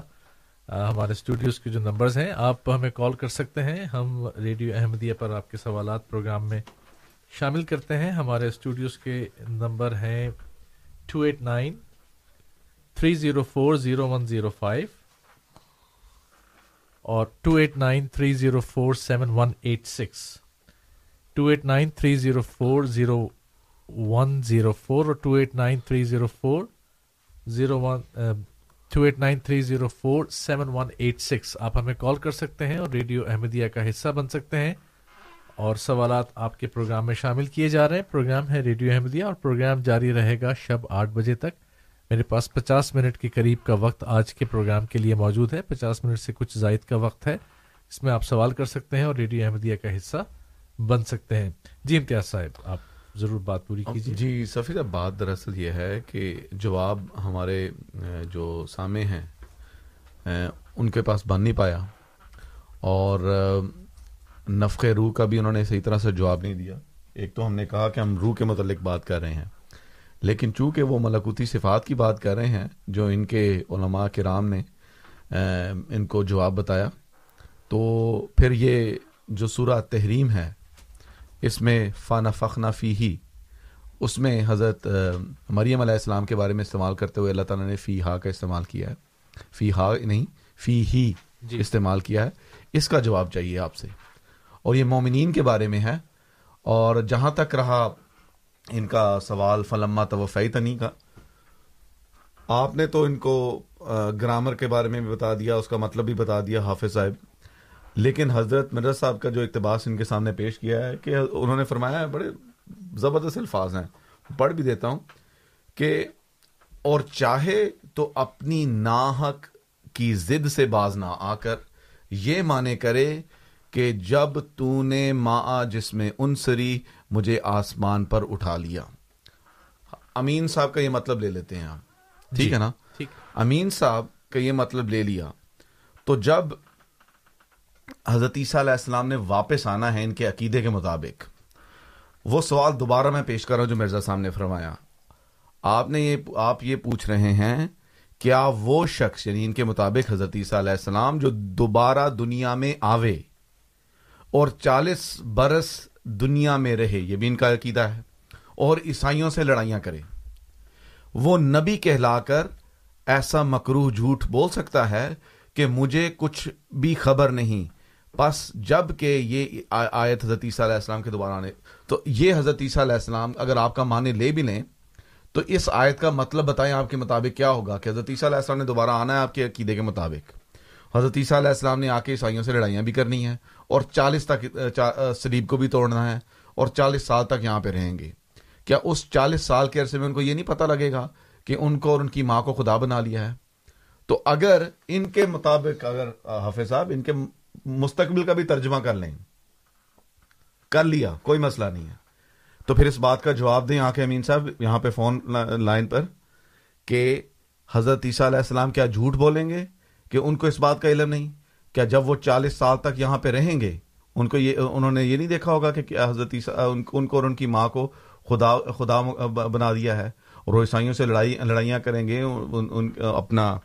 ہمارے اسٹوڈیوز کے جو نمبرز ہیں آپ ہمیں کال کر سکتے ہیں۔ ہم ریڈیو احمدیہ پر آپ کے سوالات پروگرام میں شامل کرتے ہیں۔ ہمارے اسٹوڈیوز کے نمبر ہیں two eight nine three zero four zero one zero five اور two eight nine three zero four seven one eight six two eight nine three zero four zero one zero four اور two eight nine three zero four zero one two eight nine three zero four seven one eight six آپ ہمیں کال کر سکتے ہیں اور radio Ahmadiyya کا حصہ بن سکتے ہیں اور سوالات آپ کے پروگرام میں شامل کیے جا رہے ہیں۔ پروگرام ہے ریڈیو احمدیہ اور پروگرام جاری رہے گا شب آٹھ بجے تک۔ میرے پاس پچاس منٹ کے قریب کا وقت آج کے پروگرام کے لیے موجود ہے۔ پچاس منٹ سے کچھ زائد کا وقت ہے۔ اس میں آپ سوال کر سکتے ہیں اور ریڈیو احمدیہ کا حصہ بن سکتے ہیں۔ جی امتیاز صاحب آپ ضرور بات پوری کیجیے۔ جی سفید بات دراصل یہ ہے کہ جواب ہمارے جو سامع ہیں ان کے پاس بن نہیں پایا۔ اور نفق روح کا بھی انہوں نے صحیح طرح سے جواب نہیں دیا۔ ایک تو ہم نے کہا کہ ہم روح کے متعلق بات کر رہے ہیں۔ لیکن چونکہ وہ ملکوتی صفات کی بات کر رہے ہیں جو ان کے علماء کرام نے ان کو جواب بتایا تو پھر یہ جو سورہ تحریم ہے اس میں فانا فخنا فی ہی اس میں حضرت مریم علیہ السلام کے بارے میں استعمال کرتے ہوئے اللہ تعالیٰ نے فی ہا کا استعمال کیا ہے۔ فی ہا نہیں فی ہی جی۔ استعمال کیا ہے۔ اس کا جواب چاہیے آپ سے۔ اور یہ مومنین کے بارے میں ہے اور جہاں تک رہا ان کا سوال فلما توفی تنی کا۔ آپ نے تو ان کو گرامر کے بارے میں بھی بتا دیا، اس کا مطلب بھی بتا دیا حافظ صاحب۔ لیکن حضرت مرزا صاحب کا جو اقتباس ان کے سامنے پیش کیا ہے کہ انہوں نے فرمایا ہے، بڑے زبردست الفاظ ہیں۔ پڑھ بھی دیتا ہوں کہ اور چاہے تو اپنی ناحق کی زد سے باز نہ آ کر یہ مانے کرے کہ جب تو نے ماں جس میں انسری مجھے آسمان پر اٹھا لیا۔ امین صاحب کا یہ مطلب لے لیتے ہیں آپ۔ ٹھیک جی، ہے نا؟ امین صاحب کا یہ مطلب لے لیا۔ تو جب حضرت عیسیٰ علیہ السلام نے واپس آنا ہے ان کے عقیدے کے مطابق وہ سوال دوبارہ میں پیش کر رہا ہوں جو مرزا صاحب نے فرمایا۔ آپ نے یہ آپ یہ پوچھ رہے ہیں کیا وہ شخص یعنی ان کے مطابق حضرت عیسیٰ علیہ السلام جو دوبارہ دنیا میں آوے اور چالیس برس دنیا میں رہے، یہ بھی ان کا عقیدہ ہے، اور عیسائیوں سے لڑائیاں کرے۔ وہ نبی کہلا کر ایسا مکروح جھوٹ بول سکتا ہے کہ مجھے کچھ بھی خبر نہیں۔ بس جبکہ یہ آیت حضرت عیسیٰ علیہ السلام کے دوبارہ آنے، تو یہ حضرت عیسیٰ علیہ السلام اگر آپ کا معنی لے بھی لیں، تو اس آیت کا مطلب بتائیں آپ کے مطابق کیا ہوگا کہ حضرت عیسیٰ علیہ السلام نے دوبارہ آنا ہے آپ کے عقیدے کے مطابق۔ حضرت عیسیٰ علیہ السلام نے آ کے عیسائیوں سے لڑائیاں بھی کرنی ہیں اور چالیس تک سلیب کو بھی توڑنا ہے اور چالیس سال تک یہاں پہ رہیں گے۔ کیا اس چالیس سال کے عرصے میں ان کو یہ نہیں پتا لگے گا کہ ان کو اور ان کی ماں کو خدا بنا لیا ہے؟ تو اگر ان کے مطابق، اگر، حافظ صاحب، ان کے مستقبل کا بھی ترجمہ کر لیں، کر لیا، کوئی مسئلہ نہیں ہے۔ تو پھر اس بات کا جواب دیں آ کے امین صاحب، یہاں پہ فون لائن پر کہ حضرت عیسیٰ علیہ السلام کیا جھوٹ بولیں گے کہ ان کو اس بات کا علم نہیں؟ کیا جب وہ چالیس سال تک یہاں پہ رہیں گے، ان کو یہ، انہوں نے یہ نہیں دیکھا ہوگا کہ حضرت ان کو اور ان کی ماں کو خدا خدا بنا دیا ہے اور عیسائیوں سے لڑائی، لڑائیاں کریں گے، ان اپنا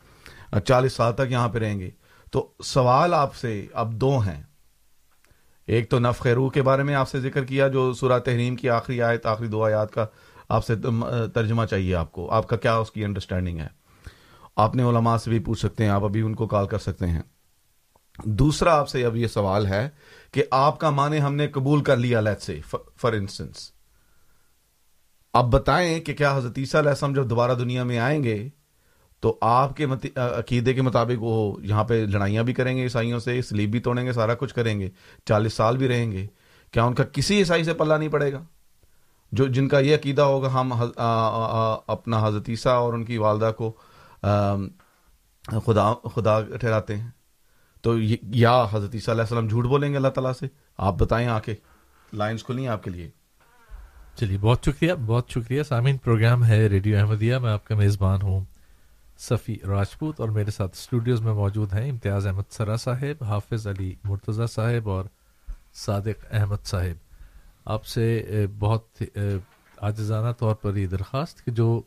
چالیس سال تک یہاں پہ رہیں گے۔ تو سوال آپ سے اب دو ہیں۔ ایک تو نف روح کے بارے میں آپ سے ذکر کیا، جو سورہ تحریم کی آخری آیت، آخری دو آیات کا آپ سے ترجمہ چاہیے آپ کو۔ آپ کا کیا اس کی انڈرسٹینڈنگ ہے؟ آپ نے علماء سے بھی پوچھ سکتے ہیں، آپ ابھی ان کو کال کر سکتے ہیں۔ دوسرا آپ سے اب یہ سوال ہے کہ آپ کا معنی ہم نے قبول کر لیا لیٹ سے فار انسٹنس اب بتائیں کہ کیا حضرت عیسیٰ علیہ السلام جب دوبارہ دنیا میں آئیں گے تو آپ کے عقیدے کے مطابق وہ یہاں پہ لڑائیاں بھی کریں گے عیسائیوں سے سلیب بھی توڑیں گے، سارا کچھ کریں گے، چالیس سال بھی رہیں گے، کیا ان کا کسی عیسائی سے پلہ نہیں پڑے گا؟ جو جن کا یہ عقیدہ ہوگا، ہم اپنا حضرت عیسیٰ اور ان کی والدہ کو خدا خدا ٹھہراتے ہیں۔ تو یا حضرت عیسیٰ علیہ السلام جھوٹ بولیں گے اللہ تعالیٰ سے؟ آپ بتائیں آ کے۔ لائنس کھلی ہیں آپ کے لیے۔ چلیے، بہت شکریہ بہت شکریہ۔ سامعین، پروگرام ہے ریڈیو احمدیہ۔ میں آپ کا میزبان ہوں صفی راجپوت اور میرے ساتھ اسٹوڈیوز میں موجود ہیں امتیاز احمد سرا صاحب، حافظ علی مرتضی صاحب اور صادق احمد صاحب۔ آپ سے بہت آجزانہ طور پر یہ درخواست کہ جو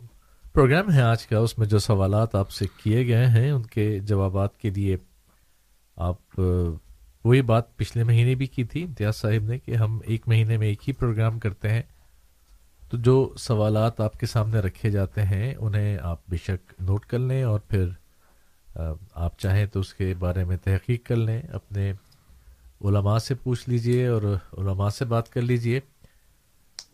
پروگرام ہے آج کا، اس میں جو سوالات آپ سے کیے گئے ہیں، ان کے جوابات کے لیے آپ وہی بات پچھلے مہینے بھی کی تھی امتیاز صاحب نے کہ ہم ایک مہینے میں ایک ہی پروگرام کرتے ہیں۔ تو جو سوالات آپ کے سامنے رکھے جاتے ہیں، انہیں آپ بے شک نوٹ کر لیں اور پھر آپ چاہیں تو اس کے بارے میں تحقیق کر لیں۔ اپنے علماء سے پوچھ لیجیے اور علماء سے بات کر لیجیے۔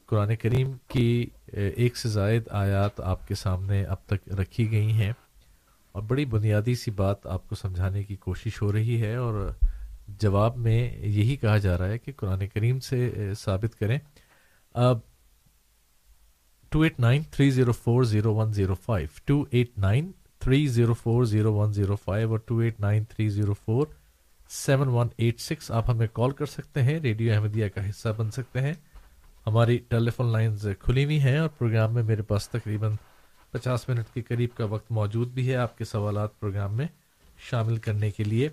قرآن کریم کی ایک سے زائد آیات آپ کے سامنے اب تک رکھی گئی ہیں۔ اور بڑی بنیادی سی بات آپ کو سمجھانے کی کوشش ہو رہی ہے اور جواب میں یہی کہا جا رہا ہے کہ قرآن کریم سے ثابت کریں۔ Two eight nine three zero four zero one zero five two eight nine three zero four zero one zero five اور two eight nine three zero four seven one eight six آپ ہمیں کال کر سکتے ہیں۔ ریڈیو احمدیہ کا حصہ بن سکتے ہیں۔ ہماری ٹیلی فون لائنز کھلی ہوئی ہیں اور پروگرام میں میرے پاس تقریباً پچاس منٹ کے قریب کا وقت موجود بھی ہے آپ کے سوالات پروگرام میں شامل کرنے کے لیے۔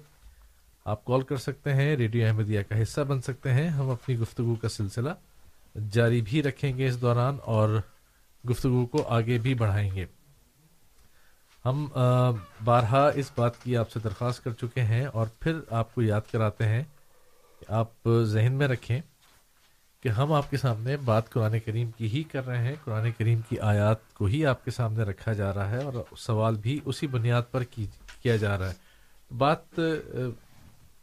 آپ کال کر سکتے ہیں، ریڈیو احمدیہ کا حصہ بن سکتے ہیں۔ ہم اپنی گفتگو کا سلسلہ جاری بھی رکھیں گے اس دوران اور گفتگو کو آگے بھی بڑھائیں گے۔ ہم بارہا اس بات کی آپ سے درخواست کر چکے ہیں اور پھر آپ کو یاد کراتے ہیں کہ آپ ذہن میں رکھیں کہ ہم آپ کے سامنے بات قرآن کریم کی ہی کر رہے ہیں۔ قرآن کریم کی آیات کو ہی آپ کے سامنے رکھا جا رہا ہے اور سوال بھی اسی بنیاد پر کی کیا جا رہا ہے۔ بات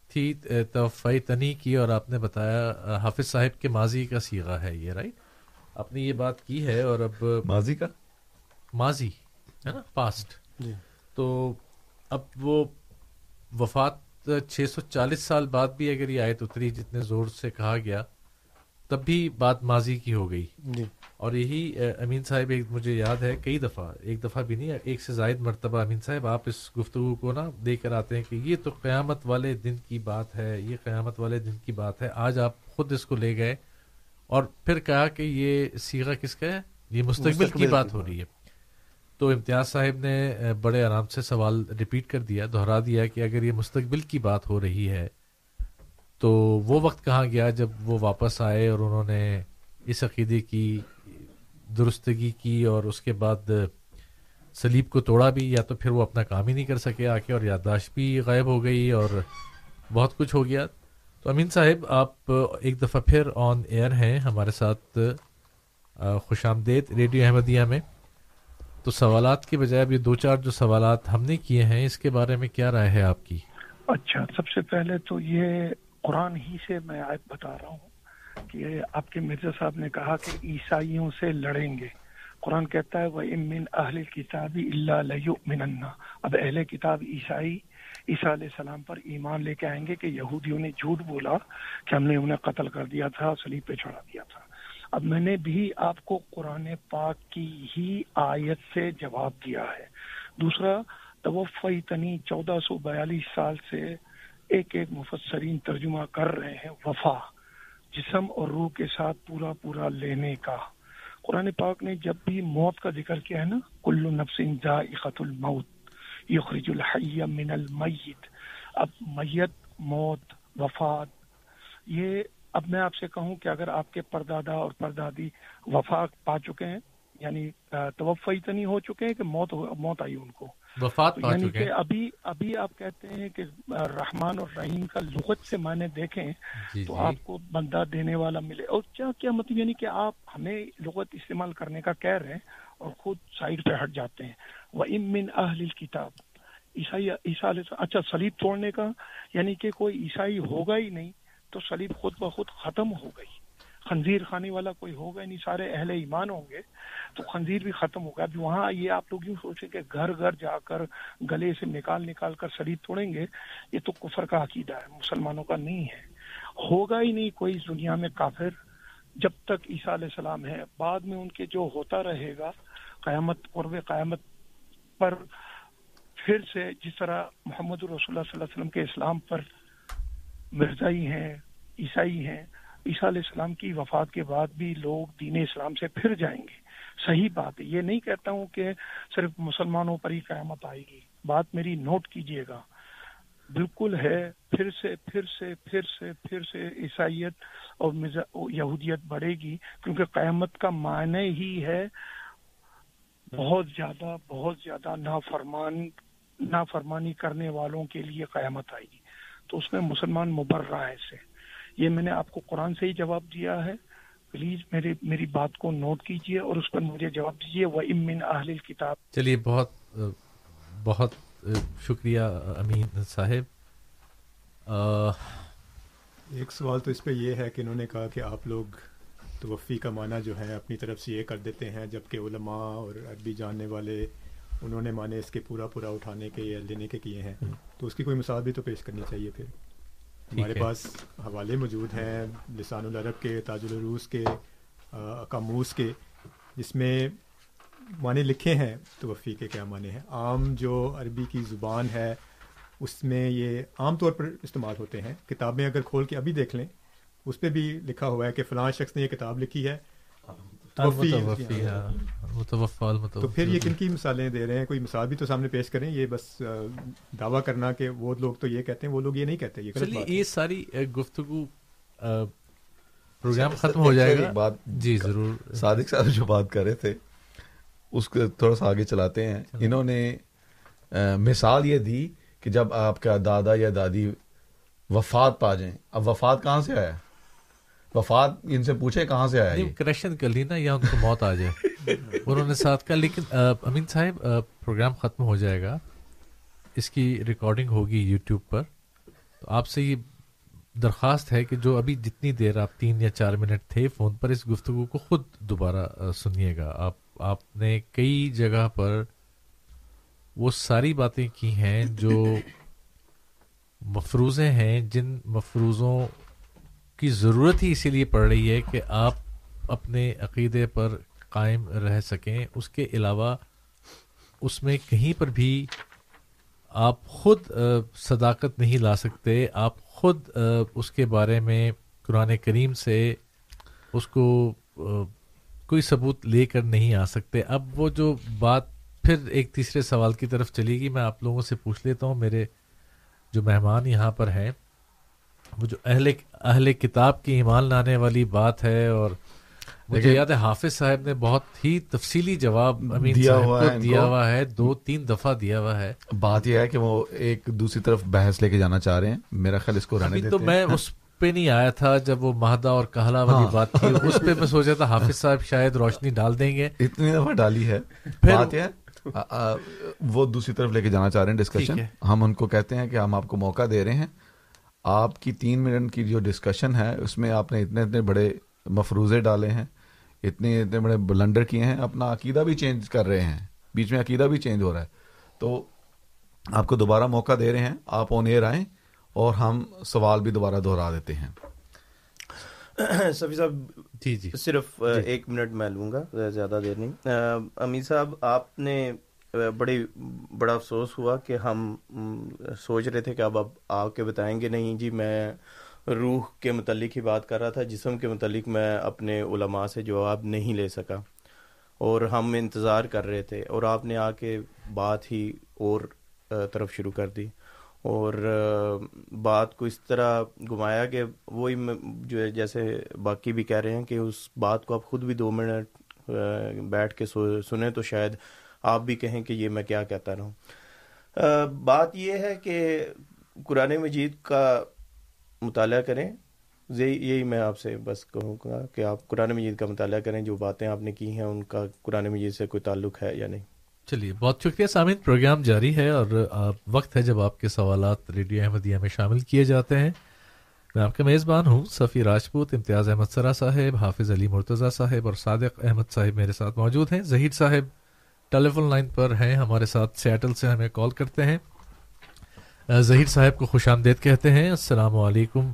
تھی توفائی تنی کی اور آپ نے بتایا حافظ صاحب کے ماضی کا سیغہ ہے یہ رائٹ آپ نے یہ بات کی ہے اور اب ماضی کا؟ ماضی ہے نا؟ پاسٹ جی۔ تو اب وہ وفات چھ سو چالیس سال بعد بھی اگر یہ آیت اتری جتنے زور سے کہا گیا تب بھی بات ماضی کی ہو گئی۔ جی۔ اور یہی امین صاحب ایک مجھے یاد ہے کئی دفعہ ایک دفعہ بھی نہیں ایک سے زائد مرتبہ امین صاحب آپ اس گفتگو کو نا دے کر آتے ہیں کہ یہ تو قیامت والے دن کی بات ہے یہ قیامت والے دن کی بات ہے آج آپ خود اس کو لے گئے۔ اور پھر کہا کہ یہ سیگا کس کا ہے؟ یہ مستقبل کی بات ہو رہی ہے۔ تو امتیاز صاحب نے بڑے آرام سے سوال ریپیٹ کر دیا دہرا دیا کہ اگر یہ مستقبل کی بات ہو رہی ہے تو وہ وقت کہاں گیا جب وہ واپس آئے اور انہوں نے اس عقیدے کی درستگی کی اور اس کے بعد سلیب کو توڑا بھی یا تو پھر وہ اپنا کام ہی نہیں کر سکے آ کے اور یادداشت بھی غائب ہو گئی اور بہت کچھ ہو گیا۔ تو امین صاحب، آپ ایک دفعہ پھر آن ایئر ہیں ہمارے ساتھ خوش آمدید ریڈیو احمدیہ میں۔ تو سوالات کے بجائے اب یہ دو چار جو سوالات ہم نے کیے ہیں، اس کے بارے میں کیا رائے ہے آپ کی؟ اچھا سب سے پہلے تو یہ قرآن ہی سے میں آج بتا رہا ہوں کہ آپ کے مرزا صاحب نے کہا کہ عیسائیوں سے لڑیں گے۔ قرآن کہتا ہے وہ امن اہل کتابی اللہ من اب اہل کتاب عیسائی، عیسیٰ علیہ السلام پر ایمان لے کے آئیں گے کہ یہودیوں نے جھوٹ بولا کہ ہم نے انہیں قتل کر دیا تھا، سلیب پہ چڑھا دیا تھا۔ اب میں نے بھی آپ کو قرآن پاک کی ہی آیت سے جواب دیا ہے۔ دوسرا توفی تنی چودہ سو بیالیس سال سے ایک ایک مفسرین ترجمہ کر رہے ہیں، وفا، جسم اور روح کے ساتھ پورا پورا لینے کا۔ قرآن پاک نے جب بھی موت کا ذکر کیا ہے نا، کلو نفس ذائقت الموت یخرج الحی من المیت۔ اب میت، موت، وفات، یہ اب میں آپ سے کہوں کہ اگر آپ کے پردادا اور پردادی وفات پا چکے ہیں یعنی توفی تو نہیں ہو چکے ہیں کہ موت موت آئی ان کو۔ وفات یعنی کہ ابھی ابھی آپ کہتے ہیں کہ رحمان اور رحیم کا لغت سے معنی دیکھیں جی تو جی۔ آپ کو بندہ دینے والا ملے۔ اور کیا کیا مطلب یعنی کہ آپ ہمیں لغت استعمال کرنے کا کہہ رہے ہیں اور خود سائڈ پہ ہٹ جاتے ہیں۔ وہ امن اہل کتاب عیسائی عیسائی اچھا سلیب توڑنے کا یعنی کہ کوئی عیسائی ہوگا ہی نہیں تو سلیب خود بخود ختم ہو گئی۔ خنزیر خانے والا کوئی ہوگا نہیں، سارے اہل ایمان ہوں گے۔ تو خنزیر بھی ختم ہوگا اب وہاں یہ آپ لوگ یوں سوچیں کہ گھر گھر جا کر گلے سے نکال نکال کر سلیب توڑیں گے، یہ تو کفر کا عقیدہ ہے، مسلمانوں کا نہیں ہے۔ ہوگا ہی نہیں کوئی دنیا میں کافر جب تک عیسیٰ علیہ السلام ہے۔ بعد میں ان کے جو ہوتا رہے گا، قیامت، قرب قیامت پر پھر سے جس طرح محمد رسول اللہ صلی اللہ علیہ وسلم کے اسلام پر مرزائی ہیں، عیسائی ہیں عیسیٰ علیہ السلام کی وفات کے بعد بھی لوگ دین اسلام سے پھر جائیں گے۔ صحیح بات ہے۔ یہ نہیں کہتا ہوں کہ صرف مسلمانوں پر ہی قیامت آئے گی۔ بات میری نوٹ کیجیے گا۔ بالکل ہے۔ پھر سے پھر سے پھر سے پھر سے عیسائیت اور یہودیت بڑھے گی کیونکہ قیامت کا معنی ہی ہے بہت زیادہ بہت زیادہ نافرمان، نافرمانی کرنے والوں کے لیے قیامت آئے گی۔ تو اس میں مسلمان مبرہ ہے سے یہ میں نے آپ کو قرآن سے ہی جواب دیا ہے۔ پلیز میری میری بات کو نوٹ کیجیے اور اس پر مجھے جواب دیجیے وہ امن اہل کتاب چلیے بہت بہت شکریہ امین صاحب۔ ایک سوال تو اس پہ یہ ہے کہ انہوں نے کہا کہ آپ لوگ توفی کا معنی جو ہے اپنی طرف سے یہ کر دیتے ہیں جبکہ علماء اور عربی جاننے والے انہوں نے معنی اس کے پورا پورا اٹھانے کے یا لینے کے کیے ہیں۔ تو اس کی کوئی مثال بھی تو پیش کرنی چاہیے پھر۔ ہمارے پاس حوالے موجود ہیں لسان العرب کے تاج العروس کے کاموس کے جس میں معنی لکھے ہیں توفی کے کیا معنی ہیں۔ عام جو عربی کی زبان ہے اس میں یہ عام طور پر استعمال ہوتے ہیں۔ کتابیں اگر کھول کے ابھی دیکھ لیں اس پہ بھی لکھا ہوا ہے کہ فلاں شخص نے یہ کتاب لکھی ہے۔ تو پھر یہ کن کی مثالیں دے رہے ہیں؟ کوئی مثال بھی تو سامنے پیش کریں؟ یہ بس دعویٰ کرنا کہ وہ لوگ تو یہ کہتے ہیں وہ لوگ یہ نہیں کہتے یہ ساری گفتگو پروگرام ختم ہو جائے گا۔ بات جی ضرور۔ صادق صاحب جو بات کر رہے تھے اس کو تھوڑا سا آگے چلاتے ہیں۔ انہوں نے مثال یہ دی کہ جب آپ کا دادا یا دادی وفات پا جائیں اب وفات کہاں سے آیا؟ وفات ان سے پوچھے کہاں سے آیا کریکشن کر لی نا یا ان کو موت آ جائے۔ *laughs* انہوں نے ساتھ کہا لیکن امین صاحب پروگرام ختم ہو جائے گا۔ اس کی ریکارڈنگ ہوگی یوٹیوب پر۔ تو آپ سے یہ درخواست ہے کہ جو ابھی جتنی دیر آپ تین یا چار منٹ تھے فون پر اس گفتگو کو خود دوبارہ سنیے گا۔ آپ آپ نے کئی جگہ پر وہ ساری باتیں کی ہیں جو مفروضے ہیں جن مفروضوں کی ضرورت ہی اسی لیے پڑ رہی ہے کہ آپ اپنے عقیدے پر قائم رہ سکیں۔ اس کے علاوہ اس میں کہیں پر بھی آپ خود صداقت نہیں لا سکتے۔ آپ خود اس کے بارے میں قرآن کریم سے اس کو کوئی ثبوت لے کر نہیں آ سکتے۔ اب وہ جو بات پھر ایک تیسرے سوال کی طرف چلے گی میں آپ لوگوں سے پوچھ لیتا ہوں۔ میرے جو مہمان یہاں پر ہیں، وہ جو اہل اہل کتاب کی ایمان لانے والی بات ہے اور مجھے یاد ہے حافظ صاحب نے بہت ہی تفصیلی جواب امین دیا ہوا ہے دیا ہوا ہے دو تین دفعہ دیا ہوا ہے۔ بات یہ ہے کہ وہ ایک دوسری طرف بحث لے کے جانا چاہ رہے ہیں۔ میرا خیال اس کو رہنے دیتے تو میں اس پہ نہیں آیا تھا جب وہ مہدا اور کہلا والی ہاں۔ بات تھی۔ اس پہ میں سوچا تھا حافظ صاحب شاید روشنی ڈال دیں گے۔ اتنی دفعہ ڈالی ہے۔ بات یہ وہ دوسری طرف لے کے جانا چاہ رہے ہیں ڈسکشن ہم ان کو کہتے ہیں کہ ہم آپ کو موقع دے رہے ہیں۔ آپ کی تین منٹ کی جو ڈسکشن ہے اس میں آپ نے اتنے اتنے بڑے مفروضے ڈالے ہیں اتنے اتنے بڑے بلنڈر کیے ہیں اپنا عقیدہ بھی چینج کر رہے ہیں بیچ میں عقیدہ بھی چینج ہو رہا ہے۔ تو آپ کو دوبارہ موقع دے رہے ہیں آپ آن ایئر آئیں اور ہم سوال بھی دوبارہ دہرا دیتے ہیں۔ *coughs* سفی صاحب جی جی۔ صرف جی. ایک منٹ میں لوں گا زیادہ دیر نہیں۔ امیر صاحب آپ نے بڑی بڑا افسوس ہوا کہ ہم سوچ رہے تھے کہ اب اب آ کے بتائیں گے نہیں۔ جی میں روح کے متعلق ہی بات کر رہا تھا۔ جسم کے متعلق میں اپنے علماء سے جواب نہیں لے سکا۔ اور ہم انتظار کر رہے تھے اور آپ نے آ کے بات ہی اور طرف شروع کر دی۔ اور بات کو اس طرح گھمایا کہ وہی جو ہے، جیسے باقی بھی کہہ رہے ہیں کہ اس بات کو آپ خود بھی دو منٹ بیٹھ کے سنیں تو شاید آپ بھی کہیں کہ یہ میں کیا کہتا رہا ہوں۔ بات یہ ہے کہ قرآن مجید کا مطالعہ کریں۔ یہی میں آپ سے بس کہوں گا کہ آپ قرآن مجید کا مطالعہ کریں، جو باتیں آپ نے کی ہیں، ان کا قرآن مجید سے کوئی تعلق ہے یا نہیں۔ چلیے، بہت شکریہ سامعین، پروگرام جاری ہے اور وقت ہے جب آپ کے سوالات ریڈیو احمدیہ میں شامل کیے جاتے ہیں۔ میں آپ کا میزبان ہوں، صفی راجپوت، امتیاز احمد سرا صاحب، حافظ علی مرتضی صاحب اور صادق احمد صاحب میرے ساتھ موجود ہیں۔ ظہیر صاحب ٹیلی فون لائن پر ہیں، ہمارے ساتھ سیٹل سے ہمیں کال کرتے ہیں۔ ظہیر صاحب کو خوش آمدید کہتے ہیں۔ السلام علیکم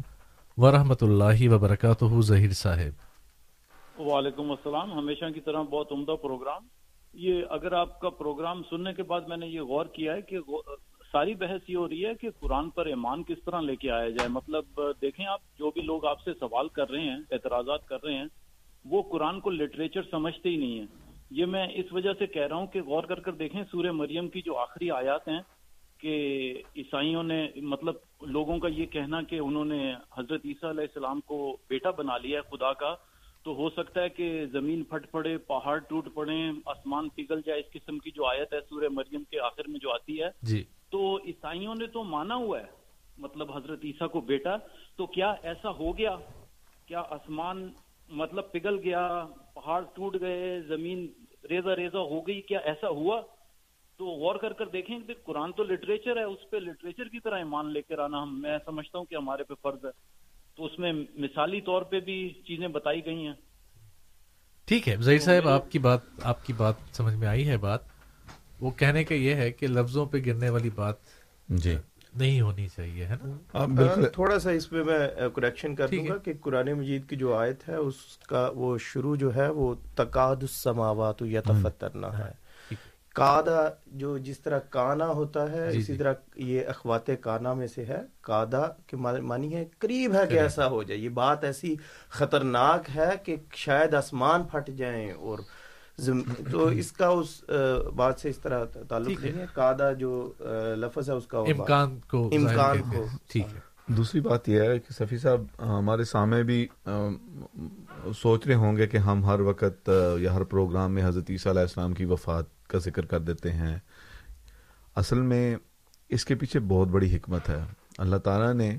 ورحمۃ اللہ وبرکاتہ ظہیر صاحب۔ وعلیکم السلام۔ ہمیشہ کی طرح بہت عمدہ پروگرام۔ یہ اگر آپ کا پروگرام سننے کے بعد میں نے یہ غور کیا ہے کہ ساری بحث یہ ہو رہی ہے کہ قرآن پر ایمان کس طرح لے کے آیا جائے۔ مطلب دیکھیں آپ، جو بھی لوگ آپ سے سوال کر رہے ہیں، اعتراضات کر رہے ہیں، وہ قرآن کو لٹریچر سمجھتے ہی نہیں ہیں۔ یہ میں اس وجہ سے کہہ رہا ہوں کہ غور کر کر دیکھیں سورہ مریم کی جو آخری آیات ہیں کہ عیسائیوں نے مطلب لوگوں کا یہ کہنا کہ انہوں نے حضرت عیسیٰ علیہ السلام کو بیٹا بنا لیا ہے خدا کا تو ہو سکتا ہے کہ زمین پھٹ پڑے پہاڑ ٹوٹ پڑے آسمان پگھل جائے اس قسم کی جو آیت ہے سورہ مریم کے آخر میں جو آتی ہے۔ جی۔ تو عیسائیوں نے تو مانا ہوا ہے مطلب حضرت عیسیٰ کو بیٹا تو کیا ایسا ہو گیا؟ کیا آسمان مطلب پگھل گیا پہاڑ ٹوٹ گئے زمین ریزا ریزا ہو گئی کیا ایسا ہوا؟ تو غور کر کر دیکھیں کہ قرآن تو لٹریچر ہے اس پہ لٹریچر کی طرح ایمان لے کر آنا ہم میں سمجھتا ہوں کہ ہمارے پہ فرض ہے۔ تو اس میں مثالی طور پہ بھی چیزیں بتائی گئی ہیں۔ ٹھیک ہے ظہیر صاحب آپ کی بات آپ کی بات سمجھ میں آئی ہے بات۔ وہ کہنے کا یہ ہے کہ لفظوں پہ گرنے والی بات جی۔ نہیں ہونی چاہیے ہے نا؟ تھوڑا سا اس پہ میں کریکشن کر دوں گا کہ قرآن مجید کی جو آیت ہے اس کا وہ شروع جو ہے وہ تقاد السماوات یتفترنا ہے۔ کادا جو جس طرح کانا ہوتا ہے جی، اسی جی۔ طرح یہ اخوات کانا میں سے ہے۔ کادا کے معنی ہے قریب ہے کہ ایسا ہو جائے۔ یہ بات ایسی خطرناک ہے کہ شاید آسمان پھٹ جائیں اور تو *laughs* اس کا اس بات سے اس طرح تعلق نہیں ہے کادا جو لفظ ہے اس کا امکان کو امکان کو۔ ٹھیک ہے۔ دوسری بات یہ ہے کہ سفی صاحب ہمارے سامنے بھی سوچ رہے ہوں گے کہ ہم ہر وقت یا ہر پروگرام میں حضرت عیسیٰ علیہ السلام کی وفات کا ذکر کر دیتے ہیں۔ اصل میں اس کے پیچھے بہت بڑی حکمت ہے۔ اللہ تعالیٰ نے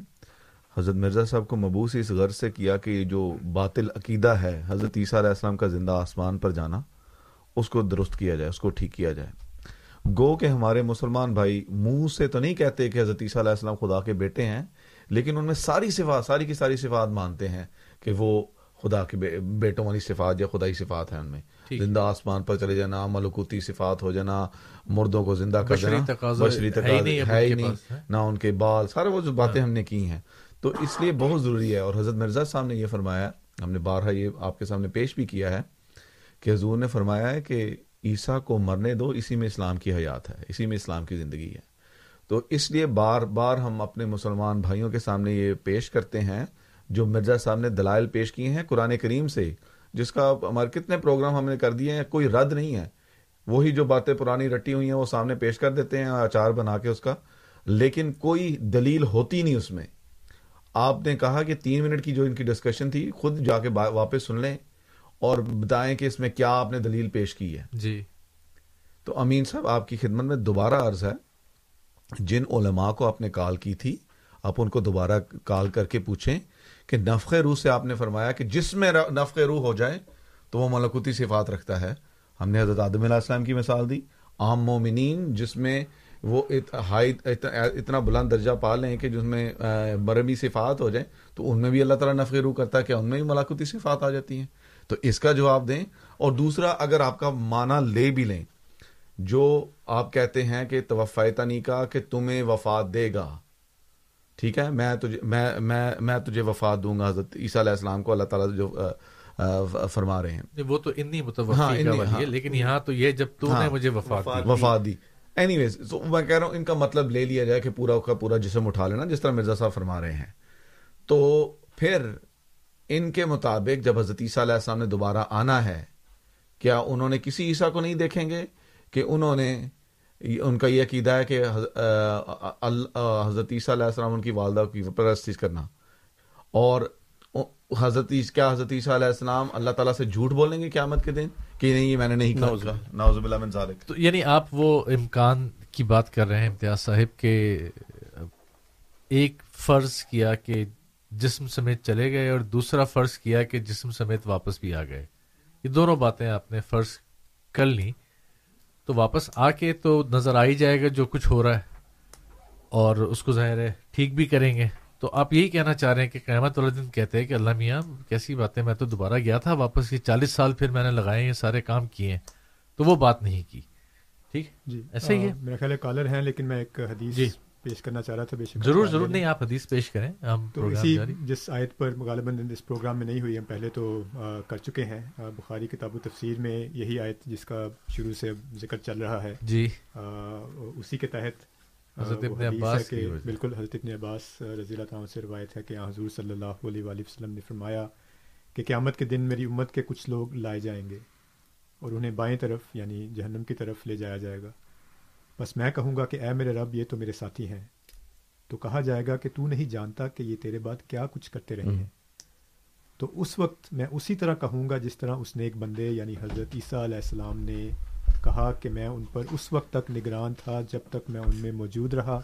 حضرت مرزا صاحب کو مبوس اس غرض سے کیا کہ جو باطل عقیدہ ہے حضرت عیسیٰ علیہ السلام کا زندہ آسمان پر جانا اس کو درست کیا جائے اس کو ٹھیک کیا جائے۔ گو کہ ہمارے مسلمان بھائی منہ سے تو نہیں کہتے کہ حضرت عیسیٰ علیہ السلام خدا کے بیٹے ہیں لیکن ان میں ساری صفات ساری کی ساری صفات مانتے ہیں کہ وہ خدا کے بیٹوں والی صفات یا خدائی صفات ہیں ان میں۔ زندہ آسمان پر چلے جانا ملکوتی صفات ہو جانا مردوں کو زندہ کر دینا بشری ہے ہی نہیں نہ ان کے بال سارے وہ جو باتیں ہاں۔ ہم نے کی ہیں۔ تو اس لیے بہت ضروری ہے اور حضرت مرزا صاحب نے یہ فرمایا ہم نے بارہا یہ آپ کے سامنے پیش بھی کیا ہے کہ حضور نے فرمایا ہے کہ عیسیٰ کو مرنے دو، اسی میں اسلام کی حیات ہے، اسی میں اسلام کی زندگی ہے۔ تو اس لیے بار بار ہم اپنے مسلمان بھائیوں کے سامنے یہ پیش کرتے ہیں، جو مرزا صاحب نے دلائل پیش کیے ہیں قرآن کریم سے، جس کا ہمارے کتنے پروگرام ہم نے کر دیے ہیں، کوئی رد نہیں ہے۔ وہی جو باتیں پرانی رٹی ہوئی ہیں، وہ سامنے پیش کر دیتے ہیں، اچار بنا کے اس کا۔ لیکن کوئی دلیل ہوتی نہیں اس میں۔ آپ نے کہا کہ تین منٹ کی جو ان کی ڈسکشن تھی، خود جا کے واپس سن لیں۔ اور بتائیں کہ اس میں کیا آپ نے دلیل پیش کی ہے۔ جی۔ تو امین صاحب آپ کی خدمت میں دوبارہ عرض ہے جن علماء کو آپ نے کال کی تھی آپ ان کو دوبارہ کال کر کے پوچھیں کہ نفق روح سے آپ نے فرمایا کہ جس میں نفق روح ہو جائے تو وہ ملکوتی صفات رکھتا ہے۔ ہم نے حضرت آدم علیہ السلام کی مثال دی۔ عام مومنین جس میں وہ اتنا بلند درجہ پا لیں کہ جس میں برمی صفات ہو جائیں تو ان میں بھی اللہ تعالیٰ نفق روح کرتا ہے کہ ان میں بھی ملاقتی صفات آ جاتی ہیں؟ تو اس کا جواب دیں اور دوسرا اگر آپ کا معنی لے بھی لیں جو آپ کہتے ہیں کہ توفیتنی کا کہ تمہیں وفات دے گا۔ ٹھیک ہے؟ میں تجھے میں میں میں تجھے وفات دوں گا حضرت عیسیٰ علیہ السلام کو اللہ تعالیٰ جو فرما رہے ہیں۔ وہ تو انی متوقع ہاں ہاں۔ لیکن یہاں تو یہ جب تو ہاں نے مجھے وفات وفات دی۔ اینی ویز تو میں کہہ رہا ہوں ان کا مطلب لے لیا جائے کہ پورا کا پورا جسم اٹھا لینا جس طرح مرزا صاحب فرما رہے ہیں۔ تو پھر ان کے مطابق جب حضرت عیسیٰ علیہ السلام نے دوبارہ آنا ہے کیا انہوں نے کسی عیسیٰ کو نہیں دیکھیں گے کہ انہوں نے ان کا یہ عقیدہ ہے کہ حضرت عیسیٰ علیہ السلام ان کی والدہ کی پرستش کرنا؟ اور حضرت کیا حضرت عیسیٰ علیہ السلام اللہ تعالیٰ سے جھوٹ بولیں گے قیامت کے دن کہ نہیں یہ میں نے نہیں کہا؟ نعوذ باللہ من ذالک۔ تو یعنی آپ وہ امکان کی بات کر رہے ہیں امتیاز صاحب کے ایک فرض کیا کہ جسم سمیت چلے گئے اور دوسرا فرض کیا کہ جسم سمیت واپس بھی آ گئے۔ یہ دونوں باتیں آپ نے فرض کر لی تو واپس آ کے تو نظر آ ہی جائے گا جو کچھ ہو رہا ہے اور اس کو ظاہر ہے ٹھیک بھی کریں گے۔ تو آپ یہی کہنا چاہ رہے ہیں کہ قیامت والے دن کہتے ہیں کہ اللہ میاں کیسی بات ہے میں تو دوبارہ گیا تھا واپس یہ چالیس سال پھر میں نے لگائے یہ سارے کام کیے ہیں۔ تو وہ بات نہیں کی۔ ٹھیک؟ جی۔ ایسا ہی ہے؟ میرا خیال ہے کالر ہیں لیکن میں ایک حدیث جی۔ پیش کرنا چاہ رہا تھا بے شک ضرور ضرور نہیں۔ آپ حدیث پیش کریں۔ ہم تو اسی جس آیت پر غالباً اس پروگرام میں نہیں ہوئی ہم پہلے تو کر چکے ہیں۔ بخاری کتاب و تفسیر میں یہی آیت جس کا شروع سے ذکر چل رہا ہے۔ جی۔ اسی کے تحت حضرت ابن عباس کہ بالکل حضرت ابن عباس رضی اللہ تعالیٰ سے روایت ہے کہ حضور صلی اللہ علیہ وآلہ وسلم نے فرمایا کہ قیامت کے دن میری امت کے کچھ لوگ لائے جائیں گے اور انہیں بائیں طرف یعنی جہنم کی طرف لے جایا جائے گا۔ بس میں کہوں گا کہ اے میرے رب یہ تو میرے ساتھی ہیں۔ تو کہا جائے گا کہ تو نہیں جانتا کہ یہ تیرے بعد کیا کچھ کرتے رہے ہیں۔ تو اس وقت میں اسی طرح کہوں گا جس طرح اس نے ایک بندے یعنی حضرت عیسیٰ علیہ السلام نے کہا کہ میں ان پر اس وقت تک نگران تھا جب تک میں ان میں موجود رہا۔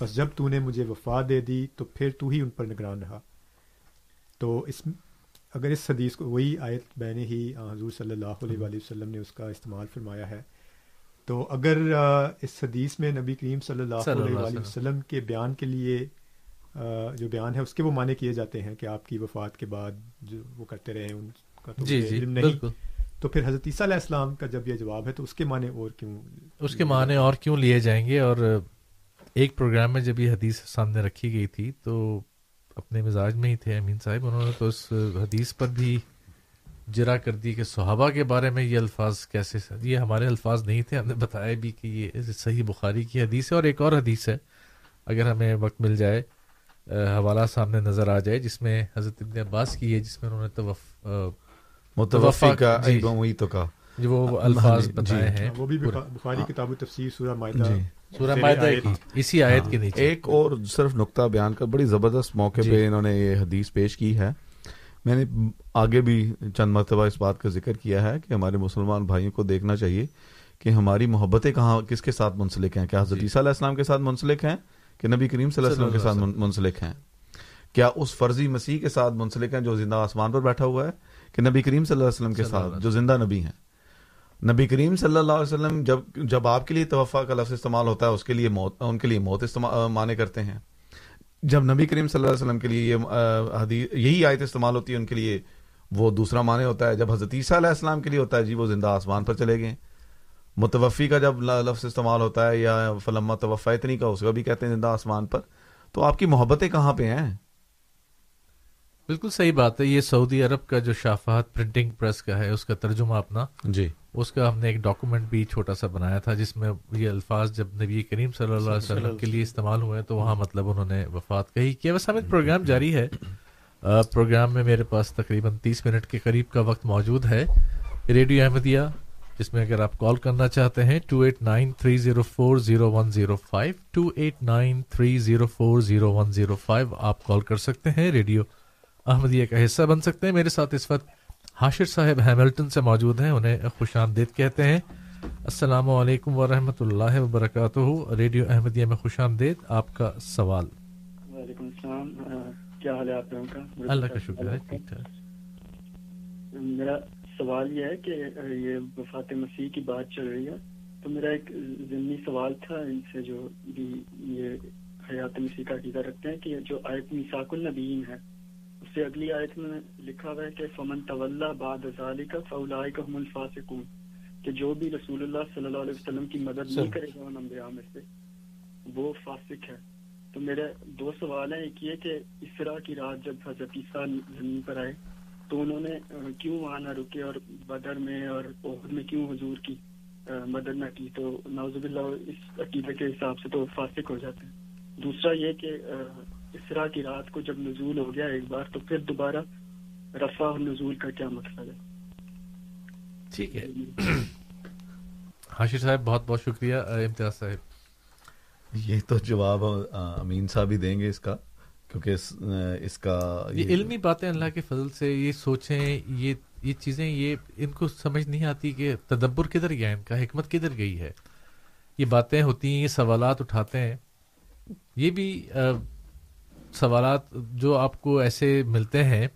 بس جب تو نے مجھے وفا دے دی تو پھر تو ہی ان پر نگران رہا۔ تو اس اگر اس حدیث کو وہی آیت میں نے ہی حضور صلی اللہ علیہ وآلہ وسلم نے اس کا استعمال فرمایا ہے۔ تو اگر اس حدیث میں نبی کریم صلی اللہ علیہ وسلم کے بیان کے لیے جو بیان ہے اس کے وہ معنی کیے جاتے ہیں کہ آپ کی وفات کے بعد جو وہ کرتے رہے ان کا تو جی جی علم نہیں۔ تو پھر حضرت عیسیٰ علیہ السلام کا جب یہ جواب ہے تو اس کے معنی اور کیوں اس کے معنی اور کیوں لیے جائیں گے؟ اور ایک پروگرام میں جب یہ حدیث سامنے رکھی گئی تھی تو اپنے مزاج میں ہی تھے امین صاحب انہوں نے تو اس حدیث پر بھی جرا کر دی کہ صحابہ کے بارے میں یہ الفاظ کیسے یہ ہمارے الفاظ نہیں تھے ہم نے بتایا بھی کہ یہ صحیح بخاری کی حدیث ہے اور ایک اور حدیث ہے۔ اگر ہمیں وقت مل جائے حوالہ سامنے نظر آ جائے جس میں حضرت ابن عباس کی ہے جس میں انہوں نے متوفی کا جی, جی وہ الفاظ جی۔ بتائے ہیں۔ وہ بھی بخاری کتاب تفسیر سورہ مائدہ جی۔ سورہ مائدہ کی اسی آیت کے نیچے۔ ایک اور صرف نقطہ بیان کر بڑی زبردست موقع پہ انہوں نے یہ حدیث پیش کی ہے۔ میں نے آگے بھی چند مرتبہ اس بات کا ذکر کیا ہے کہ ہمارے مسلمان بھائیوں کو دیکھنا چاہیے کہ ہماری محبتیں کہاں کس کے ساتھ منسلک ہیں؟ کیا حضرت جی۔ عیسیٰ علیہ السلام کے ساتھ منسلک ہیں؟ کہ نبی کریم صلی اللہ علیہ وسلم کے ساتھ منسلک ہیں؟ کیا اس فرضی مسیح کے ساتھ منسلک ہیں جو زندہ آسمان پر بیٹھا ہوا ہے؟ کہ نبی کریم صلی اللہ علیہ وسلم کے ساتھ جو زندہ نبی ہیں۔ نبی کریم صلی اللہ علیہ وسلم جب جب آپ کے لیے توفع کا لفظ استعمال ہوتا ہے اس کے لیے موت ان کے لیے موت استعمال مانے کرتے ہیں۔ جب نبی کریم صلی اللہ علیہ وسلم کے لیے یہ حدیث، یہی آیت استعمال ہوتی ہے ان کے لیے، وہ دوسرا معنی ہوتا ہے۔ جب حضرت عیسیٰ علیہ السلام کے لیے ہوتا ہے جی وہ زندہ آسمان پر چلے گئے۔ متوفی کا جب لفظ استعمال ہوتا ہے یا فلما توفیتنی اتنی کا، اس کا بھی کہتے ہیں زندہ آسمان پر۔ تو آپ کی محبتیں کہاں پہ ہیں؟ بالکل صحیح بات ہے یہ سعودی عرب کا جو شافات پرنٹنگ پریس کا ہے اس کا ترجمہ اپنا جی۔ اس کا ہم نے ایک ڈاکومنٹ بھی چھوٹا سا بنایا تھا جس میں یہ الفاظ جب نبی کریم صلی اللہ علیہ وسلم کے لیے استعمال ہوئے تو وہاں مطلب انہوں نے وفات کہی کیا بس ہمیں پروگرام جاری ہے؟ پروگرام میں میرے پاس تقریباً تیس منٹ کے قریب کا وقت موجود ہے۔ ریڈیو احمدیہ جس میں اگر آپ کال کرنا چاہتے ہیں two eight nine three zero four zero one zero five two eight nine three zero four zero one zero five آپ کال کر سکتے ہیں۔ ریڈیو احمدیہ کا حصہ بن سکتے ہیں۔ میرے ساتھ اس وقت حاشر صاحب ہیملٹن سے موجود ہیں انہیں خوش آمدید کہتے ہیں۔ السلام علیکم ورحمۃ اللہ وبرکاتہ۔ ریڈیو احمدیہ میں خوش آمدید۔ آپ کا سوال۔ وعلیکم السلام۔ کیا حال ہے آپ لوگوں کا؟ اللہ کا شکر ہے ٹھیک ٹھاک۔ میرا سوال یہ ہے کہ یہ وفات مسیح کی بات چل رہی ہے۔ تو میرا ایک ضمنی سوال تھا ان سے جو بھی یہ حیات مسیح کا عقیدہ رکھتے ہیں کہ جو آیت میساک النبیین ہے سے اگلی آیت میں لکھا ہوا ہے کہ فمن طول بعد ذالک فاولائک هم الفاسقون کہ جو بھی رسول اللہ صلی اللہ علیہ وسلم کی مدد نہیں کرے گا ان انبیاء میں سے وہ فاسق ہے۔ تو میرے دو سوال ہیں ایک یہ کہ اسرا کی رات جب حضرت عیسیٰ زمین پر آئے تو انہوں نے کیوں وہاں نہ رکے اور بدر میں اور عہد میں کیوں حضور کی مدد نہ کی؟ تو نوزب اللہ اس عقیدے کے حساب سے تو فاسق ہو جاتے ہیں۔ دوسرا یہ کہ اسرا کی رات کو جب نزول ہو گیا ایک بار تو پھر دوبارہ رفع اور نزول کا کیا مطلب ہے؟ ٹھیک ہے۔ حاشر صاحب بہت بہت شکریہ امتیاز صاحب۔ یہ تو جواب امین صاحب ہی دیں گے اس کا کیونکہ اس, اس کا یہ علمی باتیں اللہ کے فضل سے یہ سوچیں یہ یہ چیزیں یہ ان کو سمجھ نہیں آتی کہ تدبر کدھر گیا ان کا حکمت کدھر گئی ہے۔ یہ باتیں ہوتی ہیں یہ سوالات اٹھاتے ہیں۔ یہ بھی سوالات جو آپ کو ایسے ملتے ہیں،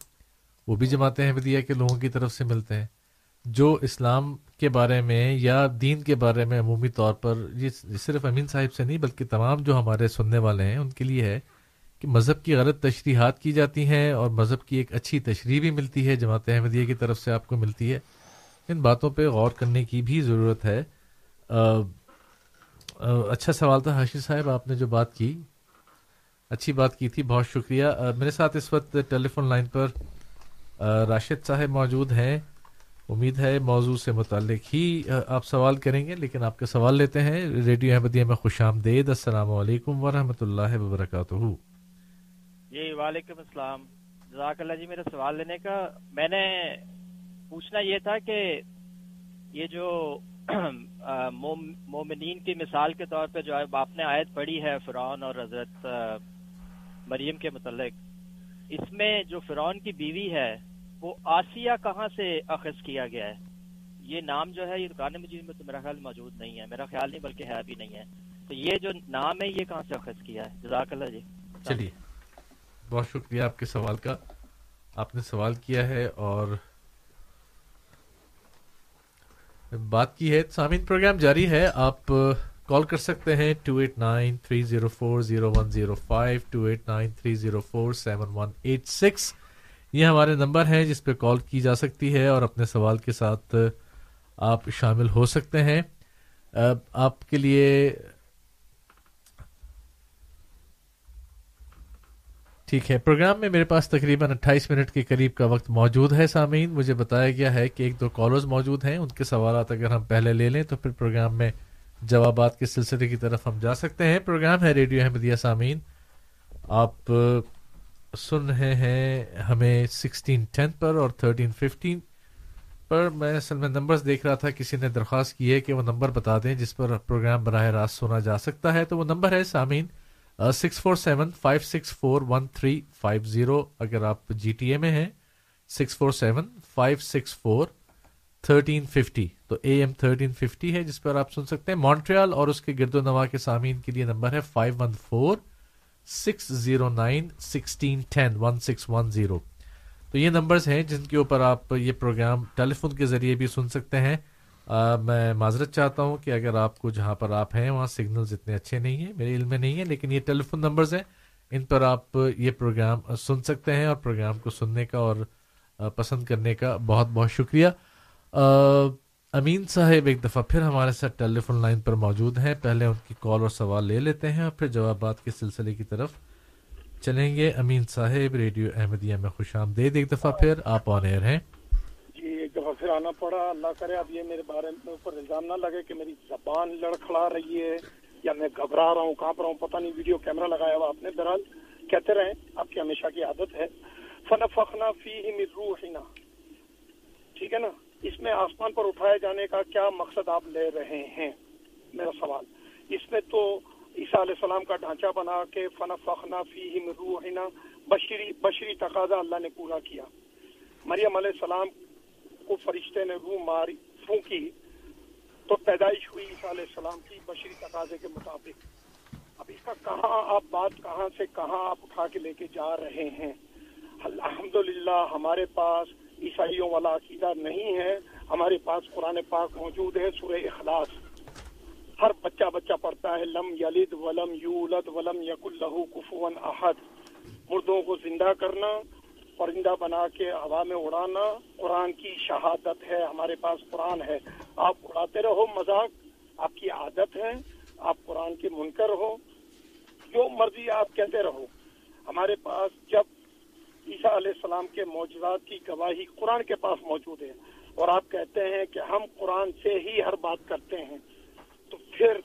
وہ بھی جماعت احمدیہ کے لوگوں کی طرف سے ملتے ہیں۔ جو اسلام کے بارے میں یا دین کے بارے میں عمومی طور پر، یہ صرف امین صاحب سے نہیں، بلکہ تمام جو ہمارے سننے والے ہیں، ان کے لیے ہے کہ مذہب کی غلط تشریحات کی جاتی ہیں اور مذہب کی ایک اچھی تشریح بھی ملتی ہے جماعت احمدیہ کی طرف سے آپ کو ملتی ہے۔ ان باتوں پہ غور کرنے کی بھی ضرورت ہے۔ اچھا سوال تھا، حاشر صاحب، آپ نے جو بات کی اچھی بات کی تھی، بہت شکریہ۔ میرے ساتھ اس وقت ٹیلی فون لائن پر راشد صاحب موجود ہیں۔ امید ہے موضوع سے متعلق ہی آپ سوال کریں گے، لیکن آپ کا سوال لیتے ہیں۔ ریڈیو احمدیہ میں خوش آمدید۔ السلام علیکم ورحمۃ اللہ وبرکاتہ۔ جی وعلیکم السلام۔ جزاک اللہ جی میرا سوال لینے کا۔ میں نے پوچھنا یہ تھا کہ یہ جو مومنین کی مثال کے طور پہ جو آپ نے آیت پڑھی ہے، فرعون اور حضرت مریم کے متعلق۔ اس میں جو فرعون کی بیوی ہے، وہ آسیہ کہاں سے اخذ کیا گیا ہے؟ یہ نام جو ہے، یہ دکان مجید میں تو میرا خیال موجود نہیں ہے، میرا خیال نہیں، بلکہ ہے بھی نہیں ہے۔ تو یہ جو نام ہے، یہ کہاں سے اخذ کیا ہے؟ جزاک اللہ جی۔ چلیے، بہت شکریہ آپ کے سوال کا۔ آپ نے سوال کیا ہے اور بات کی ہے۔ سامعین، پروگرام جاری ہے۔ آپ کال کر سکتے ہیں two eight nine three zero four zero one zero five two eight nine three zero four seven one eight six یہ ہمارے نمبر ہیں جس پہ کال کی جا سکتی ہے اور اپنے سوال کے ساتھ آپ شامل ہو سکتے ہیں۔ آپ کے لیے ٹھیک ہے۔ پروگرام میں میرے پاس تقریباً اٹھائیس منٹ کے قریب کا وقت موجود ہے سامعین۔ مجھے بتایا گیا ہے کہ ایک دو کالرز موجود ہیں۔ ان کے سوالات اگر ہم پہلے لے لیں تو پھر پروگرام میں جوابات کے سلسلے کی طرف ہم جا سکتے ہیں۔ پروگرام ہے ریڈیو احمدیہ سامعین۔ آپ سن رہے ہیں ہمیں سکسٹین ٹین پر اور تھرٹین ففٹین پر۔ میں اصل میں نمبرز دیکھ رہا تھا، کسی نے درخواست کی ہے کہ وہ نمبر بتا دیں جس پر پروگرام براہ راست سنا جا سکتا ہے۔ تو وہ نمبر ہے سامعین six four seven five six four one three five zero. اگر آپ جی ٹی اے میں ہیں، six four seven five six four thirteen fifty تو اے ایم تھرٹین ففٹی ہے جس پر آپ سن سکتے ہیں مونٹریال اور اس کے گرد و نوا کے سامعین کے لیے نمبر ہے five one four six zero nine sixteen ten one six one zero تو یہ نمبرز ہیں جن کے اوپر آپ یہ پروگرام ٹیلی فون کے ذریعے بھی سن سکتے ہیں۔ میں معذرت چاہتا ہوں کہ اگر آپ کو جہاں پر آپ ہیں، وہاں سگنلز اتنے اچھے نہیں ہیں، میرے علم میں نہیں ہے لیکن یہ ٹیلی فون نمبرز ہیں۔ ان پر آپ یہ پروگرام سن سکتے ہیں اور پروگرام کو سننے کا اور پسند کرنے کا بہت بہت شکریہ۔ امین صاحب، ایک دفعہ پھر ہمارے ساتھ ٹیلی فون لائن پر موجود ہیں۔ پہلے ان کی کال اور سوال لے لیتے ہیں اور پھر جوابات کے سلسلے کی طرف چلیں گے۔ امین صاحب، ریڈیو احمدیہ میں خوش آمدید۔ ایک دفعہ پھر آپ آن ایئر ہیں۔ جی، دفعہ پھر آنا پڑا۔ اللہ کرے اب یہ میرے بارے میں اوپر الزام نہ لگے کہ میری زبان لڑکھڑا رہی ہے یا میں گھبرا رہا ہوں کہاں پر ہوں، پتہ نہیں ویڈیو کیمرہ لگایا ہوا آپ نے۔ بہرحال کہتے رہے آپ کی ہمیشہ کی عادت ہے۔ فن فخنا فی روحنا۔ ٹھیک ہے نا؟ اس میں آسمان پر اٹھائے جانے کا کیا مقصد آپ لے رہے ہیں؟ میرا سوال، اس میں تو عیسیٰ علیہ السلام کا ڈھانچہ بنا کے فن فخنا فی روحنا، بشری بشری تقاضا اللہ نے پورا کیا۔ مریم علیہ السلام کو فرشتے نے روح ماری پھونکی، تو پیدائش ہوئی عیسیٰ علیہ السلام کی بشری تقاضے کے مطابق۔ اب اس کا کہاں، آپ بات کہاں سے کہاں آپ اٹھا کے لے کے جا رہے ہیں؟ الحمد ہمارے پاس عیسائیوں والا عقیدہ نہیں ہے، ہمارے پاس قرآن پاک موجود ہے، سورہ اخلاص۔ ہر بچہ بچہ پڑھتا ہے، لم یلد ولم یولد ولم یق اللہ کفون احد۔ مردوں کو زندہ کرنا، پرندہ بنا کے ہوا میں اڑانا، قرآن کی شہادت ہے، ہمارے پاس قرآن ہے۔ آپ اڑاتے رہو، مذاق آپ کی عادت ہے، آپ قرآن کے منکر ہو۔ جو مرضی آپ کہتے رہو۔ ہمارے پاس جب عیسیٰ علیہ السلام کے معجزات کی گواہی قرآن کے پاس موجود ہے اور آپ کہتے ہیں کہ ہم قرآن سے ہی ہر بات کرتے ہیں۔ تو پھر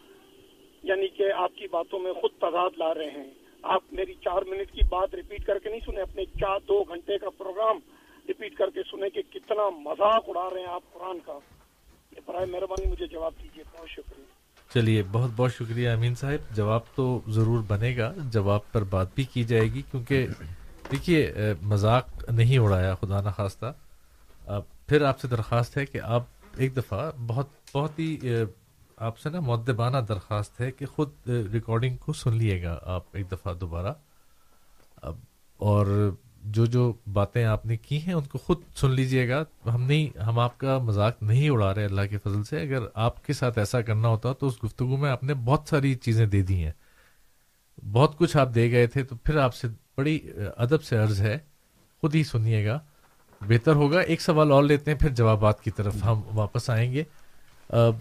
یعنی کہ آپ کی باتوں میں خود تضاد لا رہے ہیں۔ آپ میری چار منٹ کی بات ریپیٹ کر کے نہیں سنے اپنے چار دو گھنٹے کا پروگرام ریپیٹ کر کے سنے کہ کتنا مذاق اڑا رہے ہیں آپ قرآن کا۔ برائے مہربانی مجھے جواب دیجیے بہت شکریہ۔ چلیے، بہت بہت شکریہ امین صاحب۔ جواب تو ضرور بنے گا، جواب پر بات بھی کی جائے گی کیونکہ دیکھیے مذاق نہیں اڑایا، خدا نخواستہ۔ پھر آپ سے درخواست ہے کہ آپ ایک دفعہ بہت بہت ہی آپ سے نا معدبانہ درخواست ہے کہ خود ریکارڈنگ کو سن لیے گا آپ ایک دفعہ دوبارہ۔ اور جو جو باتیں آپ نے کی ہیں، ان کو خود سن لیجیے گا۔ ہم نہیں، ہم آپ کا مذاق نہیں اڑا رہے، اللہ کے فضل سے۔ اگر آپ کے ساتھ ایسا کرنا ہوتا تو اس گفتگو میں آپ نے بہت ساری چیزیں دے دی ہیں۔ بہت کچھ آپ دے گئے تھے تو پھر آپ سے بڑی ادب سے عرض ہے خود ہی سنیے گا۔ بہتر ہوگا۔ ایک سوال اور لیتے ہیں پھر جوابات کی طرف ہم واپس آئیں گے۔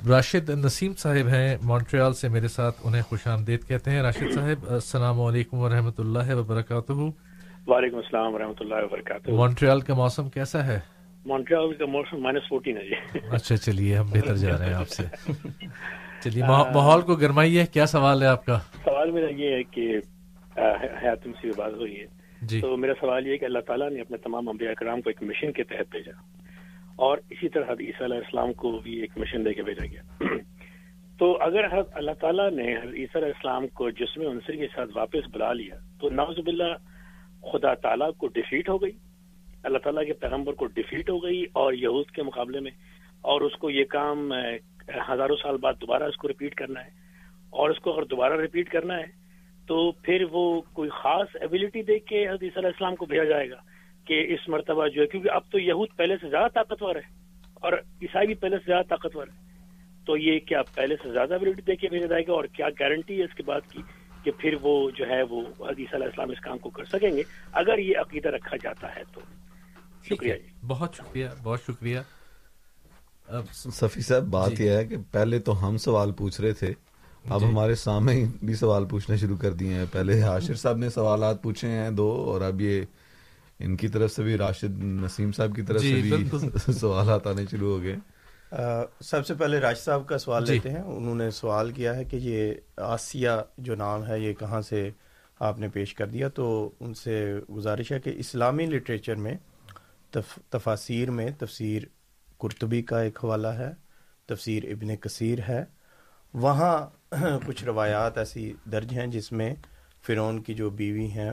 راشد نسیم صاحب ہیں مونٹریال سے میرے ساتھ انہیں خوش آمدید کہتے ہیں۔ راشد صاحب السلام علیکم ورحمۃ اللہ وبرکاتہ۔ وعلیکم السلام ورحمۃ اللہ وبرکاتہ۔ مونٹریال کا موسم کیسا ہے؟ مونٹریال کا موسم مائنس فورٹین ہے جی۔ اچھا چلیے ہم بہتر جا رہے ہیں آپ سے۔ *laughs* چلیے ماحول کو گرمائیے۔ کیا سوال ہے آپ کا؟ سوال میرا یہ ہے کہ حیات سے بات ہوئی ہے۔ جی۔ تو میرا سوال یہ ہے کہ اللہ تعالیٰ نے اپنے تمام انبیاء کرام کو ایک مشن کے تحت بھیجا۔ اور اسی طرح حدیث علیہ السلام کو بھی ایک مشن دے کے بھیجا گیا۔ تو اگر حضرت اللہ تعالیٰ نے حدیث علیہ السلام کو جسم عنصر کے ساتھ واپس بلا لیا تو نوز باللہ خدا تعالیٰ کو ڈیفیٹ ہو گئی۔ اللہ تعالیٰ کے پیغمبر کو ڈیفیٹ ہو گئی اور یہود کے مقابلے میں۔ اور اس کو یہ کام ہزاروں سال بعد دوبارہ اس کو ریپیٹ کرنا ہے۔ اور اس کو اگر دوبارہ ریپیٹ کرنا ہے تو پھر وہ کوئی خاص ایبلٹی دے کے حدیث علیہ السلام کو بھیجا جائے گا کہ اس مرتبہ جو ہے کیونکہ اب تو یہود پہلے سے زیادہ طاقتور ہے اور عیسائی بھی پہلے سے زیادہ طاقتور ہے تو یہ کیا پہلے سے زیادہ ایبلٹی دے کے بھیجا جائے گا اور کیا گارنٹی ہے اس کے بعد کی کہ پھر وہ جو ہے وہ حدیث علیہ السلام اس کام کو کر سکیں گے؟ اگر یہ عقیدہ رکھا جاتا ہے تو۔ شکریہ جی۔ بہت شکریہ بہت شکریہ۔ صفی صاحب بات جی۔ یہ ہے کہ پہلے تو ہم سوال پوچھ رہے تھے اب جی۔ ہمارے سامنے بھی سوال پوچھنا شروع کر دیے ہیں۔ پہلے عاشر صاحب نے سوالات پوچھے ہیں دو اور اب یہ ان کی طرف سے بھی راشد نسیم صاحب کی طرف جی، سے بھی *laughs* سوالات آنے شروع ہو گئے۔ سب سے پہلے راشد صاحب کا سوال جی۔ لیتے ہیں۔ انہوں نے سوال کیا ہے کہ یہ آسیہ جو نام ہے یہ کہاں سے آپ نے پیش کر دیا؟ تو ان سے گزارش ہے کہ اسلامی لٹریچر میں تفاصیر میں تفسیر کرتبی کا ایک حوالہ ہے تفسیر ابن کثیر ہے۔ وہاں کچھ روایات ایسی درج ہیں جس میں فرعون کی جو بیوی ہیں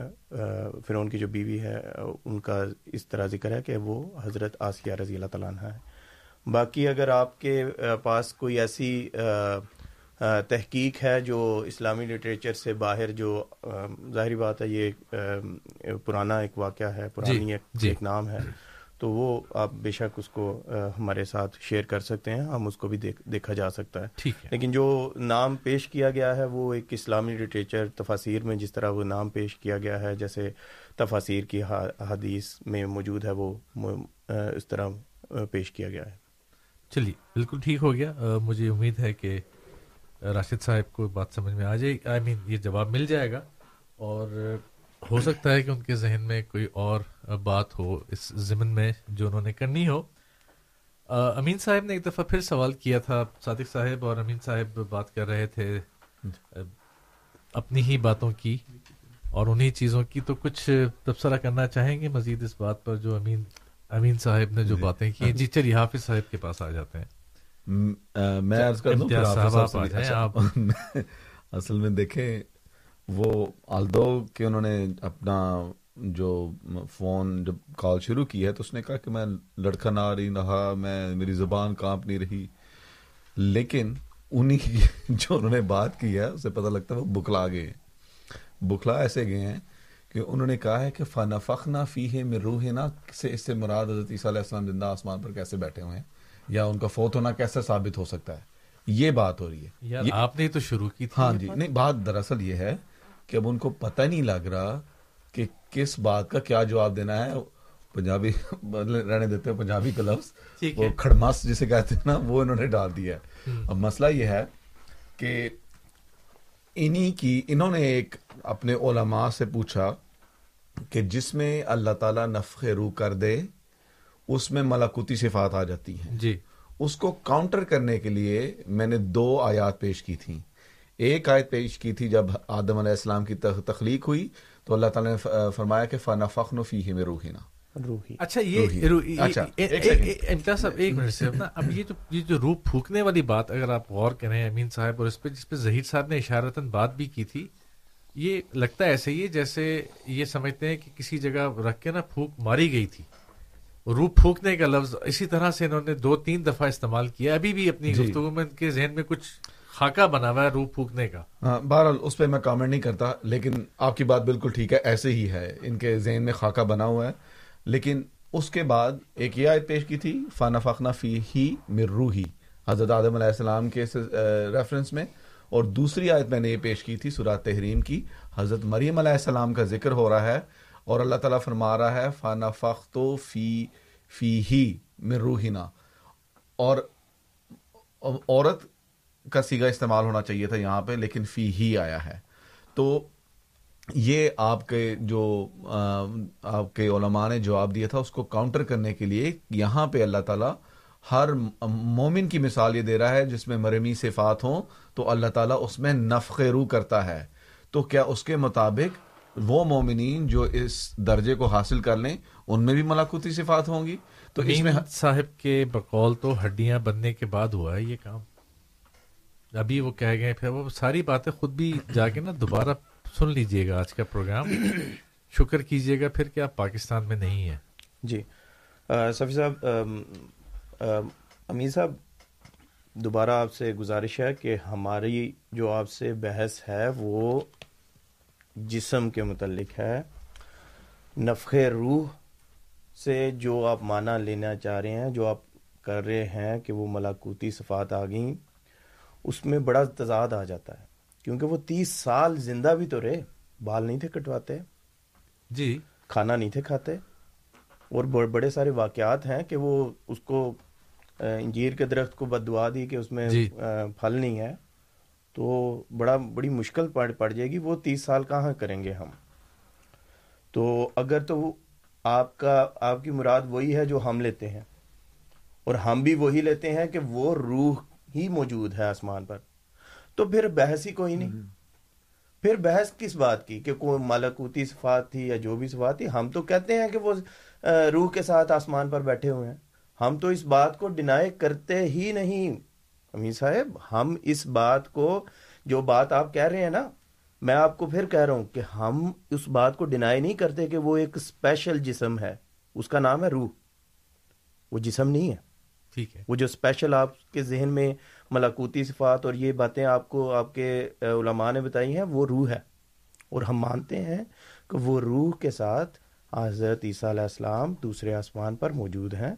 فرعون کی جو بیوی ہے ان کا اس طرح ذکر ہے کہ وہ حضرت آسیہ رضی اللہ تعالیٰ عنہ ہے باقی اگر آپ کے پاس کوئی ایسی تحقیق ہے جو اسلامی لٹریچر سے باہر جو ظاہری بات ہے یہ پرانا ایک واقعہ ہے پرانی جی، ایک, جی. ایک نام ہے تو وہ آپ بے شک اس کو ہمارے ساتھ شیئر کر سکتے ہیں ہم اس کو بھی دیکھ, دیکھا جا سکتا ہے۔ لیکن جو نام پیش کیا گیا ہے وہ ایک اسلامی لٹریچر تفاصیر میں جس طرح وہ نام پیش کیا گیا ہے جیسے تفاصیر کی حدیث میں موجود ہے وہ اس طرح پیش کیا گیا ہے۔ چلیے بالکل ٹھیک ہو گیا۔ مجھے امید ہے کہ راشد صاحب کو بات سمجھ میں آ جائے۔ آئی مین یہ جواب مل جائے گا۔ اور ہو سکتا ہے کہ ان کے ذہن میں کوئی اور بات ہو اس ضمن میں جو انہوں نے کرنی ہو۔ امین صاحب نے ایک دفعہ پھر سوال کیا تھا صادق صاحب اور امین صاحب بات کر رہے تھے اپنی ہی باتوں کی اور انہی چیزوں کی۔ تو کچھ تبصرہ کرنا چاہیں گے مزید اس بات پر جو امین امین صاحب نے جو جی۔ باتیں کی جی چلیے حافظ صاحب کے پاس آ جاتے ہیں۔ *laughs* میں اصل میں دیکھیں وہ آلدو کہ انہوں نے اپنا جو فون جب کال شروع کی ہے تو اس نے کہا کہ میں لڑکا نہ رہی رہا میں میری زبان کانپ نہیں رہی۔ لیکن انہی کی *laughs* جو انہوں نے بات کی ہے اسے پتہ لگتا ہے وہ بکلا گئے۔ بکلا ایسے گئے ہیں کہ انہوں نے کہا ہے کہ فن فخنا فی ہے میں روح نا سے اس سے مراد حضرت عیسیٰ علیہ السلام زندہ آسمان پر کیسے بیٹھے ہوئے ہیں؟ یا ان کا فوت ہونا کیسے ثابت ہو سکتا ہے؟ یہ بات ہو رہی ہے۔ آپ نے تو شروع کی تھی۔ ہاں جی نہیں بات دراصل یہ ہے کہ اب ان کو پتہ نہیں لگ رہا کہ کس بات کا کیا جواب دینا ہے۔ پنجابی رہنے دیتے ہیں پنجابی کا لفظ وہ کھڑماس جسے کہتے ہیں نا وہ انہوں نے ڈال دیا ہے۔ اب مسئلہ یہ ہے کہ انہی کی انہوں نے ایک اپنے علماء سے پوچھا کہ جس میں اللہ تعالیٰ نفخ روح کر دے اس میں ملاکوتی صفات آ جاتی ہیں۔ جی۔ اس کو کاؤنٹر کرنے کے لیے میں نے دو آیات پیش کی تھیں۔ ایک آیت پیش کی تھی جب آدم علیہ السلام کی تخلیق ہوئی تو اللہ تعالیٰ نے فرمایا کہ فنا فخن فی میں روحینا اچھا یہ اچھا صاحب ایک منٹ سے اب یہ جو یہ جو روح پھونکنے والی بات اگر آپ غور کریں امین صاحب اور اس پہ جس پہ ظہیر صاحب نے اشارتاً بات بھی کی تھی یہ لگتا ہے ایسے ہی جیسے یہ سمجھتے ہیں کہ کسی جگہ رکھ کے نا پھونک ماری گئی تھی۔ روح پھونکنے کا لفظ اسی طرح سے انہوں نے دو تین دفعہ استعمال کیا ابھی بھی اپنی جی۔ گفتگو میں ان کے ذہن میں کچھ خاکہ بنا ہوا ہے، روح پھونکنے کا۔ ہاں، بہرحال اس پہ میں کامنٹ نہیں کرتا، لیکن آپ کی بات بالکل ٹھیک ہے، ایسے ہی ہے۔ ان کے ذہن میں خاکہ بنا ہوا ہے۔ لیکن اس کے بعد ایک یہ آیت پیش کی تھی فانا فاقنا فی ہی مر روحی حضرت آدم علیہ السلام کے ریفرنس میں۔ اور دوسری آیت میں نے یہ پیش کی تھی سورات تحریم کی۔ حضرت مریم علیہ السلام کا ذکر ہو رہا ہے اور اللہ تعالیٰ فرما رہا ہے فانا فخت فی فی ہی مر روحینا اور، عورت کا سیگا استعمال ہونا چاہیے تھا یہاں پہ لیکن فی ہی آیا ہے۔ تو یہ آپ کے جو آپ کے علماء نے جواب دیا تھا اس کو کاؤنٹر کرنے کے لیے یہاں پہ اللہ تعالیٰ ہر مومن کی مثال یہ دے رہا ہے جس میں مرمی صفات ہوں تو اللہ تعالیٰ اس میں نفق رو کرتا ہے۔ تو کیا اس کے مطابق وہ مومنین جو اس درجے کو حاصل کر لیں ان میں بھی ملاقوتی صفات ہوں گی؟ تو اس میں صاحب کے بقول تو ہڈیاں بننے کے بعد ہوا ہے یہ کام۔ ابھی وہ کہہ گئے، پھر وہ ساری باتیں خود بھی جا کے نا دوبارہ سن لیجیے گا آج کا پروگرام۔ شکر کیجیے گا پھر کہ آپ پاکستان میں نہیں ہیں۔ جی۔ سفی صاحب امیر صاحب، دوبارہ آپ سے گزارش ہے کہ ہماری جو آپ سے بحث ہے وہ جسم کے متعلق ہے۔ نفخ روح سے جو آپ معنی لینا چاہ رہے ہیں، جو آپ کر رہے ہیں کہ وہ ملاکوتی صفات آ گئیں۔ اس میں بڑا تضاد آ جاتا ہے۔ کیونکہ وہ تیس سال زندہ بھی تو رہے بال نہیں تھے کٹواتے جی۔ کھانا نہیں تھے کھاتے اور بڑے سارے واقعات ہیں کہ وہ اس کو انجیر کے درخت کو بد دعا دی کہ اس میں جی۔ پھل نہیں ہے۔ تو بڑا بڑی مشکل پڑ جائے گی وہ تیس سال کہاں کریں گے ہم؟ تو اگر تو آپ کا آپ کی مراد وہی ہے جو ہم لیتے ہیں اور ہم بھی وہی لیتے ہیں کہ وہ روح ہی موجود ہے آسمان پر۔ تو پھر بحث ہی کوئی نہیں۔ پھر بحث کس بات کی؟ کہ کوئی ملکوتی صفات تھی یا جو بھی صفات تھی، ہم تو کہتے ہیں کہ وہ روح کے ساتھ آسمان پر بیٹھے ہوئے ہیں۔ ہم تو اس بات کو ڈینائی کرتے ہی نہیں۔ امیر صاحب، ہم اس بات کو، جو بات آپ کہہ رہے ہیں نا، میں آپ کو پھر کہہ رہا ہوں کہ ہم اس بات کو ڈینائی نہیں کرتے کہ وہ ایک اسپیشل جسم ہے۔ اس کا نام ہے روح۔ وہ جسم نہیں ہے۔ ٹھیک ہے۔ وہ جو اسپیشل آپ کے ذہن میں ملاکوتی صفات اور یہ باتیں آپ کو آپ کے علماء نے بتائی ہیں، وہ روح ہے۔ اور ہم مانتے ہیں کہ وہ روح کے ساتھ حضرت عیسیٰ علیہ السلام دوسرے آسمان پر موجود ہیں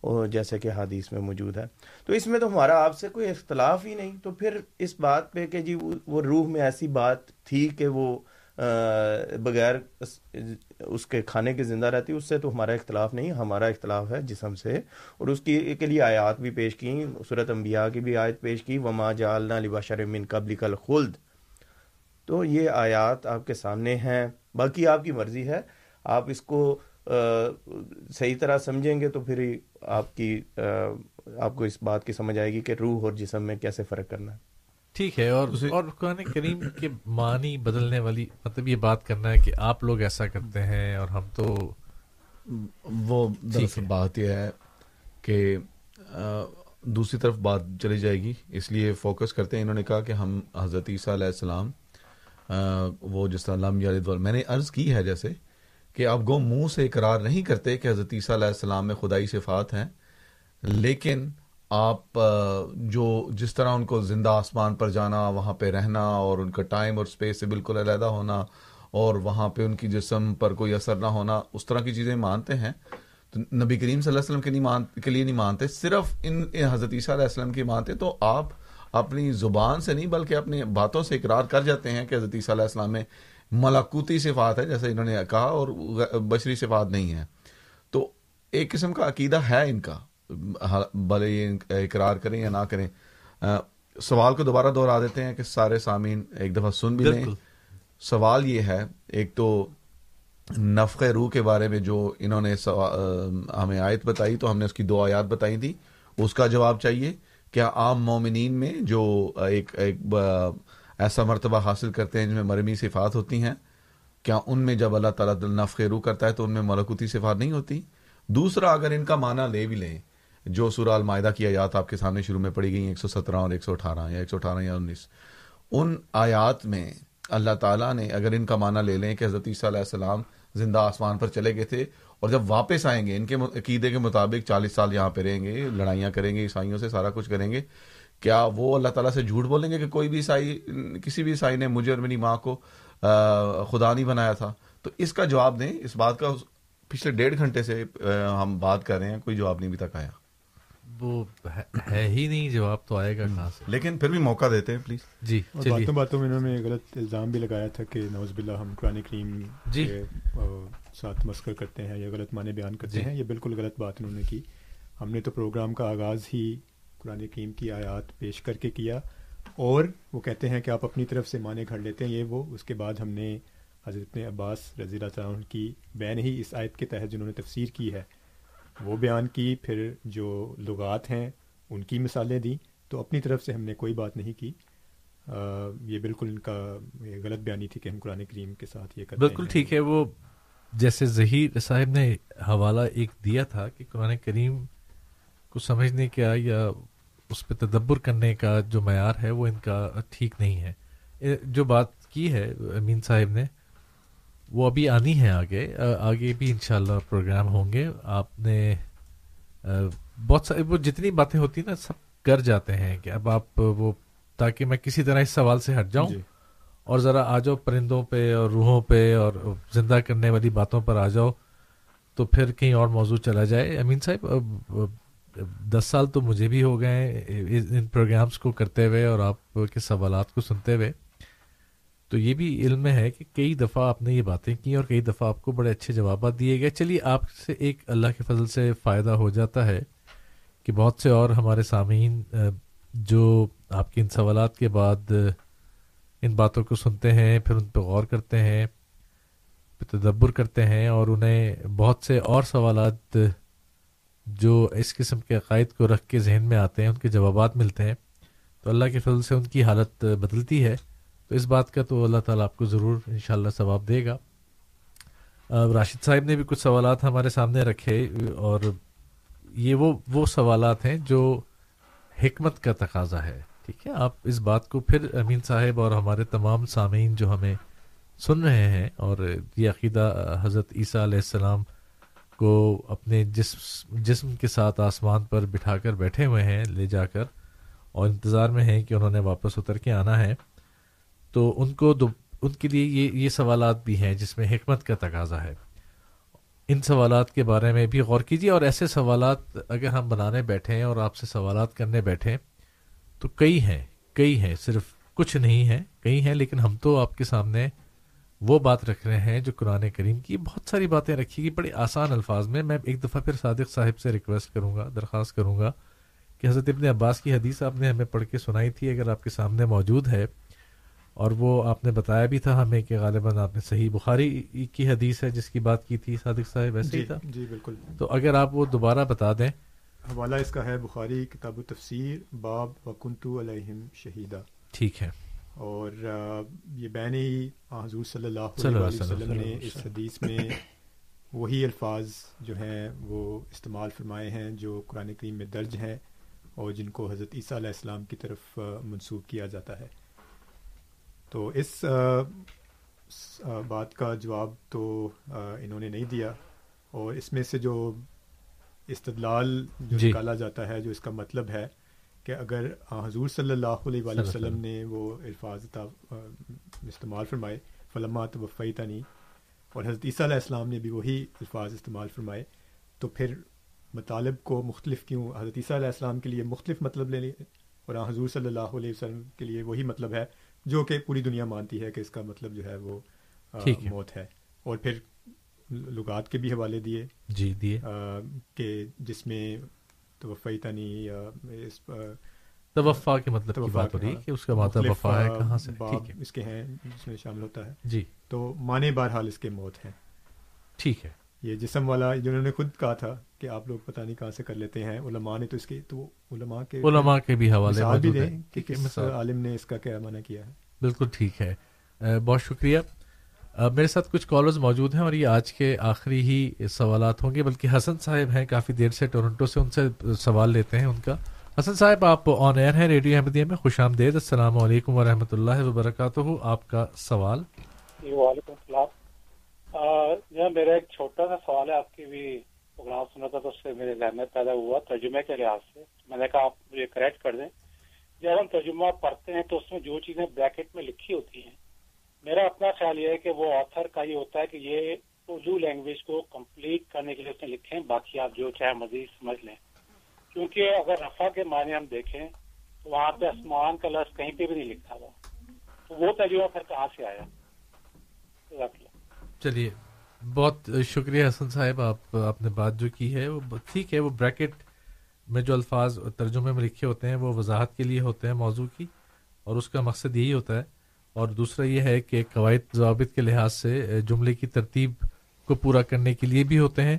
اور جیسے کہ حدیث میں موجود ہے۔ تو اس میں تو ہمارا آپ سے کوئی اختلاف ہی نہیں۔ تو پھر اس بات پہ کہ جی وہ روح میں ایسی بات تھی کہ وہ بغیر اس کے کھانے کے زندہ رہتی، اس سے تو ہمارا اختلاف نہیں، ہمارا اختلاف ہے جسم سے۔ اور اس کی، کے لیے آیات بھی پیش کی صورت انبیاء کی بھی آیت پیش کی، وما جالنا لباشر من قبل کل خلد تو یہ آیات آپ کے سامنے ہیں، باقی آپ کی مرضی ہے۔ آپ اس کو صحیح طرح سمجھیں گے تو پھر آپ کی آپ کو اس بات کی سمجھ آئے گی کہ روح اور جسم میں کیسے فرق کرنا ہے۔ ٹھیک ہے اور اور قرآن کریم کے معنی بدلنے والی مطلب یہ بات کرنا ہے کہ آپ لوگ ایسا کرتے ہیں اور ہم تو وہ دراصل بات یہ ہے کہ دوسری طرف بات چلی جائے گی۔ اس لیے فوکس کرتے ہیں۔ انہوں نے کہا کہ ہم حضرت عیسیٰ علیہ السلام وہ جس طرح لم میں نے عرض کی ہے جیسے کہ آپ گو منہ سے اقرار نہیں کرتے کہ حضرت عیسیٰ علیہ السلام میں خدائی صفات ہیں لیکن آپ جو جس طرح ان کو زندہ آسمان پر جانا وہاں پہ رہنا اور ان کا ٹائم اور اسپیس سے بالکل علیحدہ ہونا اور وہاں پہ ان کی جسم پر کوئی اثر نہ ہونا اس طرح کی چیزیں مانتے ہیں۔ تو نبی کریم صلی اللہ علیہ وسلم کے, نہیں مان کے لیے نہیں مانتے صرف ان حضرت عیسیٰ علیہ السلم کی مانتے۔ تو آپ اپنی زبان سے نہیں بلکہ اپنی باتوں سے اقرار کر جاتے ہیں کہ حضرت عیسیٰ علیہ السلام میں ملاکوتی صفات ہے جیسے انہوں نے کہا اور بشری صفات نہیں ہے تو ایک قسم کا عقیدہ ہے ان کا۔ بھلے یہ اقرار کریں یا نہ کریں سوال کو دوبارہ دہرا دیتے ہیں کہ سارے سامعین ایک دفعہ سن بھی لیں۔ سوال یہ ہے ایک تو نفق روح کے بارے میں جو انہوں نے ہمیں آیت بتائی تو ہم نے اس کی دو آیات بتائی تھی اس کا جواب چاہیے کیا عام مومنین میں جو ایک ایک ایسا مرتبہ حاصل کرتے ہیں جن میں مرمی صفات ہوتی ہیں کیا ان میں جب اللہ تعالیٰ نف خیرو کرتا ہے تو ان میں ملکوتی صفات نہیں ہوتی؟ دوسرا اگر ان کا معنی لے بھی لیں جو سورہ المائدہ کی آیات آپ کے سامنے شروع میں پڑی گئی ہیں ایک سو سترہ اور ایک سو اٹھارہ یا ایک سو اٹھارہ یا انیس۔ ان آیات میں اللہ تعالیٰ نے اگر ان کا معنی لے لیں کہ حضرت عیسیٰ علیہ السلام زندہ آسمان پر چلے گئے تھے اور جب واپس آئیں گے، ان کے عقیدے کے مطابق چالیس سال یہاں پہ رہیں گے، لڑائیاں کریں گے، عیسائیوں سے سارا کچھ کریں گے، کیا وہ اللہ تعالیٰ سے جھوٹ بولیں گے کہ کوئی بھی عیسائی، کسی بھی عیسائی نے مجھے اور میری ماں کو خدا نہیں بنایا تھا؟ تو اس کا جواب دیں، اس بات کا پچھلے ڈیڑھ گھنٹے سے ہم بات کر رہے ہیں، کوئی جواب نہیں ابھی تک آیا۔ وہ ہے ہی نہیں جواب تو آئے گا کہاں سے؟ لیکن پھر بھی موقع دیتے ہیں پلیز جی باتوں باتوں میں انہوں نے غلط الزام بھی لگایا تھا کہ نوز باللہ ہم قرآن کریم جی۔ ساتھ مسکر کرتے ہیں یا غلط معنی بیان کرتے جی۔ ہیں یہ بالکل غلط بات انہوں نے کی۔ ہم نے تو پروگرام کا آغاز ہی قرآن کریم کی آیات پیش کر کے کیا اور وہ کہتے ہیں کہ آپ اپنی طرف سے معنی گھڑ لیتے ہیں یہ وہ اس کے بعد ہم نے حضرت عباس رضی اللہ عنہ کی بین ہی اس آیت کے تحت جنہوں نے تفسیر کی ہے وہ بیان کی پھر جو لغات ہیں ان کی مثالیں دیں۔ تو اپنی طرف سے ہم نے کوئی بات نہیں کی۔ یہ بالکل ان کا غلط بیانی تھی کہ ہم قرآن کریم کے ساتھ یہ کرتے بالکل ٹھیک ہے وہ جیسے ظہیر صاحب نے حوالہ ایک دیا تھا کہ قرآن کریم کو سمجھنے کا یا اس پہ تدبر کرنے کا جو معیار ہے وہ ان کا ٹھیک نہیں ہے۔ جو بات کی ہے امین صاحب نے وہ ابھی آنی ہے آگے آگے بھی انشاءاللہ پروگرام ہوں گے۔ آپ نے بہت ساری وہ جتنی باتیں ہوتی نا سب کر جاتے ہیں کہ اب آپ وہ تاکہ میں کسی طرح اس سوال سے ہٹ جاؤں۔ جی. اور ذرا آ جاؤ پرندوں پہ اور روحوں پہ اور زندہ کرنے والی باتوں پر آ جاؤ تو پھر کہیں اور موضوع چلا جائے۔ امین صاحب دس سال تو مجھے بھی ہو گئے ان پروگرامز کو کرتے ہوئے اور آپ کے سوالات کو سنتے ہوئے۔ تو یہ بھی علم میں ہے کہ کئی دفعہ آپ نے یہ باتیں کی اور کئی دفعہ آپ کو بڑے اچھے جوابات دیے گئے۔ چلیے، آپ سے ایک اللہ کے فضل سے فائدہ ہو جاتا ہے کہ بہت سے اور ہمارے سامعین جو آپ کے ان سوالات کے بعد ان باتوں کو سنتے ہیں، پھر ان پہ غور کرتے ہیں پھر تدبر کرتے ہیں اور انہیں بہت سے اور سوالات جو اس قسم کے عقائد کو رکھ کے ذہن میں آتے ہیں، ان کے جوابات ملتے ہیں۔ تو اللہ کے فضل سے ان کی حالت بدلتی ہے۔ تو اس بات کا تو اللہ تعالیٰ آپ کو ضرور انشاءاللہ ثواب دے گا۔ راشد صاحب نے بھی کچھ سوالات ہمارے سامنے رکھے اور یہ وہ وہ سوالات ہیں جو حکمت کا تقاضا ہے۔ ٹھیک ہے، آپ اس بات کو پھر امین صاحب اور ہمارے تمام سامعین جو ہمیں سن رہے ہیں اور یہ عقیدہ حضرت عیسیٰ علیہ السلام کو اپنے جسم جسم کے ساتھ آسمان پر بٹھا کر بیٹھے ہوئے ہیں، لے جا کر اور انتظار میں ہیں کہ انہوں نے واپس اتر کے آنا ہے۔ تو ان کو دو ان کے لیے یہ یہ سوالات بھی ہیں جس میں حکمت کا تقاضا ہے۔ ان سوالات کے بارے میں بھی غور کیجیے اور ایسے سوالات اگر ہم بنانے بیٹھے ہیں اور آپ سے سوالات کرنے بیٹھیں تو کئی ہیں کئی ہیں، صرف کچھ نہیں ہیں، کئی ہیں، لیکن ہم تو آپ کے سامنے وہ بات رکھ رہے ہیں جو قرآن کریم کی بہت ساری باتیں رکھی گی بڑے آسان الفاظ میں۔ میں ایک دفعہ پھر صادق صاحب سے ریکویسٹ کروں گا، درخواست کروں گا کہ حضرت ابن عباس کی حدیث آپ نے ہمیں پڑھ کے سنائی تھی، اگر آپ کے سامنے موجود ہے۔ اور وہ آپ نے بتایا بھی تھا ہمیں کہ غالباً آپ نے صحیح بخاری کی حدیث ہے جس کی بات کی تھی صادق صاحب ویسے جی ہی تھا؟ جی بالکل۔ تو اگر آپ وہ دوبارہ بتا دیں۔ حوالہ اس کا ہے بخاری کتاب و تفسیر باب وکنتو علیہم شہیدہ۔ ٹھیک ہے۔ اور یہ بین ہی حضور صلی اللہ علیہ وسلم نے اس حدیث میں وہی الفاظ جو ہیں وہ استعمال فرمائے ہیں جو قرآن کریم میں درج ہیں اور جن کو حضرت عیسیٰ علیہ السلام کی طرف منسوخ کیا جاتا ہے۔ تو اس بات کا جواب تو انہوں نے نہیں دیا اور اس میں سے جو استدلال جو جی۔ نکالا جاتا ہے جو اس کا مطلب ہے کہ اگر حضور صلی اللہ علیہ وآلہ وسلم نے وہ الفاظ استعمال فرمائے فلمات وفی تنی اور حضرت عیسیٰ علیہ السلام نے بھی وہی الفاظ استعمال فرمائے تو پھر مطالب کو مختلف کیوں حضرت عیسیٰ علیہ السلام کے لیے مختلف مطلب لے لیے اور حضور صلی اللہ علیہ وسلم کے لیے وہی مطلب ہے جو کہ پوری دنیا مانتی ہے کہ اس کا مطلب جو ہے وہ موت ہے۔ اور پھر لغات کے بھی حوالے دیے۔ جی دیے۔ کہ جس میں توفی تنی توفا کے مطلب کی بات ہو رہی ہے کہ اس کا مطلب وفا ہے کہاں سے؟ ٹھیک ہے۔ اس کے ہیں جس میں شامل ہوتا ہے۔ جی۔ تو مانے بہرحال اس کے موت ہیں۔ ٹھیک ہے۔ یہ جسم والا جنہوں نے خود کہا تھا کہ آپ لوگ پتہ نہیں کہاں سے کر لیتے ہیں علماء نے تو اس کے تو علماء کے علماء کے بھی حوالے بھی دیں کہ کس عالم نے اس کا کیا منع کیا ہے۔ بالکل ٹھیک ہے۔ بہت شکریہ۔ میرے ساتھ کچھ کالرز موجود ہیں اور یہ آج کے آخری ہی سوالات ہوں گے بلکہ حسن صاحب ہیں کافی دیر سے ٹورنٹو سے ان سے سوال لیتے ہیں ان کا۔ حسن صاحب آپ آن ایئر ہیں ریڈیو احمدیہ میں خوش آمدید۔ السلام علیکم ورحمۃ اللہ وبرکاتہ۔ آپ کا سوال۔ جی وعلیکم السلام۔ میرا ایک چھوٹا سا سوال ہے، آپ کی بھی پروگرام سنا تھا تو اس سے میرے ذہن میں پیدا ہوا، ترجمے کے لحاظ سے۔ میں نے کہا آپ مجھے کریکٹ کر دیں۔ جب ہم ترجمہ پڑھتے ہیں تو اس میں جو چیزیں بریکٹ میں لکھی ہوتی ہیں، میرا اپنا خیال یہ ہے کہ وہ آتھر کا یہ ہوتا ہے کہ یہ اردو لینگویج کو کمپلیٹ کرنے کے لیے اس نے لکھے ہیں۔ باقی آپ جو چاہے مزید سمجھ لیں۔ کیونکہ اگر رفا کے معنی ہم دیکھیں، تو وہاں پہ آسمان کا لفظ کہیں پہ بھی نہیں لکھا ہوا۔ تو وہ تجربہ پھر کہاں سے آیا؟ چلیے، بہت شکریہ حسن صاحب، آپ آپ نے بات جو کی ہے، وہ ٹھیک ہے، وہ بریکٹ میں جو الفاظ ترجمے میں لکھے ہوتے ہیں، وہ وضاحت کے لیے ہوتے ہیں موضوع کی، اور اس کا مقصد یہی ہوتا ہے۔ اور دوسرا یہ ہے کہ قواعد ضوابط کے لحاظ سے جملے کی ترتیب کو پورا کرنے کے لیے بھی ہوتے ہیں،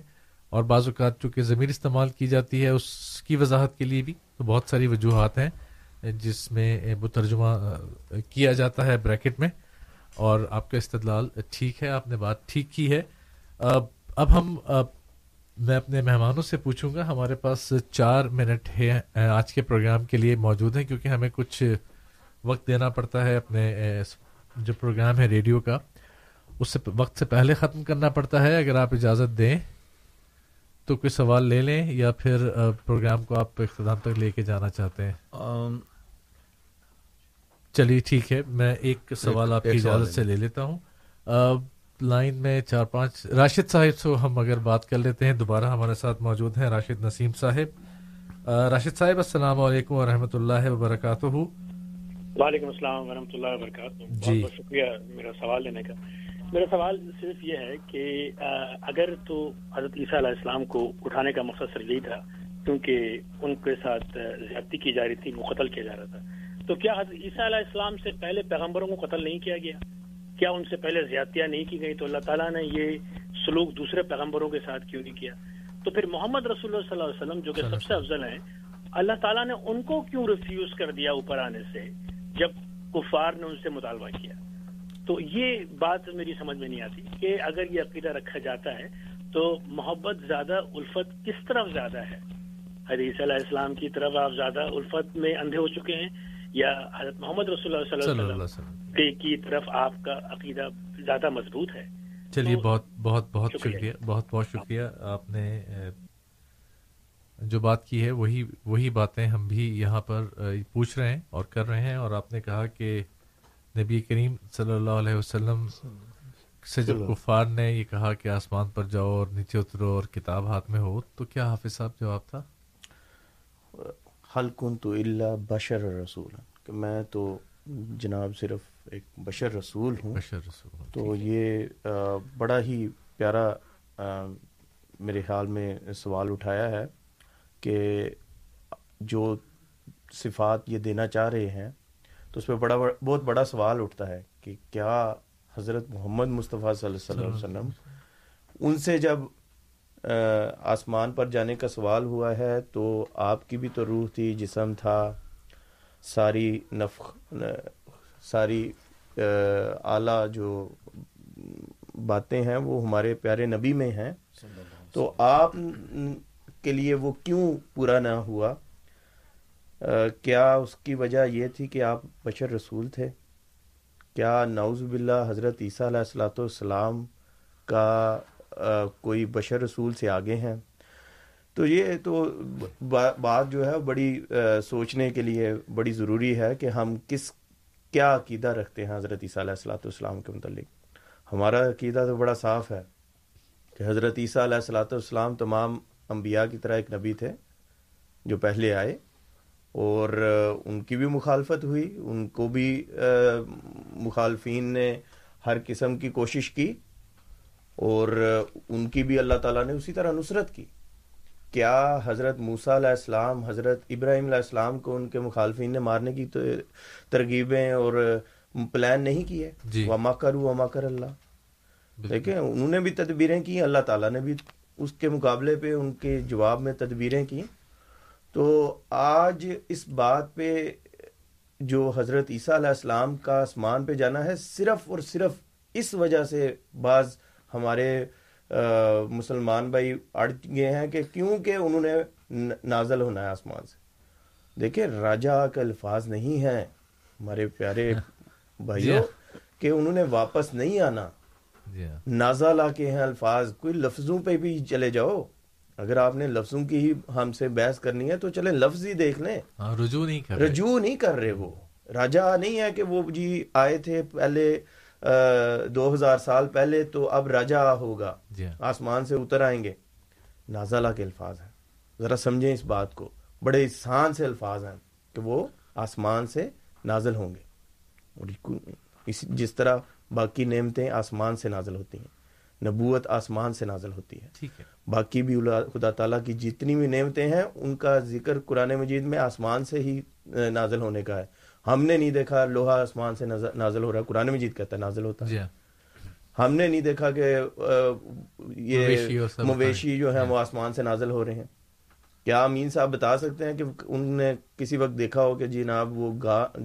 اور بعض اوقات چونکہ ضمیر استعمال کی جاتی ہے اس کی وضاحت کے لیے بھی، تو بہت ساری وجوہات ہیں، جس میں وہ ترجمہ کیا جاتا ہے بریکٹ میں۔ اور آپ کا استدلال ٹھیک ہے، آپ نے بات ٹھیک کی ہے۔ اب ہم میں اپنے مہمانوں سے پوچھوں گا، ہمارے پاس چار منٹ ہے آج کے پروگرام کے لیے موجود ہیں کیونکہ ہمیں کچھ وقت دینا پڑتا ہے اپنے جو پروگرام ہے ریڈیو کا، اس سے، وقت سے پہلے ختم کرنا پڑتا ہے۔ اگر آپ اجازت دیں تو کوئی سوال لے لیں یا پھر پروگرام کو آپ اختتام تک لے کے جانا چاہتے ہیں۔ چلیے ٹھیک ہے میں ایک سوال آپ کی اجازت سے لے لیتا ہوں۔ لائن میں چار پانچ راشد صاحب سے ہم اگر بات کر لیتے ہیں دوبارہ ہمارے ساتھ موجود ہیں راشد نسیم صاحب۔ راشد صاحب السلام علیکم ورحمۃ اللہ وبرکاتہ۔ وعلیکم السلام ورحمۃ اللہ وبرکاتہ۔ جی۔ بہت شکریہ میرا سوال لینے کا۔ میرا سوال صرف یہ ہے کہ اگر تو حضرت عیسیٰ علیہ السلام کو اٹھانے کا مقصد صرف یہی تھا کیونکہ ان کے ساتھ زیادتی کی جا رہی تھی وہ قتل کیا جا رہا تھا تو کیا حضرت عیسیٰ علیہ السلام سے پہلے پیغمبروں کو قتل نہیں کیا گیا؟ کیا ان سے پہلے زیادتیاں نہیں کی گئی تو اللہ تعالیٰ نے یہ سلوک دوسرے پیغمبروں کے ساتھ کیوں نہیں کیا؟ تو پھر محمد رسول اللہ صلی اللہ علیہ وسلم جو کہ سب سے افضل ہیں اللہ تعالیٰ نے ان کو کیوں ریفیوز کر دیا اوپر آنے سے جب کفار نے ان سے مطالبہ کیا؟ تو یہ بات میری سمجھ میں نہیں آتی کہ اگر یہ عقیدہ رکھا جاتا ہے تو محبت زیادہ الفت کس طرف زیادہ ہے؟ حدیث علیہ السلام کی طرف آپ زیادہ الفت میں اندھے ہو چکے ہیں یا حضرت محمد رسول اللہ صلی اللہ علیہ وسلم کی طرف آپ کا عقیدہ زیادہ مضبوط ہے؟ چلیے بہت بہت بہت شکریہ. بہت بہت شکریہ۔ آپ نے جو بات کی ہے وہی وہی باتیں ہم بھی یہاں پر پوچھ رہے ہیں اور کر رہے ہیں۔ اور آپ نے کہا کہ نبی کریم صلی اللہ علیہ وسلم سے جب کفار نے یہ کہا کہ آسمان پر جاؤ اور نیچے اترو اور کتاب ہاتھ میں ہو تو کیا حافظ صاحب جواب تھا؟ حل کن تو اللہ بشر رسول کہ میں تو جناب صرف ایک بشر رسول ہوں۔ بشر رسول تو یہ بڑا ہی پیارا میرے خیال میں سوال اٹھایا ہے کہ جو صفات یہ دینا چاہ رہے ہیں تو اس پہ بڑا بہت بڑا سوال اٹھتا ہے کہ کیا حضرت محمد مصطفیٰ صلی اللہ علیہ وسلم۔ ان سے جب آسمان پر جانے کا سوال ہوا ہے تو آپ کی بھی تو روح تھی جسم تھا ساری نفخ ساری اعلیٰ جو باتیں ہیں وہ ہمارے پیارے نبی میں ہیں۔ تو آپ کے لیے وہ کیوں پورا نہ ہوا؟ کیا اس کی وجہ یہ تھی کہ آپ بشر رسول تھے؟ کیا نعوذ باللہ حضرت عیسیٰ علیہ السلاۃ والسلام کا کوئی بشر رسول سے آگے ہیں۔ تو یہ تو بات جو ہے، بڑی سوچنے کے لیے بڑی ضروری ہے کہ ہم کس، کیا عقیدہ رکھتے ہیں حضرت عیسیٰ علیہ السلاۃ والسلام کے متعلق۔ ہمارا عقیدہ تو بڑا صاف ہے کہ حضرت عیسیٰ علیہ السلاۃ والسلام تمام انبیاء کی طرح ایک نبی تھے جو پہلے آئے، اور ان کی بھی مخالفت ہوئی۔ ان کو بھی مخالفین نے ہر قسم کی کوشش کی۔ اور ان کی بھی اللہ تعالیٰ نے اسی طرح نصرت کی۔ کیا حضرت موسا علیہ السلام حضرت ابراہیم علیہ السلام کو ان کے مخالفین نے مارنے کی ترغیبیں اور پلان نہیں کیے جی۔ وما کر وما کر اللہ۔ دیکھیں انہوں نے بھی تدبیریں کی اللہ تعالیٰ نے بھی اس کے مقابلے پہ ان کے جواب میں تدبیریں کی۔ تو آج اس بات پہ جو حضرت عیسیٰ علیہ السلام کا آسمان پہ جانا ہے صرف اور صرف اس وجہ سے بعض ہمارے مسلمان بھائی اڑ گئے ہیں کہ کیونکہ انہوں نے نازل ہونا ہے آسمان سے۔ دیکھیں راجا کے الفاظ نہیں ہیں ہمارے پیارے *laughs* بھائیوں کہ انہوں نے واپس نہیں آنا۔ نازا لا کے ہیں الفاظ کوئی لفظوں پہ بھی چلے جاؤ۔ اگر آپ نے لفظوں کی ہی ہم سے بحث کرنی ہے تو چلے لفظ ہی دیکھ لیں۔ ہاں، رجوع نہیں کر رجوع نہیں کر رہے وہ۔ راجا نہیں ہے کہ وہ جی آئے تھے پہلے دو ہزار سال پہلے تو اب راجا ہوگا۔ جی ہاں۔ آسمان سے اتر آئیں گے۔ نازالہ کے الفاظ ہیں۔ ذرا سمجھیں اس بات کو۔ بڑے احسان سے الفاظ ہیں کہ وہ آسمان سے نازل ہوں گے۔ جس طرح باقی نعمتیں آسمان سے نازل ہوتی ہیں۔ نبوت آسمان سے نازل ہوتی ہے۔ باقی بھی خدا تعالیٰ کی جتنی بھی نعمتیں ہیں ان کا ذکر قرآن مجید میں آسمان سے ہی نازل ہونے کا ہے۔ ہم نے نہیں دیکھا لوہا آسمان سے نازل ہو رہا قرآن مجید کہتا ہے نازل ہوتا ہے۔ جی۔ ہم نے نہیں دیکھا کہ یہ مویشی جو ہیں وہ آسمان سے نازل ہو رہے ہیں۔ کیا امین صاحب بتا سکتے ہیں کہ انہوں نے کسی وقت دیکھا ہو کہ جی جناب وہ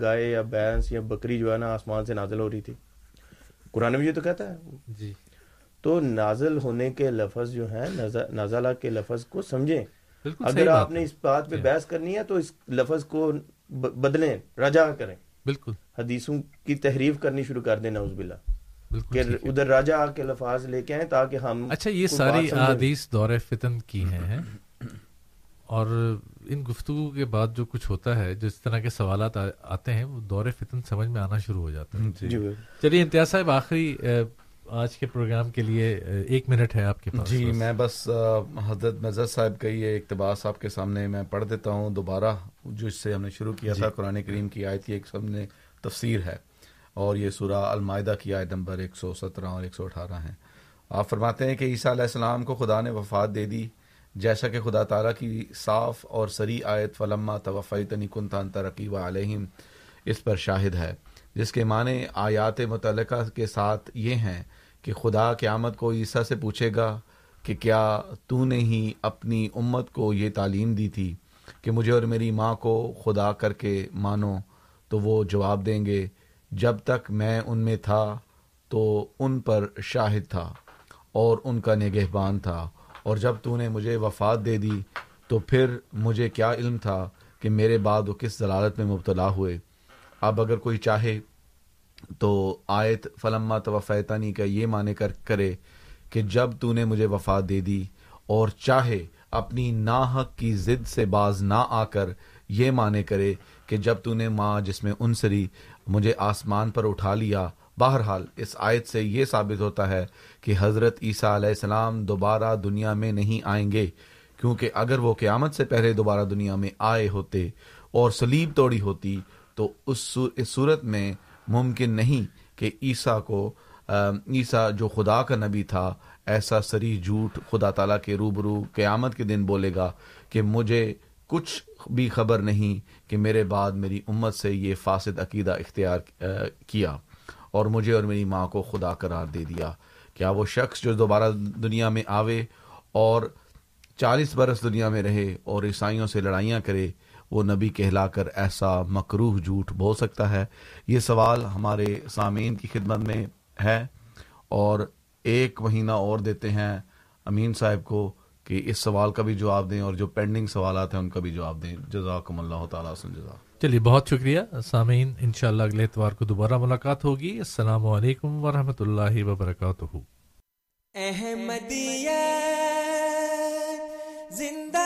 گائے یا بینس یا بکری جو ہے نا آسمان سے نازل ہو رہی تھی؟ قرآن مجید تو کہتا ہے۔ جی۔ تو نازل ہونے کے لفظ جو ہیں نازلہ کے لفظ کو سمجھیں۔ اگر آپ نے اس بات پہ جی۔ بحث کرنی ہے تو اس لفظ کو بدلیں رجا کریں۔ بالکل۔ حدیثوں کی تحریف کرنی شروع کر دیں نوز بلا کہ ادھر راجا کے لفاظ لے کے آئیں تاکہ ہم اچھا یہ ساری حدیث دور فتن کی ہیں۔ اور ان گفتگو کے بعد جو کچھ ہوتا ہے جس طرح کے سوالات آتے ہیں وہ دور فتن سمجھ میں آنا شروع ہو جاتا ہے۔ جی۔ چلیے امتیاز صاحب آخری آج کے پروگرام کے لیے ایک منٹ ہے آپ کے پاس جی میں بس حضرت نظر صاحب کا یہ اقتباس آپ کے سامنے میں پڑھ دیتا ہوں دوبارہ جو اس سے ہم نے شروع کیا جی. تھا قرآن کریم کی آیت ایک سامنے تفسیر ہے اور یہ سورہ المائدہ کی آیت نمبر ایک سو سترہ اور ایک سو اٹھارہ ہیں۔ آپ فرماتے ہیں کہ عیسیٰ علیہ السلام کو خدا نے وفات دے دی جیسا کہ خدا تعالیٰ کی صاف اور سری آیت فلما توفی تنی کنتان ترقی و علیہم اس پر شاہد ہے۔ جس کے معنی آیات متعلقہ کے ساتھ یہ ہیں کہ خدا قیامت کو عیسیٰ سے پوچھے گا کہ کیا تو نے ہی اپنی امت کو یہ تعلیم دی تھی کہ مجھے اور میری ماں کو خدا کر کے مانو تو وہ جواب دیں گے، جب تک میں ان میں تھا تو ان پر شاہد تھا اور ان کا نگہبان تھا، اور جب تو نے مجھے وفات دے دی تو پھر مجھے کیا علم تھا کہ میرے بعد وہ کس ضلالت میں مبتلا ہوئے؟ اب اگر کوئی چاہے تو آیت فلما توفیتانی کا یہ معنی کر کرے کہ جب تو نے مجھے وفات دے دی اور چاہے اپنی ناحق کی ضد سے باز نہ آ کر یہ معنی کرے کہ جب تو نے ماں جس میں انسری مجھے آسمان پر اٹھا لیا۔ بہرحال اس آیت سے یہ ثابت ہوتا ہے کہ حضرت عیسیٰ علیہ السلام دوبارہ دنیا میں نہیں آئیں گے، کیونکہ اگر وہ قیامت سے پہلے دوبارہ دنیا میں آئے ہوتے اور سلیب توڑی ہوتی تو اس صورت میں ممکن نہیں کہ عیسیٰ کو عیسیٰ جو خدا کا نبی تھا، ایسا سری جھوٹ خدا تعالیٰ کے روبرو قیامت کے دن بولے گا کہ مجھے کچھ بھی خبر نہیں کہ میرے بعد میری امت سے یہ فاسد عقیدہ اختیار کیا اور مجھے اور میری ماں کو خدا قرار دے دیا۔ کیا وہ شخص جو دوبارہ دنیا میں آوے اور چالیس برس دنیا میں رہے اور عیسائیوں سے لڑائیاں کرے وہ نبی کہلا کر ایسا مکروح جھوٹ بول سکتا ہے۔ یہ سوال ہمارے سامعین کی خدمت میں ہے اور ایک مہینہ اور دیتے ہیں۔ امین صاحب کو کہ اس سوال کا بھی جواب دیں اور جو پینڈنگ سوالات ہیں ان کا بھی جواب دیں۔ جزاکم اللہ تعالیٰ جزا چلیے بہت شکریہ۔ سامعین انشاءاللہ اگلے اتوار کو دوبارہ ملاقات ہوگی۔ السلام علیکم ورحمۃ اللہ وبرکاتہ۔ احمدیہ زندہ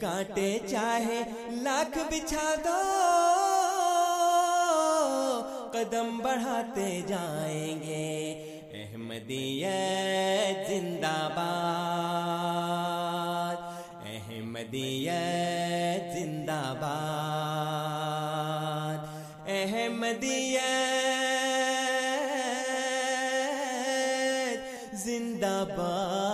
کانٹے چاہے لاکھ بچھا دو، قدم بڑھاتے جائیں گے۔ احمدیت زندہ باد، احمدیت زندہ باد، احمدیت زندہ باد۔ زندہ باد